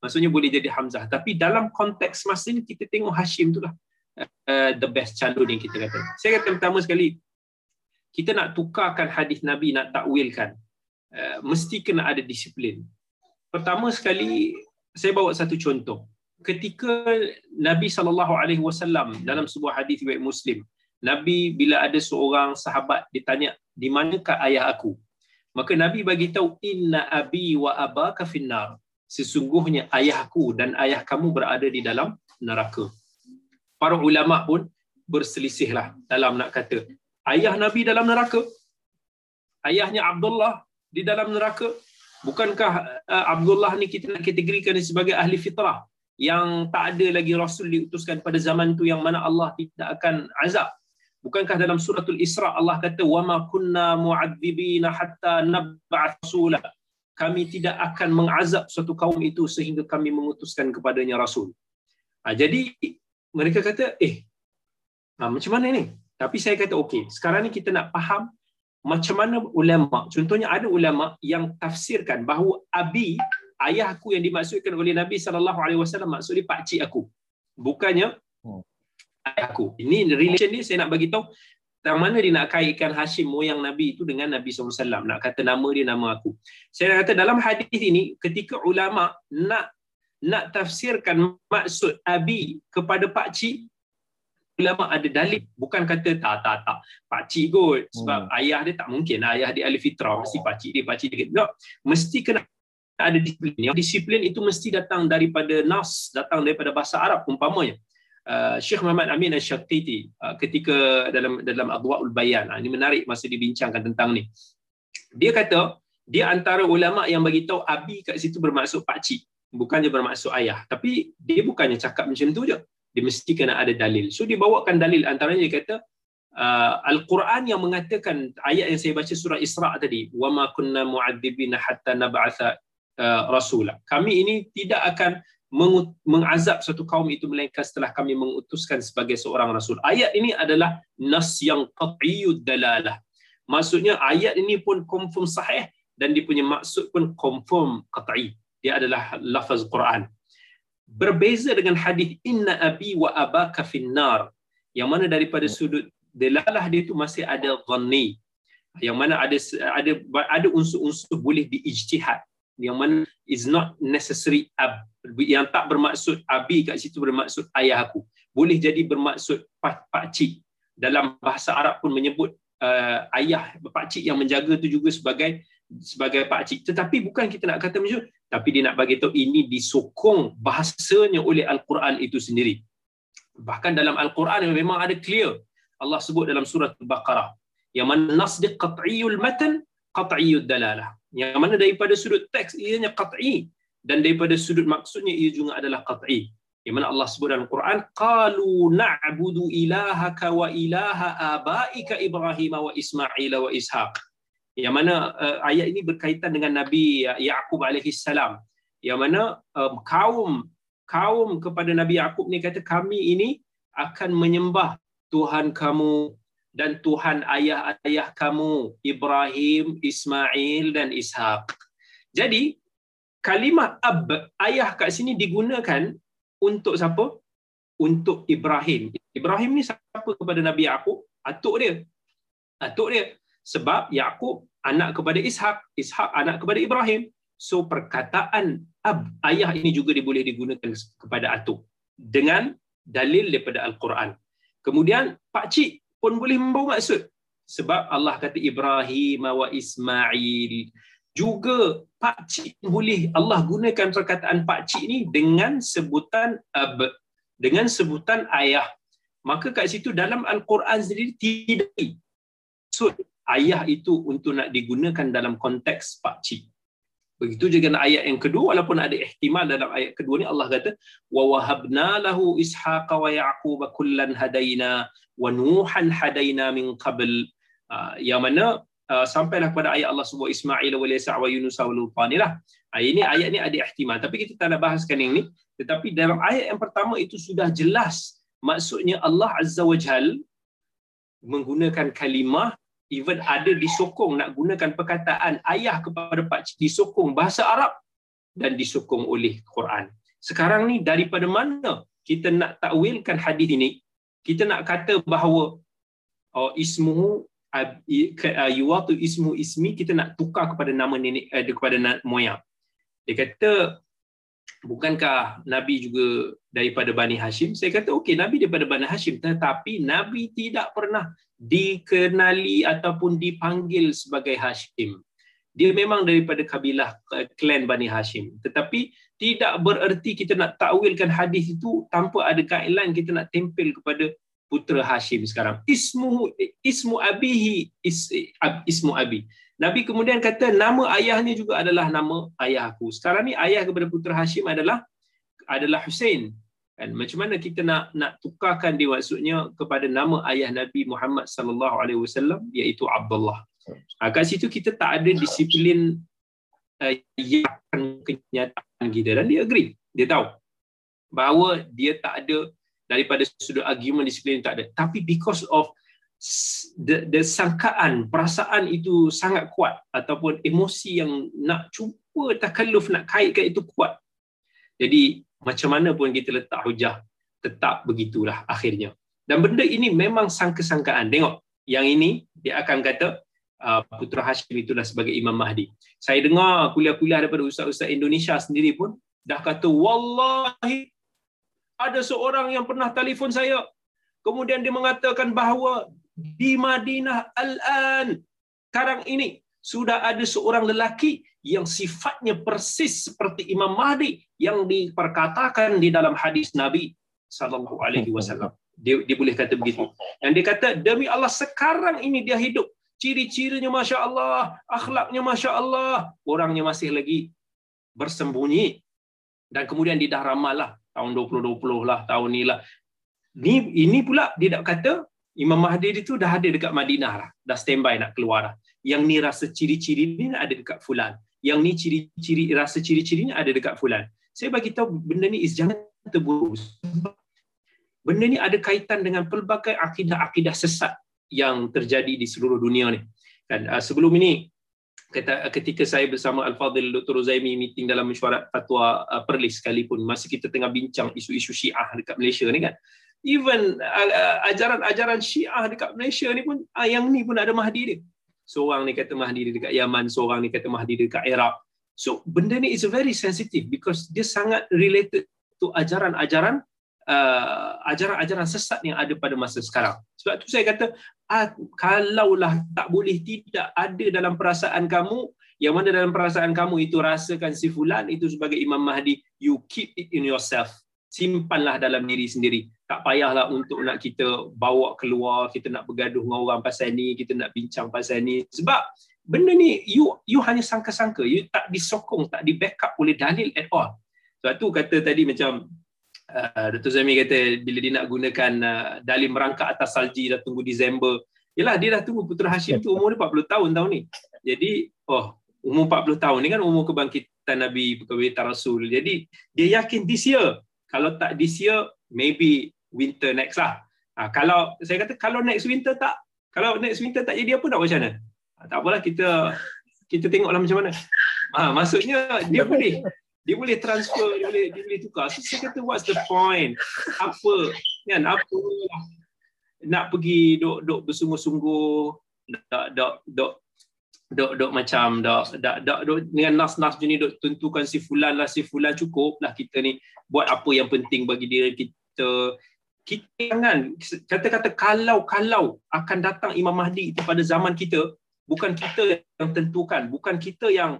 maksudnya boleh jadi Hamzah. Tapi dalam konteks masa ini kita tengok Hashim tu lah uh, the best calon yang kita kata. Saya kata pertama sekali kita nak tukarkan hadis Nabi nak takwilkan uh, mesti kena ada disiplin. Pertama sekali saya bawa satu contoh. Ketika Nabi saw dalam sebuah hadis riwayat Muslim Nabi bila ada seorang sahabat ditanya di manakah ayah aku? Maka Nabi bagi tahu inna abi wa abaka finnar sesungguhnya ayahku dan ayah kamu berada di dalam neraka. Para ulama pun berselisihlah dalam nak kata ayah Nabi dalam neraka. Ayahnya Abdullah di dalam neraka. Bukankah uh, Abdullah ni kita nak kategorikan sebagai ahli fitrah yang tak ada lagi rasul diutuskan pada zaman tu yang mana Allah tidak akan azab. Bukankah dalam suratul Isra Allah kata wama kunna mu'adzibina hatta nab'ath rasulah kami tidak akan mengazab suatu kaum itu sehingga kami mengutuskan kepadanya rasul. Ha, jadi mereka kata, eh, ha, macam mana ni? Tapi saya kata okey, sekarang ni kita nak faham macam mana ulama. Contohnya ada ulama yang tafsirkan bahawa abi ayah aku yang dimaksudkan oleh Nabi sallallahu alaihi wasallam maksudnya pak cik aku. Bukannya hmm. ayah aku. Ini relation ni saya nak bagi tahu yang mana dia nak kaitkan Hashim moyang Nabi itu dengan Nabi SAW. Nak kata nama dia nama aku. Saya nak kata dalam hadis ini, ketika ulama nak nak tafsirkan maksud Abi kepada Pak Cik, ulama ada dalil. Bukan kata tak, tak, tak. Pak Cik kot. Sebab hmm. ayah dia tak mungkin. Ayah dia ahli fitrah. Mesti Pak Cik dia, Pak Cik dia. Tak. Mesti kena ada disiplin. Yang disiplin itu mesti datang daripada nas, datang daripada bahasa Arab umpamanya. Uh, Syekh Muhammad Amin Al-Syaktiti uh, ketika dalam dalam Adwa'ul Bayan. Uh, ini menarik masa dibincangkan tentang ni. Dia kata, dia antara ulama yang bagi tahu abi kat situ bermaksud pak cik, bukannya bermaksud ayah. Tapi dia bukannya cakap macam tu je. Dia mesti kena ada dalil. So dia bawakan dalil antaranya dia kata uh, Al-Quran yang mengatakan ayat yang saya baca surah Isra tadi, "Wa ma kunna mu'adzibina hatta nab'atha uh, rasula." Kami ini tidak akan mengazab satu kaum itu melainkan setelah kami mengutuskan sebagai seorang rasul. Ayat ini adalah nas yang qat'iyud dalalah. Maksudnya ayat ini pun confirm sahih dan dia punya maksud pun confirm qat'i. Dia adalah lafaz Quran. Berbeza dengan hadis inna abi wa abaka finnar yang mana daripada sudut dalalah dia itu masih ada dhanni yang mana ada ada ada unsur-unsur boleh diijtihad yang mana is not necessary ab yang tak bermaksud abi kat situ bermaksud ayah aku. Boleh jadi bermaksud pak, pak cik. Dalam bahasa Arab pun menyebut uh, ayah pak cik yang menjaga tu juga sebagai sebagai pak cik. Tetapi bukan kita nak kata macam tapi dia nak bagi tahu ini disokong bahasanya oleh al-Quran itu sendiri. Bahkan dalam al-Quran memang ada clear Allah sebut dalam surah al-Baqarah yang mana nasdiq qat'iyul matan qat'iyud dalalah yang mana daripada sudut teks ianya qat'i dan daripada sudut maksudnya ia juga adalah qat'i. Yang mana Allah sebut dalam Quran qalu na'budu ilahaka wa ilaha abaika Ibrahim wa Ismail wa Ishaq. Yang mana uh, ayat ini berkaitan dengan Nabi Yaqub alaihi salam. Yang mana um, kaum kaum kepada Nabi Yaqub ni kata kami ini akan menyembah Tuhan kamu dan Tuhan ayah-ayah kamu Ibrahim, Ismail dan Ishaq. Jadi kalimah ab ayah kat sini digunakan untuk siapa? Untuk Ibrahim. Ibrahim ni siapa kepada Nabi Yaqub? Atuk dia. Atuk dia. Sebab Yaqub anak kepada Ishaq, Ishaq anak kepada Ibrahim. So perkataan ab ayah ini juga boleh digunakan kepada atuk dengan dalil daripada Al-Quran. Kemudian pak cik pun boleh membawa maksud. Sebab Allah kata Ibrahim wa Ismail. Juga pak cik boleh Allah gunakan perkataan pak cik ni dengan sebutan ab dengan sebutan ayah. Maka kat situ dalam al-Quran sendiri tidak. Maksud ayah itu untuk nak digunakan dalam konteks pak cik begitu juga dengan ayat yang kedua walaupun ada ihtimal dalam ayat kedua ni Allah kata wa wahabna lahu ishaqa wa yaqub kullan hadaina wa nuhan hadaina min qabl. Uh, yang mana uh, sampailah kepada ayat Allah sebut Ismail wa Yasa wa Yunus wa Lutan lah. Uh, ini ayat ni ada ihtimal. Tapi kita tak nak bahaskan yang ni tetapi dalam ayat yang pertama itu sudah jelas maksudnya Allah Azza wa Jal menggunakan kalimah even ada disokong nak gunakan perkataan ayah kepada pak cik disokong bahasa Arab dan disokong oleh Quran. Sekarang ni daripada mana kita nak takwilkan hadis ini kita nak kata bahawa oh, ismuhu uh, yuwatu ismu ismi kita nak tukar kepada nama nenek uh, kepada moyang. Dia kata bukankah Nabi juga daripada Bani Hashim? Saya kata okey Nabi daripada Bani Hashim tetapi Nabi tidak pernah dikenali ataupun dipanggil sebagai Hashim. Dia memang daripada kabilah uh, klan Bani Hashim. Tetapi tidak bererti kita nak takwilkan hadis itu tanpa ada guideline kita nak tempel kepada putra Hashim sekarang. Ismu ismu abihi is, ismu abi. Nabi kemudian kata nama ayahnya juga adalah nama ayah aku. Sekarang ni ayah kepada putra Hashim adalah adalah Hussein. Kan macam mana kita nak nak tukarkan dia maksudnya kepada nama ayah Nabi Muhammad sallallahu alaihi wasallam iaitu Abdullah. Ha, kat situ kita tak ada disiplin uh, yang kenyataan kita dan dia agree. Dia tahu bahawa dia tak ada daripada sudut argument disiplin tak ada tapi because of the, the sangkaan perasaan itu sangat kuat ataupun emosi yang nak cuba takalluf nak kaitkan itu kuat. Jadi macam mana pun kita letak hujah tetap begitulah akhirnya. Dan benda ini memang sangka-sangkaan. Tengok yang ini dia akan kata uh, Putra Hashim itulah sebagai Imam Mahdi. Saya dengar kuliah-kuliah daripada ustaz-ustaz Indonesia sendiri pun dah kata wallahi ada seorang yang pernah telefon saya. Kemudian dia mengatakan bahawa di Madinah al-an sekarang ini sudah ada seorang lelaki yang sifatnya persis seperti Imam Mahdi yang diperkatakan di dalam hadis Nabi sallallahu alaihi wasallam. Dia, dia boleh kata begitu. Dan dia kata demi Allah sekarang ini dia hidup. Ciri-cirinya Masya Allah, akhlaknya Masya Allah, orangnya masih lagi bersembunyi. Dan kemudian dia dah ramal lah, tahun 2020 lah, tahun ni lah. Ni, ini pula dia tak kata Imam Mahdi itu dah ada dekat Madinah lah. Dah standby nak keluar lah. Yang ni rasa ciri-ciri ni ada dekat fulan. Yang ni ciri-ciri rasa ciri-cirinya ada dekat fulan. Saya bagi tahu benda ni is jangan terburuk. Benda ni ada kaitan dengan pelbagai akidah-akidah sesat yang terjadi di seluruh dunia ni. Kan uh, sebelum ini kata ketika saya bersama Al-Fadhil Dr. Uzaimi meeting dalam mesyuarat fatwa uh, Perlis sekalipun masa kita tengah bincang isu-isu Syiah dekat Malaysia ni kan even uh, ajaran-ajaran Syiah dekat Malaysia ni pun uh, yang ni pun ada Mahdi dia. Seorang ni kata Mahdi dia dekat Yaman, seorang ni kata Mahdi dia dekat Iraq. So benda ni is very sensitive because dia sangat related to ajaran-ajaran uh, ajaran-ajaran sesat yang ada pada masa sekarang. Sebab tu saya kata ah, kalaulah tak boleh tidak ada dalam perasaan kamu yang mana dalam perasaan kamu itu rasakan si fulan itu sebagai Imam Mahdi, you keep it in yourself simpanlah dalam diri sendiri. Tak payahlah untuk nak kita bawa keluar, kita nak bergaduh dengan orang pasal ni, kita nak bincang pasal ni. Sebab benda ni you you hanya sangka-sangka, you tak disokong, tak di backup oleh dalil at all. Sebab tu kata tadi macam uh, Dr. Zami kata bila dia nak gunakan uh, dalil merangkak atas salji dah tunggu Disember. Yalah dia dah tunggu Putra Hashim tu umur dia 40 tahun tahun ni. Jadi oh umur 40 tahun ni kan umur kebangkitan Nabi Pekawita Rasul. Jadi dia yakin this year kalau tak this year maybe winter next lah. Ha, kalau saya kata kalau next winter tak kalau next winter tak jadi apa nak macam mana? Ha, tak apalah kita kita tengoklah macam mana. Ha, maksudnya dia boleh dia boleh transfer dia boleh dia boleh tukar. So, saya kata what's the point? Apa kan apa nak pergi dok dok bersungguh-sungguh dok dok dok dok dok macam dok dok dok do, dengan nas-nas jenis dok tentukan si fulan lah si fulan cukup lah kita ni buat apa yang penting bagi diri kita kita jangan kata-kata kalau kalau akan datang Imam Mahdi itu pada zaman kita bukan kita yang tentukan bukan kita yang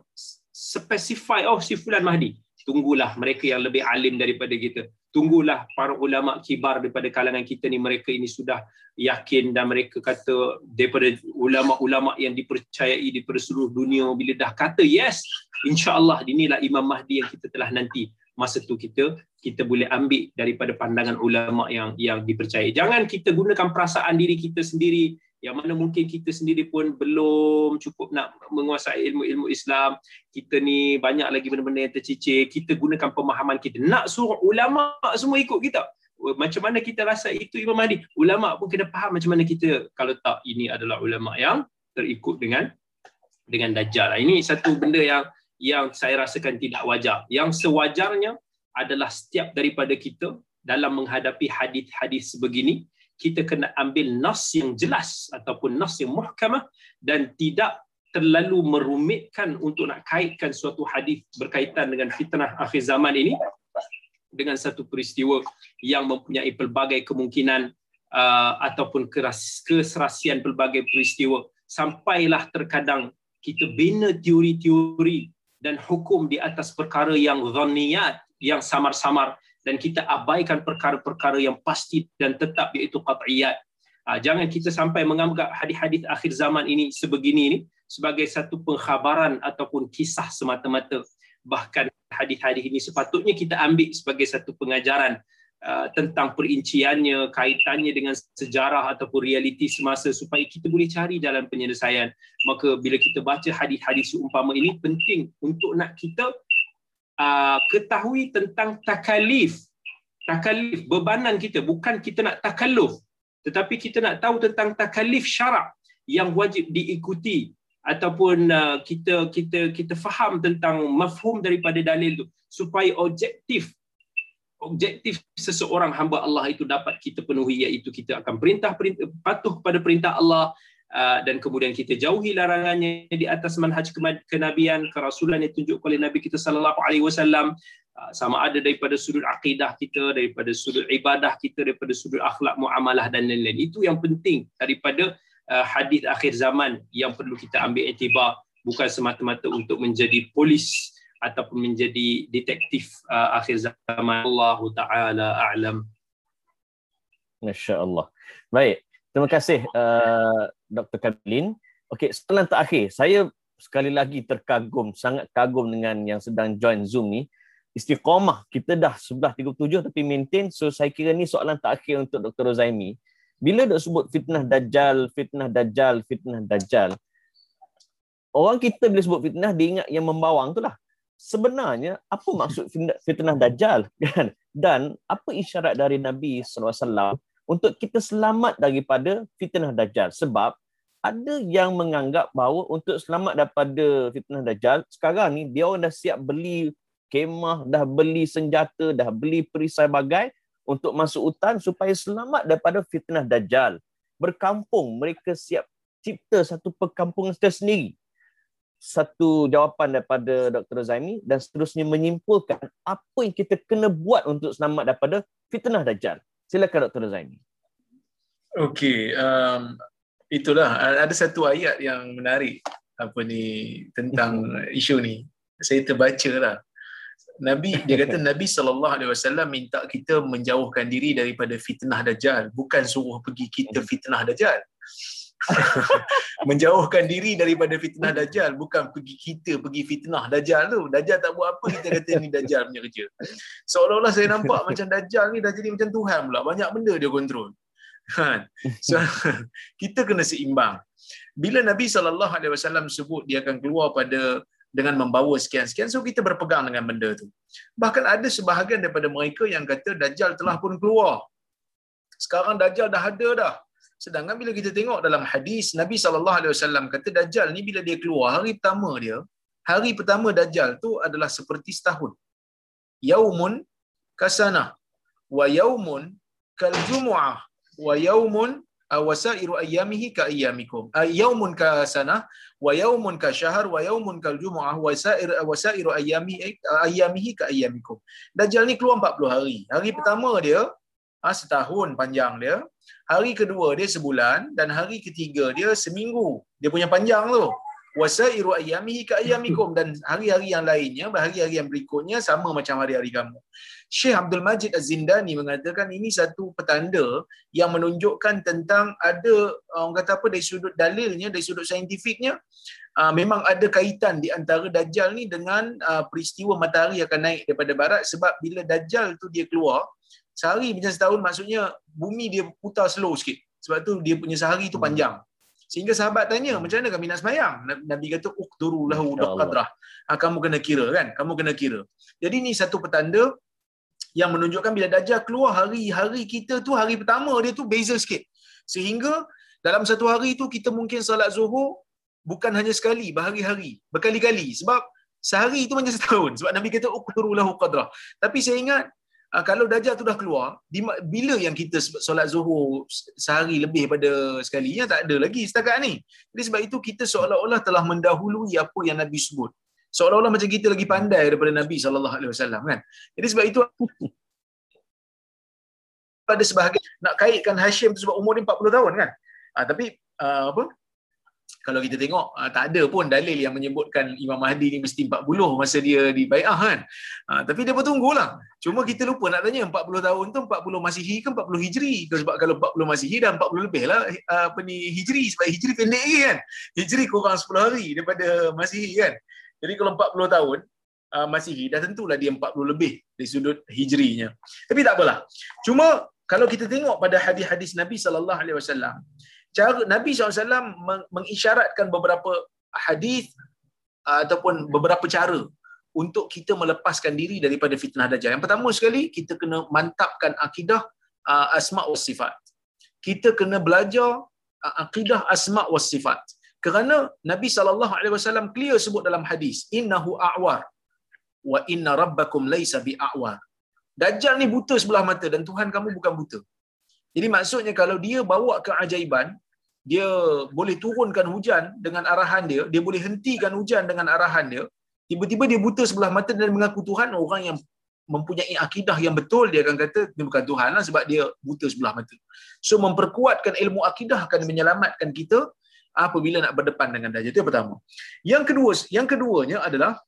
specify oh si fulan Mahdi. Tunggulah mereka yang lebih alim daripada kita. Tunggulah para ulama kibar daripada kalangan kita ni mereka ini sudah yakin dan mereka kata daripada ulama-ulama yang dipercayai di seluruh dunia bila dah kata yes insya-Allah inilah Imam Mahdi yang kita telah nanti masa tu kita kita boleh ambil daripada pandangan ulama yang yang dipercayai. Jangan kita gunakan perasaan diri kita sendiri. Yang mana mungkin kita sendiri pun belum cukup nak menguasai ilmu-ilmu Islam. Kita ni banyak lagi benda-benda yang tercicir. Kita gunakan pemahaman kita. Nak suruh ulama semua ikut kita. Macam mana kita rasa itu Imam Mahdi? Ulama pun kena faham macam mana kita. Kalau tak ini adalah ulama yang terikut dengan dengan dajjal. Ini satu benda yang yang saya rasakan tidak wajar. Yang sewajarnya adalah setiap daripada kita dalam menghadapi hadis-hadis sebegini kita kena ambil nas yang jelas ataupun nas yang muhkamah dan tidak terlalu merumitkan untuk nak kaitkan suatu hadis berkaitan dengan fitnah akhir zaman ini dengan satu peristiwa yang mempunyai pelbagai kemungkinan uh, ataupun keserasian pelbagai peristiwa. Sampailah terkadang kita bina teori-teori dan hukum di atas perkara yang zanniyat yang samar-samar dan kita abaikan perkara-perkara yang pasti dan tetap iaitu qat'iyat. Ha, jangan kita sampai menganggap hadis-hadis akhir zaman ini sebegini ini sebagai satu pengkhabaran ataupun kisah semata-mata. Bahkan hadis-hadis ini sepatutnya kita ambil sebagai satu pengajaran uh, tentang perinciannya, kaitannya dengan sejarah ataupun realiti semasa supaya kita boleh cari jalan penyelesaian. Maka bila kita baca hadis-hadis seumpama ini penting untuk nak kita uh, ketahui tentang takalif. Takalif bebanan kita. Bukan kita nak takalluf tetapi kita nak tahu tentang takalif syarak yang wajib diikuti ataupun uh, kita kita kita faham tentang mafhum daripada dalil tu. Supaya objektif objektif seseorang hamba Allah itu dapat kita penuhi iaitu kita akan perintah, perintah patuh kepada perintah Allah uh, dan kemudian kita jauhi larangannya di atas manhaj kenabian kerasulan yang ditunjuk oleh Nabi kita sallallahu alaihi wasallam. Uh, sama ada daripada sudut akidah kita daripada sudut ibadah kita daripada sudut akhlak muamalah dan lain-lain. Itu yang penting daripada uh, hadis akhir zaman yang perlu kita ambil iktibar bukan semata-mata untuk menjadi polis ataupun menjadi detektif uh, akhir zaman. Allah taala a'lam. masya-Allah. Baik. Terima kasih uh, Dr. Kabilin okey soalan terakhir. Saya sekali lagi terkagum sangat kagum dengan yang sedang join Zoom ni. Istiqamah kita dah 11.37 tapi maintain. So saya kira ni soalan terakhir untuk Dr. Rozaimi. Bila dok sebut fitnah dajjal fitnah dajjal fitnah dajjal orang kita bila sebut fitnah dia ingat yang membawang tu lah sebenarnya apa maksud fitnah dajjal kan? Dan apa isyarat dari Nabi SAW untuk kita selamat daripada fitnah dajjal? Sebab ada yang menganggap bahawa untuk selamat daripada fitnah dajjal sekarang ni dia orang dah siap beli kemah dah beli senjata dah beli perisai bagai untuk masuk hutan supaya selamat daripada fitnah dajjal. Berkampung mereka siap cipta satu perkampungan tersendiri satu jawapan daripada Dr. Zaimi dan seterusnya menyimpulkan apa yang kita kena buat untuk selamat daripada fitnah Dajjal. Silakan Dr. Zaimi. Okey, um, itulah ada satu ayat yang menarik apa ni tentang isu ni. Saya terbaca lah. Nabi dia kata Nabi sallallahu alaihi wasallam minta kita menjauhkan diri daripada fitnah dajjal, bukan suruh pergi kita fitnah dajjal. menjauhkan diri daripada fitnah dajjal. Bukan pergi kita pergi fitnah dajjal tu. Dajjal tak buat apa kita kata ni dajjal punya kerja. Seolah-olah saya nampak macam dajjal ni dah jadi macam tuhan pula. Banyak benda dia kontrol kan? So, kita kena seimbang. Bila nabi sallallahu alaihi wasallam sebut dia akan keluar pada dengan membawa sekian-sekian so kita berpegang dengan benda tu. Bahkan ada sebahagian daripada mereka yang kata dajjal telah pun keluar. Sekarang dajjal dah ada dah Sedangkan bila kita tengok dalam hadis Nabi sallallahu alaihi wasallam kata dajjal ni bila dia keluar hari pertama dia, hari pertama dajjal tu adalah seperti setahun. Yaumun kasana wa yaumun kal jumu'ah wa yaumun awasairu ayyamihi ka ayyamikum. Yaumun kasana wa yaumun ka syahr wa yaumun kal jumu'ah wa sair wasairu ayyamihi ayyamihi ka ayyamikum. Dajjal ni keluar 40 hari. Hari pertama dia ha, setahun panjang dia. Hari kedua dia sebulan dan hari ketiga dia seminggu. Dia punya panjang tu. Wasairu ayyamihi ka ayyamikum. Dan hari-hari yang lainnya hari-hari yang berikutnya sama macam hari-hari kamu. Syekh Abdul Majid Az-Zindani mengatakan ini satu petanda yang menunjukkan tentang ada orang kata apa dari sudut dalilnya dari sudut saintifiknya uh, memang ada kaitan di antara dajjal ni dengan peristiwa matahari akan naik daripada barat. Sebab bila dajjal tu dia keluar sehari macam setahun maksudnya bumi dia putar slow sikit. Sebab tu dia punya sehari tu hmm. panjang. Sehingga sahabat tanya macam mana kami nak sembahyang nabi kata uqduru lahu qadrah ha, kamu kena kira kan? Kamu kena kira. Jadi ni satu petanda yang menunjukkan bila dajjal keluar hari-hari kita tu hari pertama dia tu beza sikit. Sehingga dalam satu hari tu kita mungkin salat zuhur bukan hanya sekali berhari-hari berkali-kali. Sebab sehari itu macam setahun. Sebab nabi kata uqduru lahu qadrah tapi saya ingat uh, kalau dajjal tu dah keluar di, bila yang kita solat zuhur sehari lebih pada sekalinya tak ada lagi setakat ni. Jadi sebab itu kita seolah-olah telah mendahului apa yang nabi sebut. Seolah-olah macam kita lagi pandai daripada nabi sallallahu alaihi wasallam kan? Jadi sebab itu ada sebahagian nak kaitkan Hashim tu sebab umur dia 40 tahun kan? Ha, tapi uh, apa kalau kita tengok uh, tak ada pun dalil yang menyebutkan Imam Mahdi ni mesti 40 masa dia di bai'ah kan. Uh, tapi dia bertunggulah. Cuma kita lupa nak tanya 40 tahun tu 40 Masihi ke 40 Hijri? Sebab kalau 40 Masihi dah 40 lebih lah uh, apa ni Hijri sebab Hijri pendek lagi kan. Hijri kurang 10 hari daripada Masihi kan. Jadi kalau 40 tahun Masihi dah tentulah dia 40 lebih dari sudut Hijrinya. Tapi tak apalah. Cuma kalau kita tengok pada hadis-hadis Nabi sallallahu alaihi wasallam cara Nabi SAW mengisyaratkan beberapa hadis uh, ataupun beberapa cara untuk kita melepaskan diri daripada fitnah dajjal. Yang pertama sekali kita kena mantapkan akidah uh, asma wa sifat. kita kena belajar uh, akidah asma wa sifat. Kerana Nabi wasallam clear sebut dalam hadis, innahu a'war wa inna rabbakum laysa bi'awar. Dajjal ni buta sebelah mata dan Tuhan kamu bukan buta. Jadi maksudnya kalau dia bawa keajaiban, dia boleh turunkan hujan dengan arahan dia, dia boleh hentikan hujan dengan arahan dia, tiba-tiba dia buta sebelah mata dan mengaku Tuhan, orang yang mempunyai akidah yang betul dia akan kata ini bukan Tuhan lah sebab dia buta sebelah mata. So memperkuatkan ilmu akidah akan menyelamatkan kita apabila nak berdepan dengan dajjal. Itu yang pertama. Yang kedua, yang keduanya adalah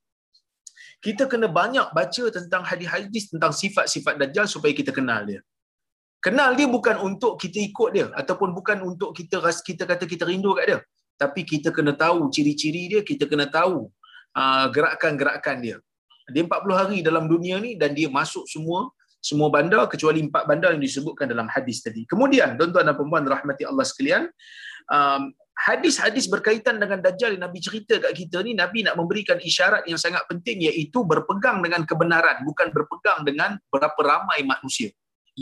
kita kena banyak baca tentang hadis-hadis tentang sifat-sifat dajjal supaya kita kenal dia. Kenal dia bukan untuk kita ikut dia ataupun bukan untuk kita rasa kita kata kita rindu kat dia. Tapi kita kena tahu ciri-ciri dia, kita kena tahu uh, gerakan-gerakan dia. Dia 40 hari dalam dunia ni dan dia masuk semua semua bandar kecuali empat bandar yang disebutkan dalam hadis tadi. Kemudian, tuan-tuan dan puan rahmati Allah sekalian, um, hadis-hadis berkaitan dengan Dajjal yang Nabi cerita kat kita ni, Nabi nak memberikan isyarat yang sangat penting iaitu berpegang dengan kebenaran, bukan berpegang dengan berapa ramai manusia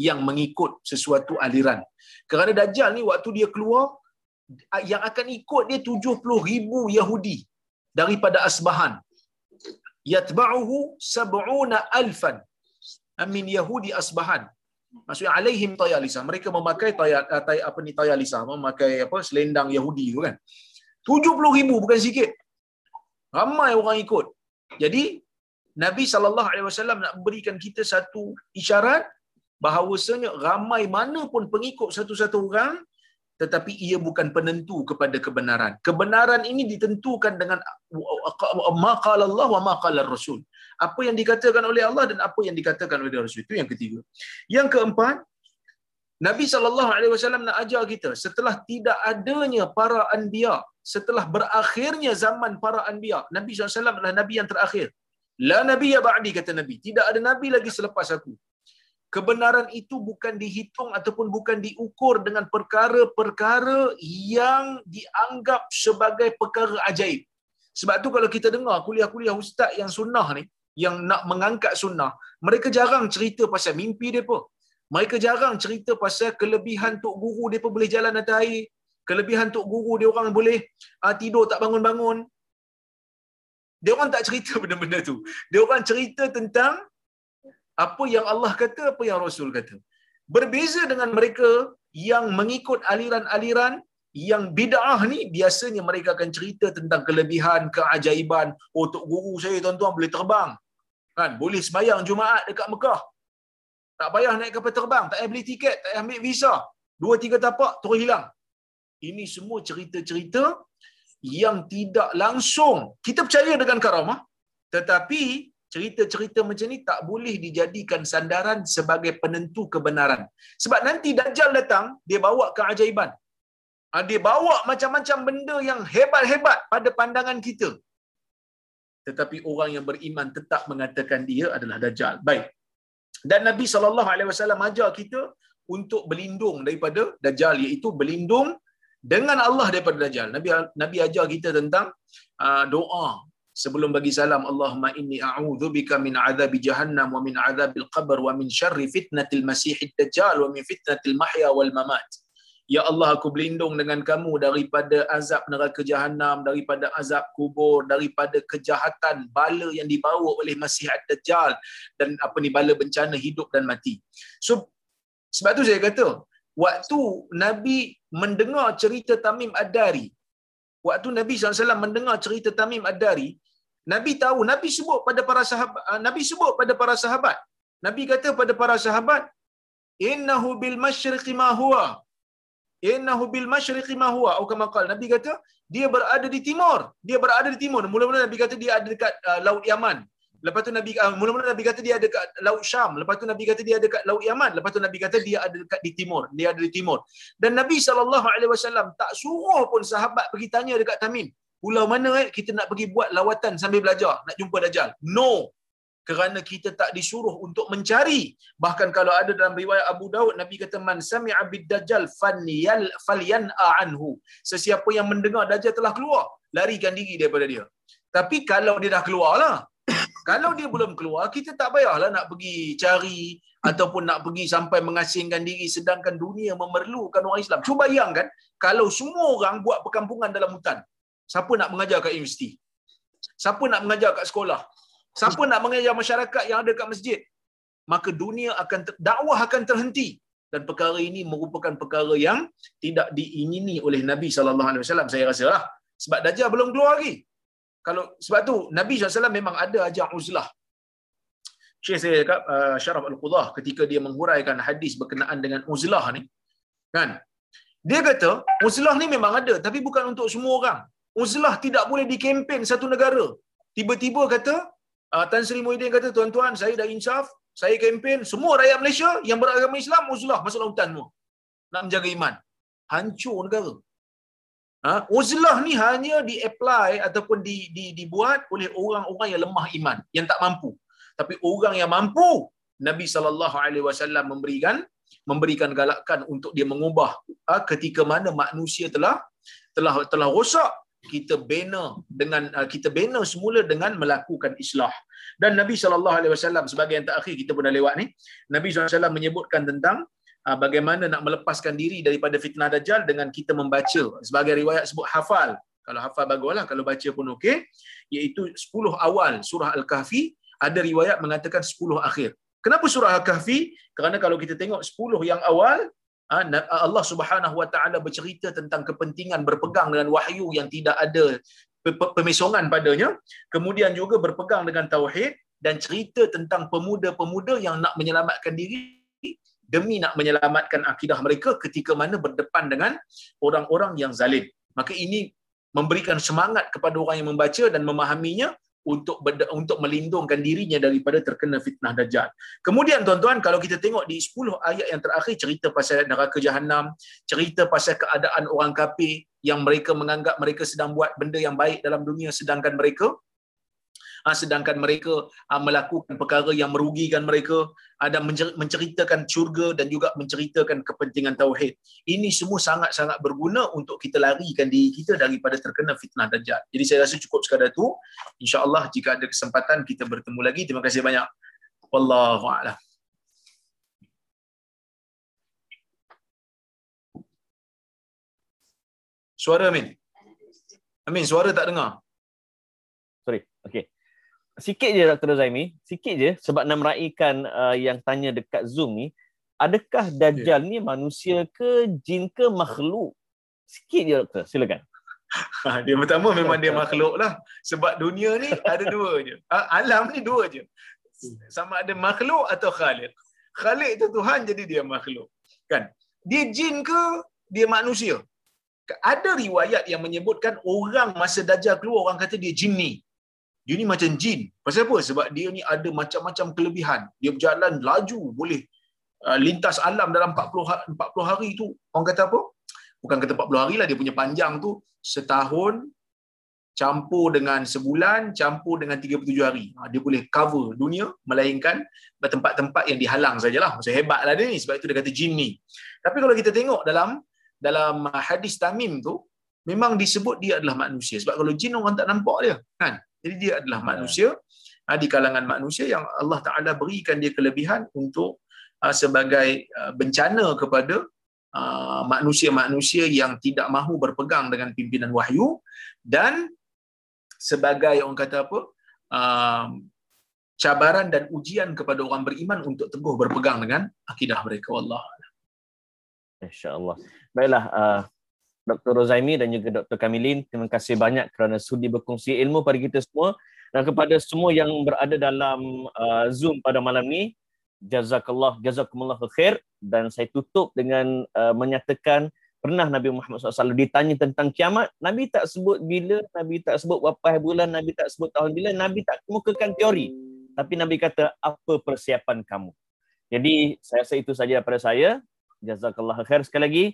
yang mengikut sesuatu aliran. Kerana Dajjal ni waktu dia keluar, yang akan ikut dia 70 ribu Yahudi daripada Asbahan. Yatba'uhu sab'una alfan min Yahudi Asbahan. Maksudnya alaihim tayalisa. Mereka memakai tayat, tay, apa ni tayalisa, memakai apa selendang Yahudi tu kan. 70 ribu bukan sikit. Ramai orang ikut. Jadi Nabi wasallam nak berikan kita satu isyarat bahawasanya ramai mana pun pengikut satu-satu orang tetapi ia bukan penentu kepada kebenaran. Kebenaran ini ditentukan dengan maqala Allah wa maqala Rasul. Apa yang dikatakan oleh Allah dan apa yang dikatakan oleh Rasul. Itu yang ketiga. Yang keempat, Nabi sallallahu alaihi wasallam nak ajar kita setelah tidak adanya para anbiya, setelah berakhirnya zaman para anbiya, Nabi SAW adalah nabi yang terakhir. La nabiyya ba'di kata Nabi. Tidak ada nabi lagi selepas aku kebenaran itu bukan dihitung ataupun bukan diukur dengan perkara-perkara yang dianggap sebagai perkara ajaib. Sebab tu kalau kita dengar kuliah-kuliah ustaz yang sunnah ni, yang nak mengangkat sunnah, mereka jarang cerita pasal mimpi mereka. Mereka jarang cerita pasal kelebihan tok guru mereka boleh jalan atas air. Kelebihan tok guru dia orang boleh uh, tidur tak bangun-bangun. Dia orang tak cerita benda-benda tu. Dia orang cerita tentang apa yang Allah kata, apa yang Rasul kata. Berbeza dengan mereka yang mengikut aliran-aliran yang bid'ah ni biasanya mereka akan cerita tentang kelebihan, keajaiban. Oh, tok guru saya tuan-tuan boleh terbang. Kan? Boleh sembahyang Jumaat dekat Mekah. Tak payah naik kapal terbang, tak payah beli tiket, tak payah ambil visa. Dua tiga tapak terus hilang. Ini semua cerita-cerita yang tidak langsung kita percaya dengan karamah tetapi cerita-cerita macam ni tak boleh dijadikan sandaran sebagai penentu kebenaran. Sebab nanti Dajjal datang, dia bawa keajaiban. Ah, dia bawa macam-macam benda yang hebat-hebat pada pandangan kita. Tetapi orang yang beriman tetap mengatakan dia adalah Dajjal. Baik. Dan Nabi SAW ajar kita untuk berlindung daripada Dajjal, iaitu berlindung dengan Allah daripada Dajjal. Nabi Nabi ajar kita tentang uh, doa sebelum bagi salam Allahumma inni a'udzubika min adzabi jahannam wa min adzabil qabr wa min syarri fitnatil masiihid dajjal wa min fitnatil mahya wal mamat Ya Allah aku berlindung dengan kamu daripada azab neraka jahanam, daripada azab kubur, daripada kejahatan bala yang dibawa oleh Masih Dajjal dan apa ni bala bencana hidup dan mati. So sebab tu saya kata waktu Nabi mendengar cerita Tamim Ad-Dari waktu Nabi SAW mendengar cerita Tamim Ad-Dari Nabi tahu, Nabi sebut pada para sahabat, ah, Nabi sebut pada para sahabat. Nabi kata pada para sahabat, "Innahu bil masyriqi ma huwa." Innahu bil masyriqi ma huwa. Atau kama qala, Nabi kata, dia berada di timur. Dia berada di timur. Mula-mula Nabi kata dia ada dekat uh, Laut Yaman. Lepas tu Nabi uh, mula-mula Nabi kata dia ada dekat Laut Syam. Lepas tu Nabi kata dia ada dekat Laut Yaman. Lepas tu Nabi kata dia ada dekat di timur. Dia ada di timur. Dan Nabi saw tak suruh pun sahabat pergi tanya dekat Tamim pulau mana eh kita nak pergi buat lawatan sambil belajar nak jumpa dajjal? No. Kerana kita tak disuruh untuk mencari. Bahkan kalau ada dalam riwayat Abu Daud Nabi kata man sami'a bid dajjal fanyal falyan anhu. Sesiapa yang mendengar dajjal telah keluar larikan diri daripada dia. Tapi kalau dia dah keluar lah kalau dia belum keluar kita tak payahlah nak pergi cari ataupun nak pergi sampai mengasingkan diri. Sedangkan dunia memerlukan orang Islam. Cuba bayangkan kalau semua orang buat perkampungan dalam hutan. Siapa nak mengajar kat universiti? Siapa nak mengajar kat sekolah? Siapa nak mengajar masyarakat yang ada kat masjid? Maka dunia akan ter- dakwah akan terhenti dan perkara ini merupakan perkara yang tidak diingini oleh Nabi sallallahu alaihi wasallam saya rasa lah. Sebab dajjal belum keluar lagi. Kalau sebab tu Nabi SAW memang ada ajar uzlah. Syekh saya cakap uh, Syaraf Al-Qudah ketika dia menghuraikan hadis berkenaan dengan uzlah ni kan dia kata uzlah ni memang ada tapi bukan untuk semua orang uzlah tidak boleh dikempen satu negara. Tiba-tiba kata uh, Tan Sri Muhyiddin kata tuan-tuan saya dah insaf saya kempen. Semua rakyat Malaysia yang beragama Islam uzlah masuk hutan semua. Nak menjaga iman. Hancur negara. Ha? Uzlah ni hanya di-apply ataupun di, di, dibuat oleh orang-orang yang lemah iman, yang tak mampu. Tapi orang yang mampu, Nabi sallallahu alaihi wasallam memberikan memberikan galakan untuk dia mengubah ha, ketika mana manusia telah telah telah rosak kita bina dengan ha, kita bina semula dengan melakukan islah. Dan Nabi sallallahu alaihi wasallam sebagai yang terakhir kita pun dah lewat ni, Nabi wasallam menyebutkan tentang Ah, bagaimana nak melepaskan diri daripada fitnah dajjal dengan kita membaca. Sebagai riwayat sebut hafal. Kalau hafal baguslah kalau baca pun okey. Iaitu 10 awal surah al-kahfi ada riwayat mengatakan 10 akhir. Kenapa surah al-kahfi? Kerana kalau kita tengok 10 yang awal Allah Subhanahu wa taala bercerita tentang kepentingan berpegang dengan wahyu yang tidak ada pemesongan padanya kemudian juga berpegang dengan tauhid dan cerita tentang pemuda-pemuda yang nak menyelamatkan diri demi nak menyelamatkan akidah mereka ketika mana berdepan dengan orang-orang yang zalim. Maka ini memberikan semangat kepada orang yang membaca dan memahaminya untuk untuk melindungkan dirinya daripada terkena fitnah dajjal. Kemudian tuan-tuan kalau kita tengok di 10 ayat yang terakhir cerita pasal neraka jahanam, cerita pasal keadaan orang kafir yang mereka menganggap mereka sedang buat benda yang baik dalam dunia sedangkan mereka Ha, sedangkan mereka ha, melakukan perkara yang merugikan mereka ada menceritakan syurga dan juga menceritakan kepentingan tauhid. Ini semua sangat-sangat berguna untuk kita larikan diri kita daripada terkena fitnah dajjal. Jadi saya rasa cukup sekadar itu. Insya-Allah jika ada kesempatan kita bertemu lagi. Terima kasih banyak. Wallahu a'lam. Suara Amin. Amin, suara tak dengar. Sorry. Okay sikit je Dr. Zaimi, sikit je sebab nak meraihkan uh, yang tanya dekat Zoom ni, adakah Dajjal yeah. ni manusia ke jin ke makhluk? Sikit je Doktor, silakan. Ha, dia pertama memang dia makhluk lah. Sebab dunia ni ada dua je. Ha, alam ni dua je. Sama ada makhluk atau khalik. Khalik tu Tuhan jadi dia makhluk. Kan? Dia jin ke dia manusia? Ada riwayat yang menyebutkan orang masa Dajjal keluar orang kata dia jin ni dia ni macam jin. Pasal apa? Sebab dia ni ada macam-macam kelebihan. Dia berjalan laju, boleh uh, lintas alam dalam 40 40 hari tu. Orang kata apa? Bukan kata 40 hari lah dia punya panjang tu setahun campur dengan sebulan, campur dengan 37 hari. Ha, dia boleh cover dunia melainkan tempat-tempat yang dihalang sajalah. Maksud hebatlah dia ni sebab itu dia kata jin ni. Tapi kalau kita tengok dalam dalam hadis Tamim tu memang disebut dia adalah manusia. Sebab kalau jin orang tak nampak dia, kan? Jadi dia adalah ya. manusia yeah. di kalangan manusia yang Allah Taala berikan dia kelebihan untuk uh, sebagai uh, bencana kepada manusia-manusia yang tidak mahu berpegang dengan pimpinan wahyu dan sebagai orang kata apa cabaran dan ujian kepada orang beriman untuk teguh berpegang dengan akidah mereka Allah. Insya-Allah. Baiklah uh, Dr. Rozaimi dan juga Dr. Kamilin. Terima kasih banyak kerana sudi berkongsi ilmu pada kita semua. Dan kepada semua yang berada dalam uh, Zoom pada malam ini, jazakallah, jazakumullah khair. Dan saya tutup dengan uh, menyatakan pernah Nabi Muhammad SAW ditanya tentang kiamat, Nabi tak sebut bila, Nabi tak sebut berapa bulan, Nabi tak sebut tahun bila, Nabi tak kemukakan teori. Tapi Nabi kata, apa persiapan kamu? Jadi, saya rasa itu saja daripada saya. Jazakallah khair sekali lagi.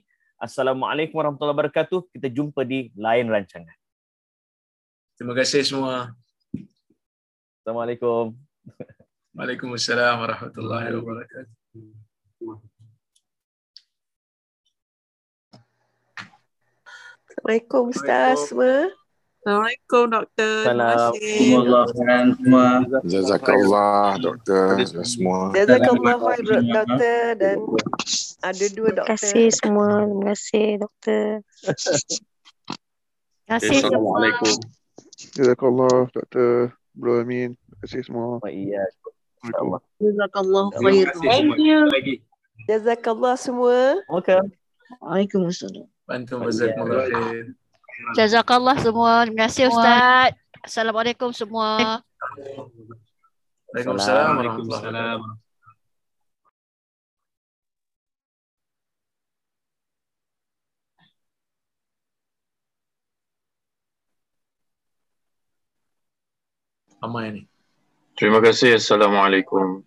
Assalamualaikum warahmatullahi wabarakatuh. Kita jumpa di lain rancangan. Terima kasih semua. Assalamualaikum. Waalaikumsalam warahmatullahi wabarakatuh. Assalamualaikum Ustaz semua. Assalamualaikum doktor. Terima semua. Jazakallah doktor semua. Jazakallah khair doktor dan ada dua Terima doktor. kasih semua. Terima kasih doktor. Terima kasih semua. Assalamualaikum. Jazakallah Dr. Bro Amin. Terima kasih semua. Wa iya. Assalamualaikum. Jazakallah Terima khair. Sekali lagi. Jazakallah semua. Okay. Waalaikumsalam. Bantu jazakumullah khair. Jazakallah semua. Terima kasih Ustaz. Assalamualaikum semua. Waalaikumsalam warahmatullahi Waalaikumsalam. Ramai ni. Terima kasih. Assalamualaikum.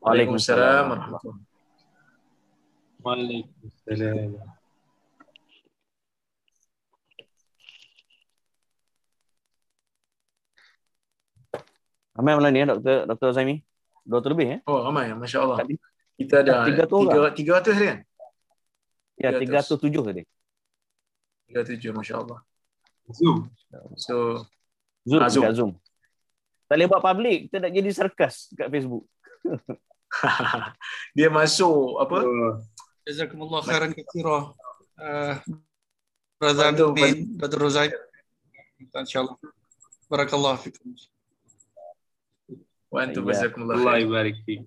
Waalaikumsalam warahmatullahi Waalaikumsalam. Ramai malam ni ya Dr. Dr. Zaimi. 200 lebih ya? Oh, ramai. Masya Allah. Kita ada Tiga tu orang. tiga, 300 kan? ya 300. 307 tadi. 37, Masya Allah. Zoom. So, Zoom, Ah, Zoom. dekat Zoom. Tak boleh buat public, kita nak jadi sarkas kat Facebook. dia masuk apa? Jazakumullah khairan katsira. Uh, Brother Bantu, Amin, Brother Rozaid. InsyaAllah. Barakallah fikum. Wa antum Ya. jazakumullah Allah khair. ibarik fiik.